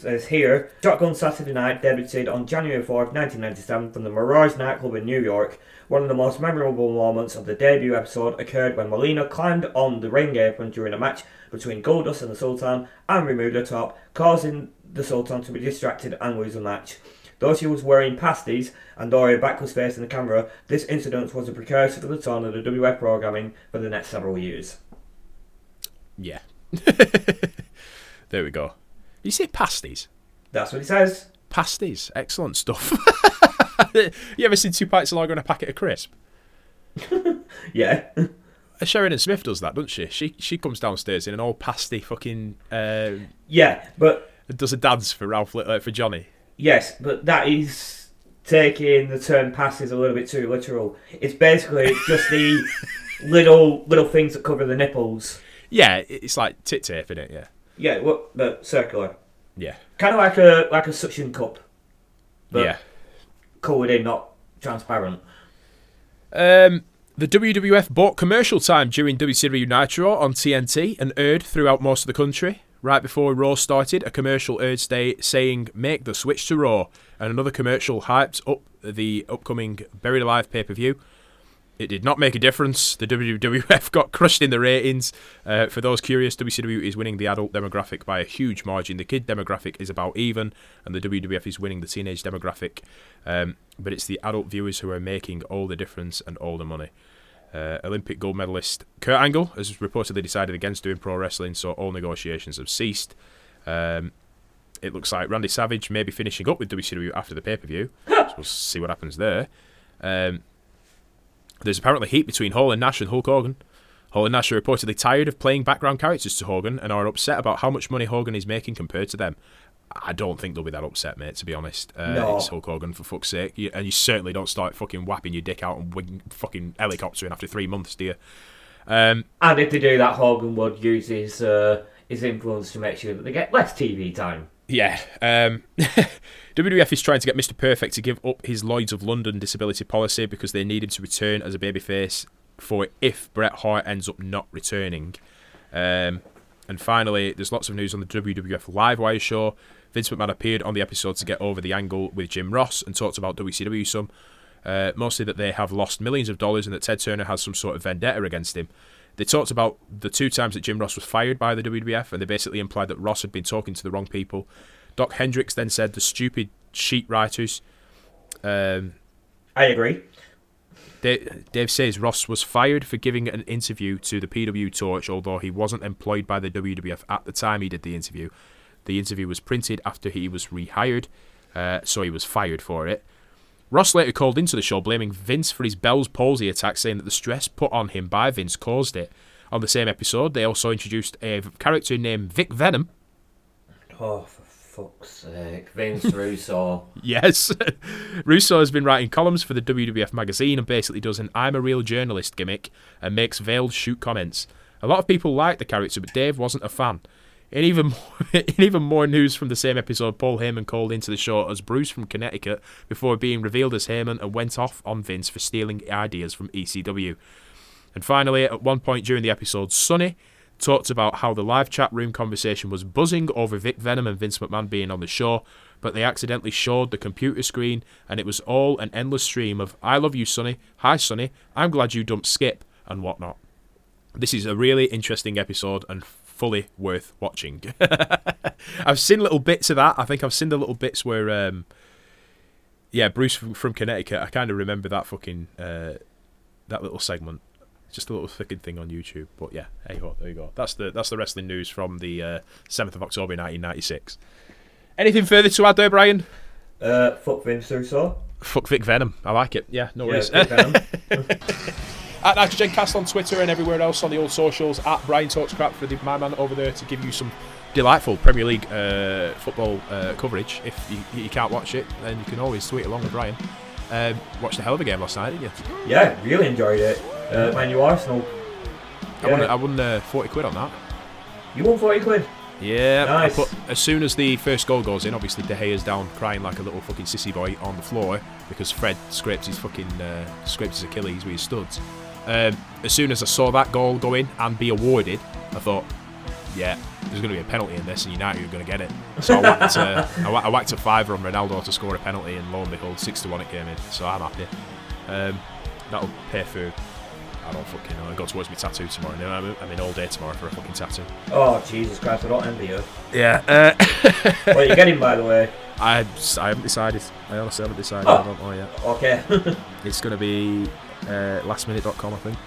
says here Shotgun Saturday Night debuted on January 4th, 1997, from the Mirage nightclub in New York. One of the most memorable moments of the debut episode occurred when Marlena climbed on the ring apron during a match between Goldust and the Sultan and removed her top, causing the Sultan to be distracted and lose the match. Though she was wearing pasties and though her back was facing the camera, this incident was a precursor to the tone of the WF programming for the next several years. Yeah. [LAUGHS] there we go. You say pasties? That's what he says. Pasties. Excellent stuff. [LAUGHS] you ever seen two pints of lager and a packet of crisp? [LAUGHS] Yeah. Uh, Sheridan Smith does that, doesn't she? She she comes downstairs in an old pasty fucking uh, yeah, but does a dance for Ralph uh, for Johnny. yes, but that is taking the term pasties a little bit too literal. It's basically just the [LAUGHS] little little things that cover the nipples. Yeah, it's like tit tape, isn't it? Yeah, Yeah, what the circular. yeah, Kind of like a like a suction cup, but yeah. coloured in, not transparent. Um, the WWF bought commercial time during WCW Nitro on TNT and aired throughout most of the country. Right before Raw started, a commercial aired stay saying "Make the switch to Raw," and another commercial hyped up the upcoming Buried Alive pay per view. It did not make a difference. The WWF got crushed in the ratings. Uh, for those curious, WCW is winning the adult demographic by a huge margin. The kid demographic is about even, and the WWF is winning the teenage demographic. Um, but it's the adult viewers who are making all the difference and all the money. Uh, Olympic gold medalist Kurt Angle has reportedly decided against doing pro wrestling, so all negotiations have ceased. Um, it looks like Randy Savage may be finishing up with WCW after the pay per view. so we'll see what happens there. Um, there's apparently heat between Hall and Nash and Hulk Hogan. Hall and Nash are reportedly tired of playing background characters to Hogan and are upset about how much money Hogan is making compared to them. I don't think they'll be that upset, mate. To be honest, uh, No. it's Hulk Hogan for fuck's sake, You- and you certainly don't start fucking whapping your dick out and wing, fucking helicoptering after three months, do you? Um, And if they do that, Hogan would use his uh, his influence to make sure that they get less TV time. Yeah. Um, [LAUGHS] WWF is trying to get Mr. Perfect to give up his Lloyds of London disability policy because they need him to return as a babyface for if Bret Hart ends up not returning. Um, and finally, there's lots of news on the WWF Livewire show. Vince McMahon appeared on the episode to get over the angle with Jim Ross and talked about WCW some. Uh, mostly that they have lost millions of dollars and that Ted Turner has some sort of vendetta against him. They talked about the two times that Jim Ross was fired by the WWF, and they basically implied that Ross had been talking to the wrong people. Dok Hendrix then said the stupid sheet writers. Um, I agree. Dave, Dave says Ross was fired for giving an interview to the PW Torch, although he wasn't employed by the WWF at the time he did the interview. The interview was printed after he was rehired, uh, so he was fired for it. Ross later called into the show blaming Vince for his Bell's palsy attack, saying that the stress put on him by Vince caused it. On the same episode, they also introduced a character named Vic Venom. Oh, for fuck's sake. Vince Russo. [LAUGHS] Yes. [LAUGHS] Russo has been writing columns for the WWF magazine and basically does an I'm a real journalist gimmick and makes veiled shoot comments. A lot of people liked the character, but Dave wasn't a fan. In even [LAUGHS] more, in even more news from the same episode, Paul Heyman called into the show as Bruce from Connecticut before being revealed as Heyman and went off on Vince for stealing ideas from ECW. And finally, at one point during the episode, Sonny talked about how the live chat room conversation was buzzing over Vic Venom and Vince McMahon being on the show, but they accidentally showed the computer screen and it was all an endless stream of I love you, Sonny, hi, Sonny, I'm glad you dumped Skip, and whatnot. This is a really interesting episode and fully worth watching. [LAUGHS] I've seen little bits of that. I think I've seen the little bits where, um, yeah, Bruce from, from Connecticut. I kind of remember that fucking uh, that little segment. Just a little fucking thing on YouTube. But yeah, hey ho, there you go. That's the that's the wrestling news from the seventh uh, of October, nineteen ninety six. Anything further to add there, Brian? Uh, fuck Vince Russo. Fuck Vic Venom. I like it. Yeah, no Yeah, worries. [LAUGHS] [LAUGHS] At Nitrogen Cast on Twitter and everywhere else on the old socials. At Brian Talks Crap for the, my man over there to give you some delightful Premier League uh, football uh, coverage. If you, you can't watch it, then you can always tweet along with Brian. Um, watched a hell of a game last night, didn't you? yeah, really enjoyed it. Uh, Man U Arsenal. I won, I won uh, 40 quid on that. You won 40 quid. Yeah, Nice. I put, as soon as the first goal goes in, obviously De Gea's down crying like a little fucking sissy boy on the floor because Fred scraped his fucking uh, scraped his Achilles with his studs. Um, as soon as I saw that goal go in and be awarded, I thought, yeah, there's going to be a penalty in this, and United are going to get it. So I whacked, uh, I, I whacked a fiver on Ronaldo to score a penalty, and lo and behold, six to one it came in. So I'm happy. Um, that'll pay for. I don't fucking know. I go towards my tattoo tomorrow. You know, I'm, I'm in all day tomorrow for a fucking tattoo. Oh, Jesus Christ, I don't envy you. Yeah. Uh, [LAUGHS] Well, you getting, by the way. I, I haven't decided. I honestly haven't decided. Oh. I don't know yet. Okay. [LAUGHS] It's going to be uh, lastminute.com, I think.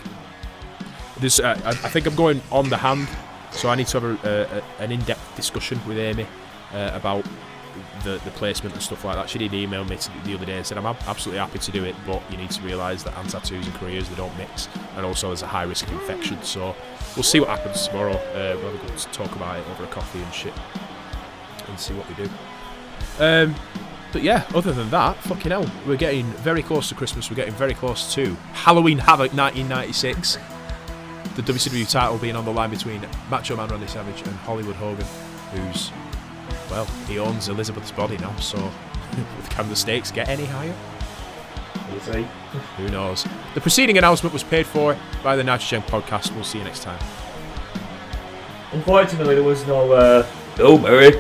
There's, uh, I, I think I'm going on the hand, so I need to have a, a, a, an in-depth discussion with Amy uh, about the, the placement and stuff like that. She did email me the other day and said I'm ab- absolutely happy to do it, but you need to realise that hand tattoos and careers they don't mix, and also there's a high risk of infection. So we'll see what happens tomorrow. Uh, we'll have a good talk about it over a coffee and shit, and see what we do. Um, but yeah, other than that, fucking hell, we're getting very close to Christmas. We're getting very close to Halloween Havoc 1996. The WCW title being on the line between Macho Man Randy Savage and Hollywood Hogan, who's, well, he owns Elizabeth's body now, so [LAUGHS] can the stakes get any higher? We'll see. Who knows? The preceding announcement was paid for by the Nitrogen podcast. We'll see you next time. Unfortunately, there was no, uh, Bill Murray